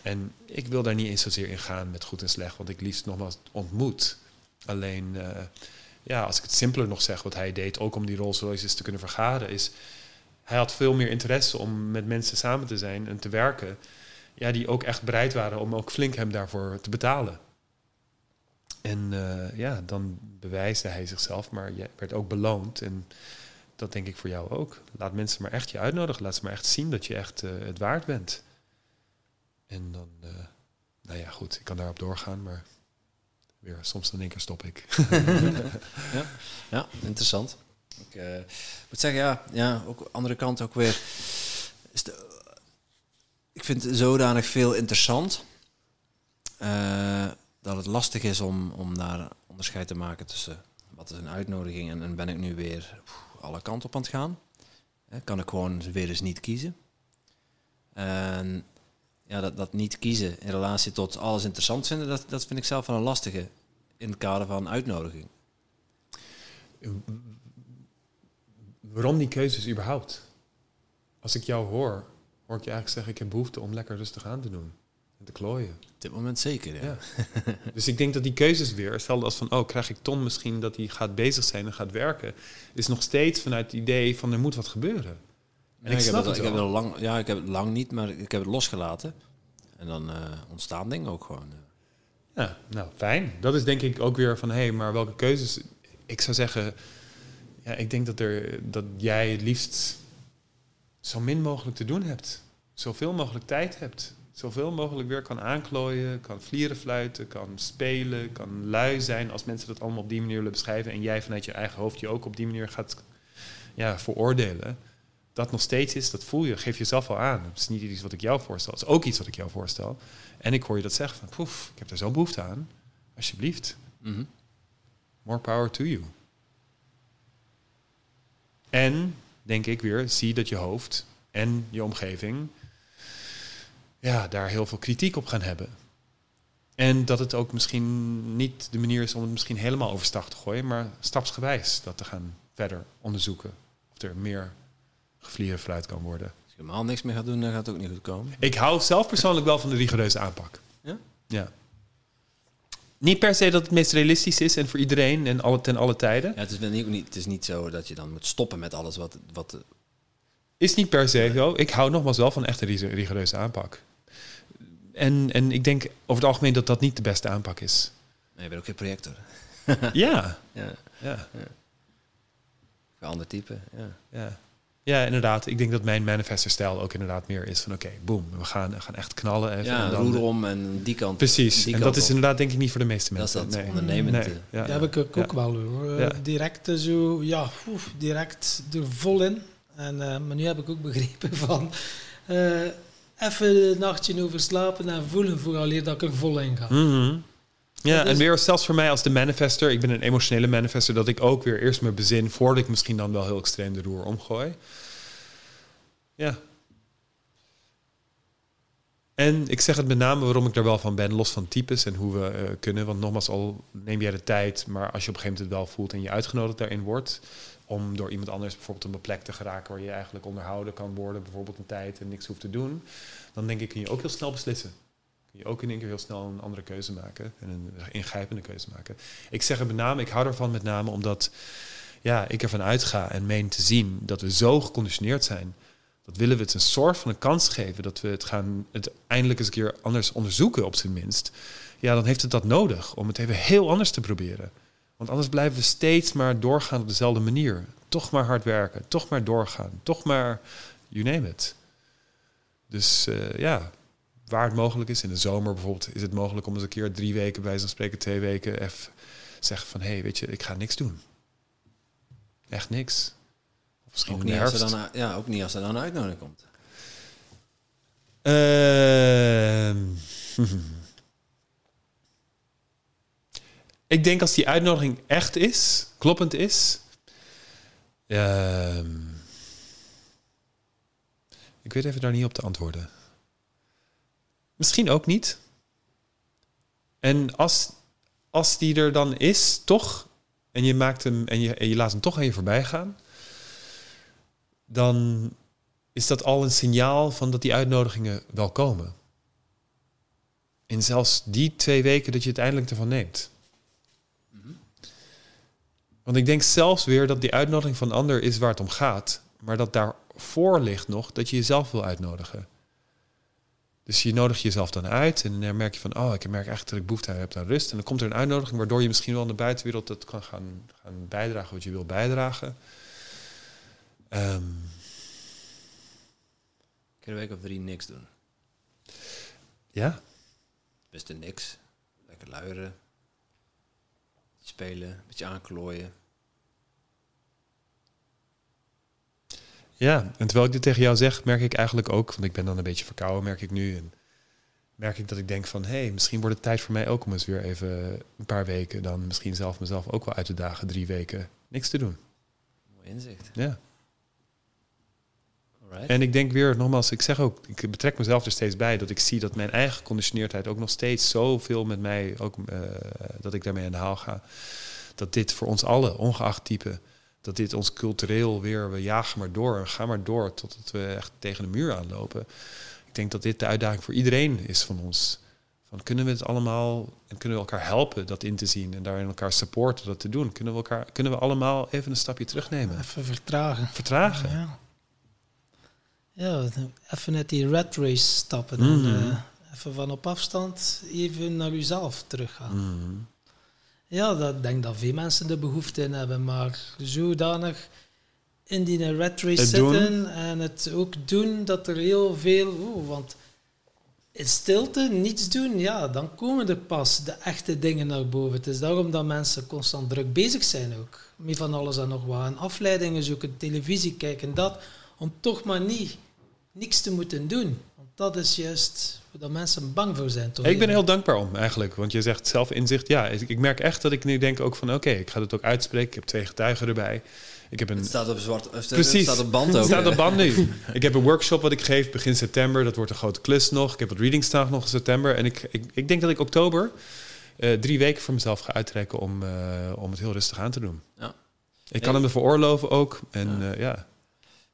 En ik wil daar niet eens zozeer in gaan met goed en slecht... want ik liefst nogmaals ontmoet. Alleen, uh, ja, als ik het simpeler nog zeg... wat hij deed, ook om die Rolls te kunnen vergaren... is hij had veel meer interesse om met mensen samen te zijn en te werken. Ja, die ook echt bereid waren om ook flink hem daarvoor te betalen. En uh, ja, dan bewijsde hij zichzelf, maar je werd ook beloond. En dat denk ik voor jou ook. Laat mensen maar echt je uitnodigen. Laat ze maar echt zien dat je echt uh, het waard bent. En dan, uh, nou ja, goed, ik kan daarop doorgaan, maar weer soms in één keer stop ik. ja, ja, interessant. Ik moet zeggen, ja, ja, ook andere kant ook weer. Is de, ik vind zodanig veel interessant dat het lastig is om, om daar onderscheid te maken tussen wat is een uitnodiging en, en ben ik nu weer alle kanten op aan het gaan. kan ik gewoon weer eens niet kiezen. En ja, dat, dat niet kiezen in relatie tot alles interessant vinden, dat, dat vind ik zelf wel een lastige in het kader van uitnodiging waarom die keuzes überhaupt? Als ik jou hoor, hoor ik je eigenlijk zeggen: ik heb behoefte om lekker rustig aan te doen. Te klooien. Op dit moment zeker, ja. dus ik denk dat die keuzes weer, hetzelfde als van, oh, krijg ik Ton misschien dat hij gaat bezig zijn en gaat werken, is nog steeds vanuit het idee van er moet wat gebeuren. En ik, snap heb het, ik heb het lang, ja, ik heb het lang niet, maar ik heb het losgelaten. En dan uh, ontstaan dingen ook gewoon. Ja, nou fijn. Dat is denk ik ook weer van, hé, hey, maar welke keuzes? Ik zou zeggen, ja, ik denk dat, er, dat jij het liefst zo min mogelijk te doen hebt. Zoveel mogelijk tijd hebt. Zoveel mogelijk weer kan aanklooien, kan vlieren fluiten, kan spelen, kan lui zijn. Als mensen dat allemaal op die manier willen beschrijven en jij vanuit je eigen hoofd je ook op die manier gaat ja, veroordelen. Dat nog steeds is, dat voel je, geef jezelf al aan. Het is niet iets wat ik jou voorstel, het is ook iets wat ik jou voorstel. En ik hoor je dat zeggen van, poef, ik heb er zo behoefte aan. Alsjeblieft. Mhm. More power to you. En, denk ik weer, zie dat je hoofd en je omgeving ja, daar heel veel kritiek op gaan hebben. En dat het ook misschien niet de manier is om het misschien helemaal overstag te gooien, maar stapsgewijs dat te gaan verder onderzoeken. Of er meer gevlieren vooruit kan worden. Als je helemaal niks meer gaat doen, dan gaat het ook niet goed komen. Ik hou zelf persoonlijk wel van de rigoureuze aanpak. Ja? Ja niet per se dat het meest realistisch is en voor iedereen en alle, ten alle tijden. Ja, het, is niet, het is niet zo dat je dan moet stoppen met alles wat... wat is niet per se zo. Ik hou nogmaals wel van echt een rigoureuze aanpak. En, en ik denk over het algemeen dat dat niet de beste aanpak is. Nee, je bent ook geen projector. ja. ja. ja. ja. Een ander type, ja. ja. Ja, inderdaad. Ik denk dat mijn manifesterstijl ook inderdaad meer is van oké, boom, we gaan, we gaan echt knallen. Even ja, en dan roer om en die kant. Precies. en dat is inderdaad denk ik niet voor de meeste mensen. Dat is dat nee. Nee. Ja, Daar heb ik ook wel hoor. Ja. Direct zo, ja, oef, direct er vol in. En, uh, maar nu heb ik ook begrepen van uh, even een nachtje over slapen en voelen vooral dat ik er vol in ga. Mm Ja, en weer zelfs voor mij als de manifester, ik ben een emotionele manifester, dat ik ook weer eerst mijn bezin voordat ik misschien dan wel heel extreem de roer omgooi. Ja. En ik zeg het met name waarom ik daar wel van ben, los van types en hoe we uh, kunnen. Want nogmaals, al neem jij de tijd, maar als je op een gegeven moment het wel voelt en je uitgenodigd daarin wordt, om door iemand anders bijvoorbeeld een plek te geraken waar je eigenlijk onderhouden kan worden, bijvoorbeeld een tijd en niks hoeft te doen, dan denk ik kun je ook heel snel beslissen. Kun je ook in één keer heel snel een andere keuze maken en een ingrijpende keuze maken. Ik zeg het met name, ik hou ervan met name omdat ja, ik ervan uitga en meen te zien dat we zo geconditioneerd zijn dat willen we het een soort van een kans geven. Dat we het gaan het eindelijk eens een keer anders onderzoeken, op zijn minst. Ja, dan heeft het dat nodig om het even heel anders te proberen. Want anders blijven we steeds maar doorgaan op dezelfde manier. Toch maar hard werken, toch maar doorgaan, toch maar, you name it. Dus uh, ja, waar het mogelijk is, in de zomer bijvoorbeeld, is het mogelijk om eens een keer drie weken, bij zo'n spreken twee weken, even zeggen van... hé, hey, weet je, ik ga niks doen. Echt niks. Of misschien ook, niet als er dan, ja, ook niet als er dan een uitnodiging komt. Uh, ik denk als die uitnodiging echt is, kloppend is... Uh, ik weet even daar niet op te antwoorden. Misschien ook niet. En als, als die er dan is, toch, en je, maakt hem, en, je, en je laat hem toch aan je voorbij gaan, dan is dat al een signaal van dat die uitnodigingen wel komen. In zelfs die twee weken dat je het eindelijk ervan neemt. Want ik denk zelfs weer dat die uitnodiging van ander is waar het om gaat, maar dat daarvoor ligt nog dat je jezelf wil uitnodigen. Dus je nodigt jezelf dan uit en dan merk je van, oh, ik merk echt dat ik behoefte heb aan rust. En dan komt er een uitnodiging waardoor je misschien wel in de buitenwereld dat kan gaan, gaan bijdragen wat je wil bijdragen. Um, Kunnen week of drie niks doen? Ja. Best niks. Lekker luieren. Spelen, een beetje aanklooien. Ja, en terwijl ik dit tegen jou zeg, merk ik eigenlijk ook, want ik ben dan een beetje verkouden, merk ik nu. En merk ik dat ik denk van, hé, hey, misschien wordt het tijd voor mij ook om eens weer even een paar weken, dan misschien zelf mezelf ook wel uit te dagen, drie weken, niks te doen. Mooi inzicht. Ja. En ik denk weer, nogmaals, ik zeg ook, ik betrek mezelf er steeds bij dat ik zie dat mijn eigen conditioneerdheid ook nog steeds zoveel met mij, ook uh, dat ik daarmee aan de haal ga. Dat dit voor ons allen, ongeacht type, dat dit ons cultureel weer, we jagen maar door en gaan maar door totdat we echt tegen de muur aanlopen. Ik denk dat dit de uitdaging voor iedereen is van ons. Van kunnen we het allemaal en kunnen we elkaar helpen dat in te zien en daarin elkaar supporten dat te doen? Kunnen we, elkaar, kunnen we allemaal even een stapje terugnemen? Even vertragen. Vertragen. Ja, ja even net die red race stappen. En, uh, even van op afstand even naar uzelf teruggaan. Mm ja, dat, ik denk dat veel mensen de behoefte in hebben, maar zodanig in die red race zitten en het ook doen dat er heel veel... Oeh, want in stilte, niets doen, ja, dan komen er pas de echte dingen naar boven. Het is daarom dat mensen constant druk bezig zijn ook. Met van alles en nog wat. En afleidingen zoeken, televisie kijken, dat. Om toch maar niet niks te moeten doen. Want dat is juist dat mensen bang voor zijn. Toch? Ik ben heel dankbaar om eigenlijk. Want je zegt zelf inzicht. Ja, ik merk echt dat ik nu denk ook van oké, ik ga het ook uitspreken. Ik heb twee getuigen erbij. Ik heb een... Het staat op zwart. Precies. Het staat op band ook. Het staat op band nu. ik heb een workshop wat ik geef begin september. Dat wordt een grote klus nog. Ik heb wat readings staan nog in september. En ik, ik, ik denk dat ik oktober uh, drie weken voor mezelf ga uittrekken om, uh, om het heel rustig aan te doen. Ja. Ik kan hem er veroorloven ook. En ja, uh, ja.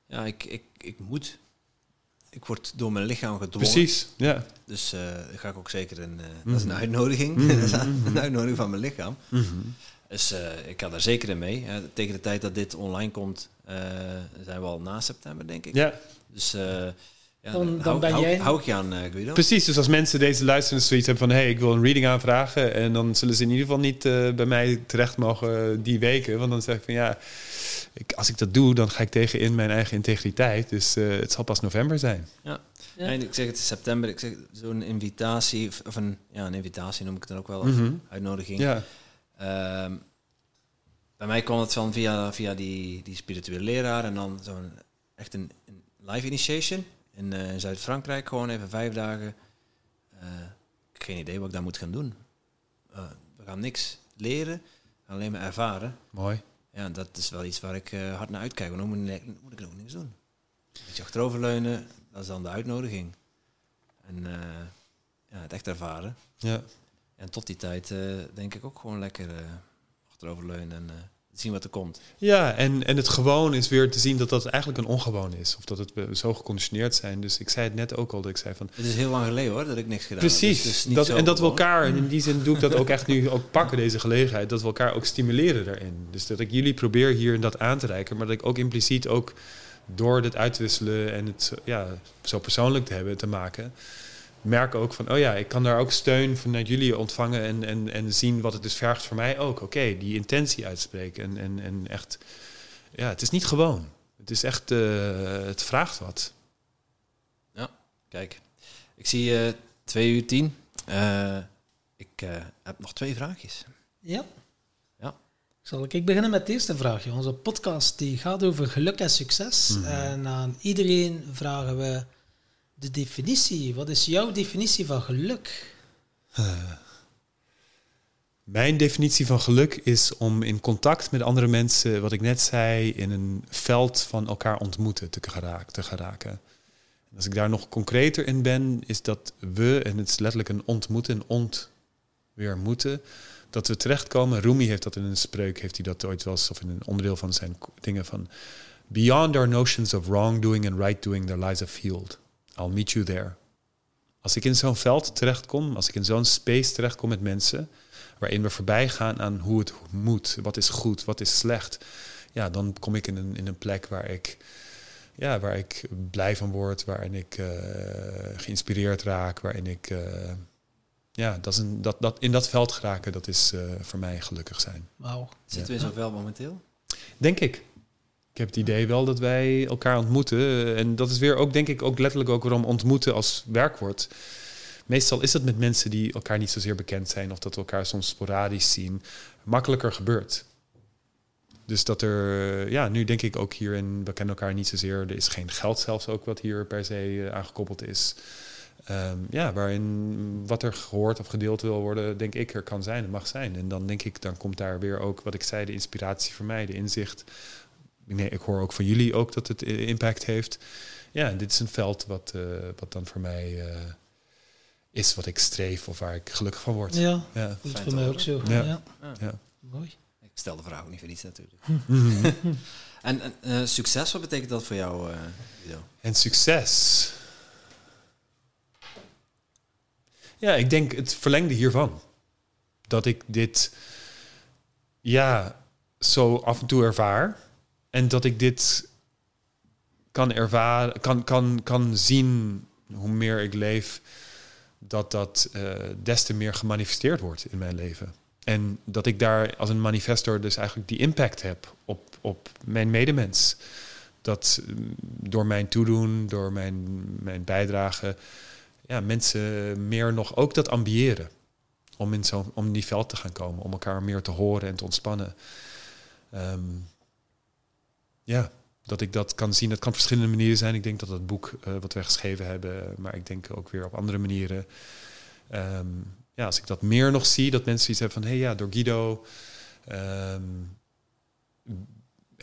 ja ik, ik, ik moet ik word door mijn lichaam gedwongen. Precies, ja. Dus uh, ga ik ook zeker in. Uh, Dat is een mhm. uitnodiging. Mm -hmm. een uitnodiging van mijn lichaam. Mm -hmm. Dus uh, ik ga daar zeker in mee. tegen de tijd dat dit online komt, zijn we al na september, denk ik. Ja. Dus ja, dan, dan hou, ben jij... hou, ik je aan, Guido. Precies, dus als mensen deze luisteren zoiets hebben van... hé, hey, ik wil een reading aanvragen... en dan zullen ze in ieder geval niet bij mij terecht mogen die weken. Want dan zeg ik van ja ik, als ik dat doe, dan ga ik tegen in mijn eigen integriteit. Dus uh, het zal pas november zijn. Ja. ja. En ik zeg het is september. Ik zeg zo'n invitatie, of een, ja, een invitatie noem ik het dan ook wel, mm -hmm. uitnodiging. Ja. Um, bij mij kwam het van via, via die, die spirituele leraar en dan zo'n echt een, een, live initiation in, uh, in Zuid-Frankrijk. Gewoon even vijf dagen. Uh, geen idee wat ik daar moet gaan doen. we gaan niks leren, alleen maar ervaren. Mooi ja, dat is wel iets waar ik uh, hard naar uitkijk. Want dan moet, ik, moet ik ook niks doen. Een beetje achteroverleunen, dat is dan de uitnodiging. En uh, ja, het echt ervaren. Ja. En tot die tijd uh, denk ik ook gewoon lekker achteroverleunen en zien wat er komt. Ja, en, en het gewoon is weer te zien dat dat eigenlijk een ongewoon is. Of dat het we zo geconditioneerd zijn. Dus ik zei het net ook al, dat ik zei van... Het is heel lang geleden hoor, dat ik niks gedaan Precies. heb. Dus dat, en dat we elkaar, en in die zin doe ik dat ook echt nu ook pakken, deze gelegenheid. Dat we elkaar ook stimuleren daarin. Dus dat ik jullie probeer hier dat aan te reiken. Maar dat ik ook impliciet ook door dit uitwisselen en het ja, zo persoonlijk te hebben, te maken merk ook van, oh ja, ik kan daar ook steun vanuit jullie ontvangen en, en, en zien wat het dus vergt voor mij ook. Oké, die intentie uitspreken en, en, en echt, ja, het is niet gewoon. Het is echt, uh, het vraagt wat. Ja, kijk. Ik zie uh, twee uur tien. Uh, ik heb nog twee vraagjes. Ja. Zal ik beginnen met het eerste vraagje? Onze podcast die gaat over geluk en succes. Mhm. En aan iedereen vragen we de definitie. Wat is jouw definitie van geluk? Mijn definitie van geluk is om in contact met andere mensen, wat ik net zei, in een veld van elkaar ontmoeten te. Te geraken. En als ik daar nog concreter in ben, is dat we, en het is letterlijk een ontmoeten, ont weer moeten, dat we terechtkomen. Rumi heeft dat in een spreuk, heeft hij dat ooit wel of in een onderdeel van zijn dingen van. Beyond our notions of wrongdoing and right doing, there lies a field. I'll meet you there. Als ik in zo'n veld terechtkom, als ik in zo'n space terechtkom met mensen, waarin we voorbij gaan aan hoe het moet, wat is goed, wat is slecht, ja, dan kom ik in een, in een plek waar ik, ja, waar ik blij van word, waarin ik eh, geïnspireerd raak, waarin ik, eh, ja, dat is een, dat, dat, in dat veld geraken, dat is eh, voor mij gelukkig zijn. Wauw. Zitten we in zo'n veld momenteel? Denk ik. Ik heb het idee wel dat wij elkaar ontmoeten. En dat is weer ook, denk ik, ook letterlijk ook waarom ontmoeten als werkwoord. Meestal is het met mensen die elkaar niet zozeer bekend zijn of dat we elkaar soms sporadisch zien, makkelijker gebeurt. Dus dat er, ja, nu denk ik ook hierin, we kennen elkaar niet zozeer. Er is geen geld zelfs ook wat hier per se eh, aangekoppeld is. Ehm, ja, waarin wat er gehoord of gedeeld wil worden, denk ik, er kan zijn, het mag zijn. En dan denk ik, dan komt daar weer ook, wat ik zei, de inspiratie voor mij, de inzicht. Nee, ik hoor ook van jullie ook dat het i- impact heeft. Ja, en dit is een veld wat, eh, wat dan voor mij eh, is wat ik streef of waar ik gelukkig van word. Ja, Ja. voelt Fijn voor mij ook zo. Ja. Ja. Ja. Mooi. Ik stel de vraag ook niet voor niets natuurlijk. En, en eh, succes, wat betekent dat voor jou, eh Guido? En succes. Ja, ik denk het verlengde hiervan. Dat ik dit, ja, zo af en toe ervaar. En dat ik dit kan ervaren, kan, kan, kan zien hoe meer ik leef, dat dat eh, des te meer gemanifesteerd wordt in mijn leven. En dat ik daar als een manifestor dus eigenlijk die impact heb op, op mijn medemens dat mm, door mijn toedoen, door mijn, mijn bijdrage, ja, mensen meer nog ook dat ambiëren. Om in, zo, om die veld te gaan komen, om elkaar meer te horen en te ontspannen. Ehm, ja, dat ik dat kan zien. Dat kan op verschillende manieren zijn. Ik denk dat het boek eh, wat wij geschreven hebben, maar ik denk ook weer op andere manieren. Ehm, ja, als ik dat meer nog zie, dat mensen iets hebben van, hé hey, ja, door Guido ehm,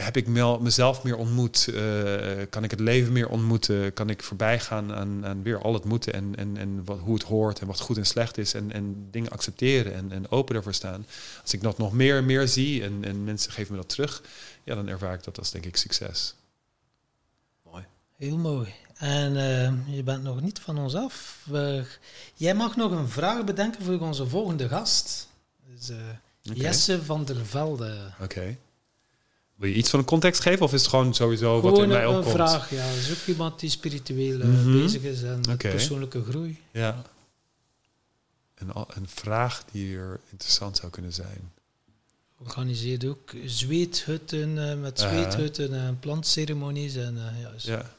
heb ik mezelf meer ontmoet? eh, kan ik het leven meer ontmoeten? Kan ik voorbij gaan aan, aan weer al het moeten en, en, en wat, hoe het hoort en wat goed en slecht is en, en dingen accepteren en, en open daarvoor staan? Als ik dat nog meer en meer zie en, en mensen geven me dat terug, ja, dan ervaar ik dat als denk ik succes. Mooi. Heel mooi. En eh, je bent nog niet van ons af. We- jij mag nog een vraag bedenken voor onze volgende gast. Dus, eh. Jesse van der Velde. Oké. Wil je iets van een context geven of is het gewoon sowieso wat in Gewoon mij een, een opkomt? vraag. Ja, ook iemand die spiritueel eh, Mhm. bezig is en persoonlijke groei. Ja. Een, een vraag die er interessant zou kunnen zijn. Organiseert ook zweethutten, eh, met zweethutten en plantceremonies. En, eh, ja, Ja.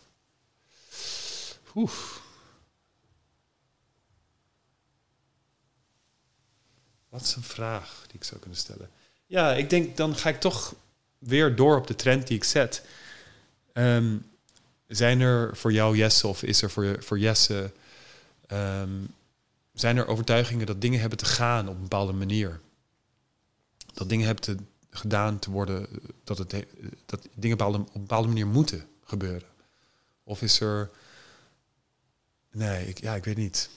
Oeh. Wat is een vraag die ik zou kunnen stellen? Ja, ik denk dan ga ik toch weer door op de trend die ik zet. Ehm, zijn er voor jou, Jesse, of is er voor, voor Jesse, ehm, zijn er overtuigingen dat dingen hebben te gaan op een bepaalde manier? Dat dingen hebben te, gedaan te worden, dat, het, he- dat dingen bepaalde, op een bepaalde manier moeten gebeuren? Of is er. Nee, ik, ja, ik weet niet.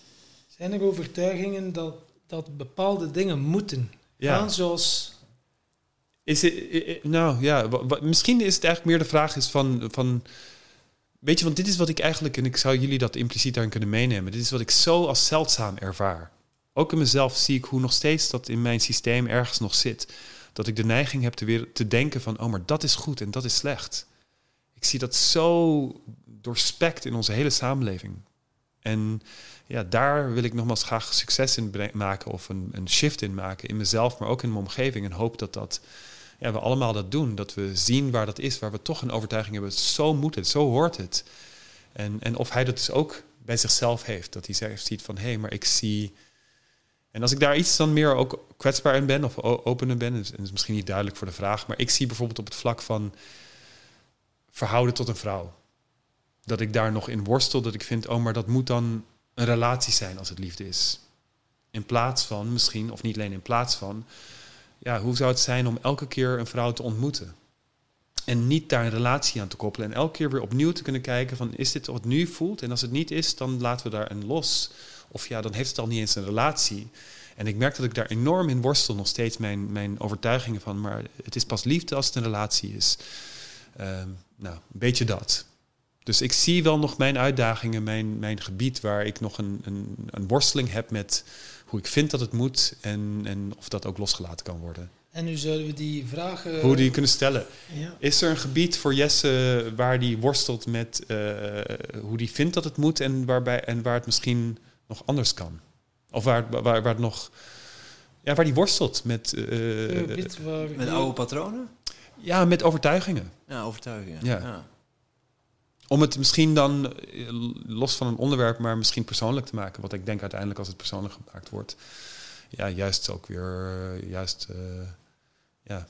Zijn er overtuigingen dat, dat bepaalde dingen moeten Ja. gaan zoals... Is het, nou ja, misschien is het eigenlijk meer de vraag is van, van. Weet je, want dit is wat ik eigenlijk, en ik zou jullie dat impliciet daarin kunnen meenemen. Dit is wat ik zo als zeldzaam ervaar. Ook in mezelf zie ik hoe nog steeds dat in mijn systeem ergens nog zit. Dat ik de neiging heb te, weer, te denken van, oh, maar dat is goed en dat is slecht. Ik zie dat zo doorspekt in onze hele samenleving. En ja, daar wil ik nogmaals graag succes in maken of een, een shift in maken in mezelf, maar ook in mijn omgeving. En hoop dat, dat ja, we allemaal dat doen. Dat we zien waar dat is, waar we toch een overtuiging hebben. Zo moet het, zo hoort het. En, en of hij dat dus ook bij zichzelf heeft. Dat hij zelf ziet van, hé, hey, maar ik zie... En als ik daar iets dan meer ook kwetsbaar in ben of open in ben, en dat is misschien niet duidelijk voor de vraag, maar ik zie bijvoorbeeld op het vlak van verhouden tot een vrouw. Dat ik daar nog in worstel, dat ik vind, oh, maar dat moet dan een relatie zijn als het liefde is. In plaats van misschien, of niet alleen in plaats van, ja, hoe zou het zijn om elke keer een vrouw te ontmoeten? En niet daar een relatie aan te koppelen. En elke keer weer opnieuw te kunnen kijken van is dit wat nu voelt? En als het niet is, dan laten we daar een los. Of ja, dan heeft het al niet eens een relatie. En ik merk dat ik daar enorm in worstel, nog steeds mijn, mijn overtuigingen van. Maar het is pas liefde als het een relatie is. Ehm, nou, een beetje dat. Dus ik zie wel nog mijn uitdagingen, mijn, mijn gebied waar ik nog een, een, een worsteling heb met hoe ik vind dat het moet en, en of dat ook losgelaten kan worden. En nu zouden we die vragen... Hoe die kunnen stellen. Ja. Is er een gebied voor Jesse waar die worstelt met uh, hoe die vindt dat het moet en, waarbij, en waar het misschien nog anders kan? Of waar, waar, waar het nog... Ja, waar die worstelt met... Uh, met oude patronen? Ja, met overtuigingen. Ja, overtuigingen. Ja. ja. Om het misschien dan, los van een onderwerp, maar misschien persoonlijk te maken. Wat ik denk uiteindelijk als het persoonlijk gemaakt wordt. Ja, juist ook weer... Juist ja,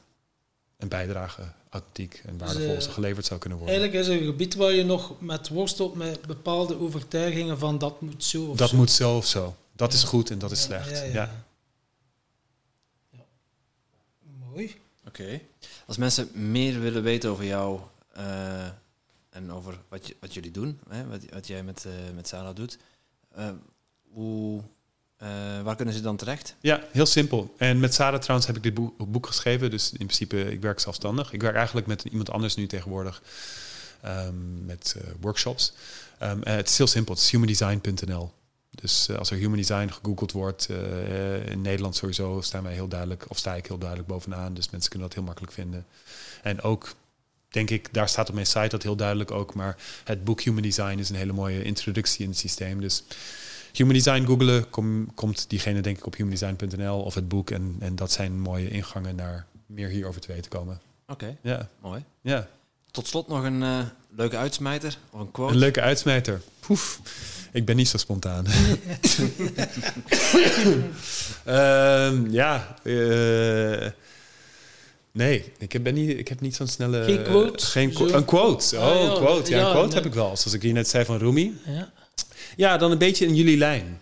een bijdrage authentiek en waardevol dus, geleverd zou kunnen worden. Eigenlijk is er een gebied waar je nog met worstelt met bepaalde overtuigingen van dat moet zo of dat moet zo of zo. Dat is goed en dat is slecht. Ja, Mooi. Oké. Als mensen meer willen weten over jou uh, en over wat, wat jullie doen, hè, wat, wat jij met, uh, met Sarah doet, uh, hoe uh, waar kunnen ze dan terecht? Ja, heel simpel. En met Sarah trouwens heb ik dit boek, boek, geschreven. Dus in principe, ik werk zelfstandig. Ik werk eigenlijk met iemand anders nu tegenwoordig. Um, met workshops. Uh, het is heel simpel. Het is humandesign.nl. Dus als er human design gegoogeld wordt, in Nederland sowieso staan wij heel duidelijk, of sta ik heel duidelijk bovenaan. Dus mensen kunnen dat heel makkelijk vinden. En ook denk ik, daar staat op mijn site dat heel duidelijk ook. Maar het boek Human Design is een hele mooie introductie in het systeem. Dus Human Design googelen, komt diegene denk ik op humandesign.nl of het boek. En, en dat zijn mooie ingangen naar meer hierover te weten komen. Oké, ja. mooi. Ja. Tot slot nog een uh, leuke uitsmijter of een quote. Een leuke uitsmijter. Poef, ik ben niet zo spontaan. uh, ja, uh, nee, ik heb, niet, ik heb niet zo'n snelle... Geen quote? Geen quote. Een quote, oh, een quote. Ja, een quote heb ik wel. Zoals ik hier net zei van Rumi. Ja. Ja, dan een beetje in jullie lijn.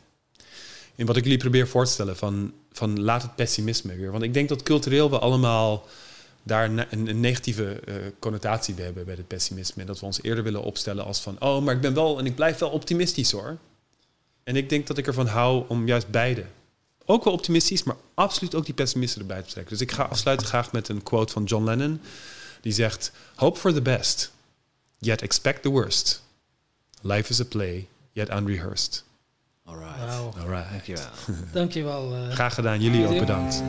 In wat ik jullie probeer voor te stellen van, van laat het pessimisme weer. Want ik denk dat cultureel we allemaal daar een, een negatieve uh, connotatie bij hebben bij het pessimisme. En dat we ons eerder willen opstellen als van, oh, maar ik ben wel en ik blijf wel optimistisch hoor. En ik denk dat ik ervan hou om juist beide. Ook wel optimistisch, maar absoluut ook die pessimisten erbij te trekken. Dus ik ga afsluiten graag met een quote van John Lennon. Die zegt, hope for the best, yet expect the worst. Life is a play, yet unrehearsed. All right. All right. Dankjewel. Dankjewel. Uh, Graag gedaan. Jullie ook bedankt.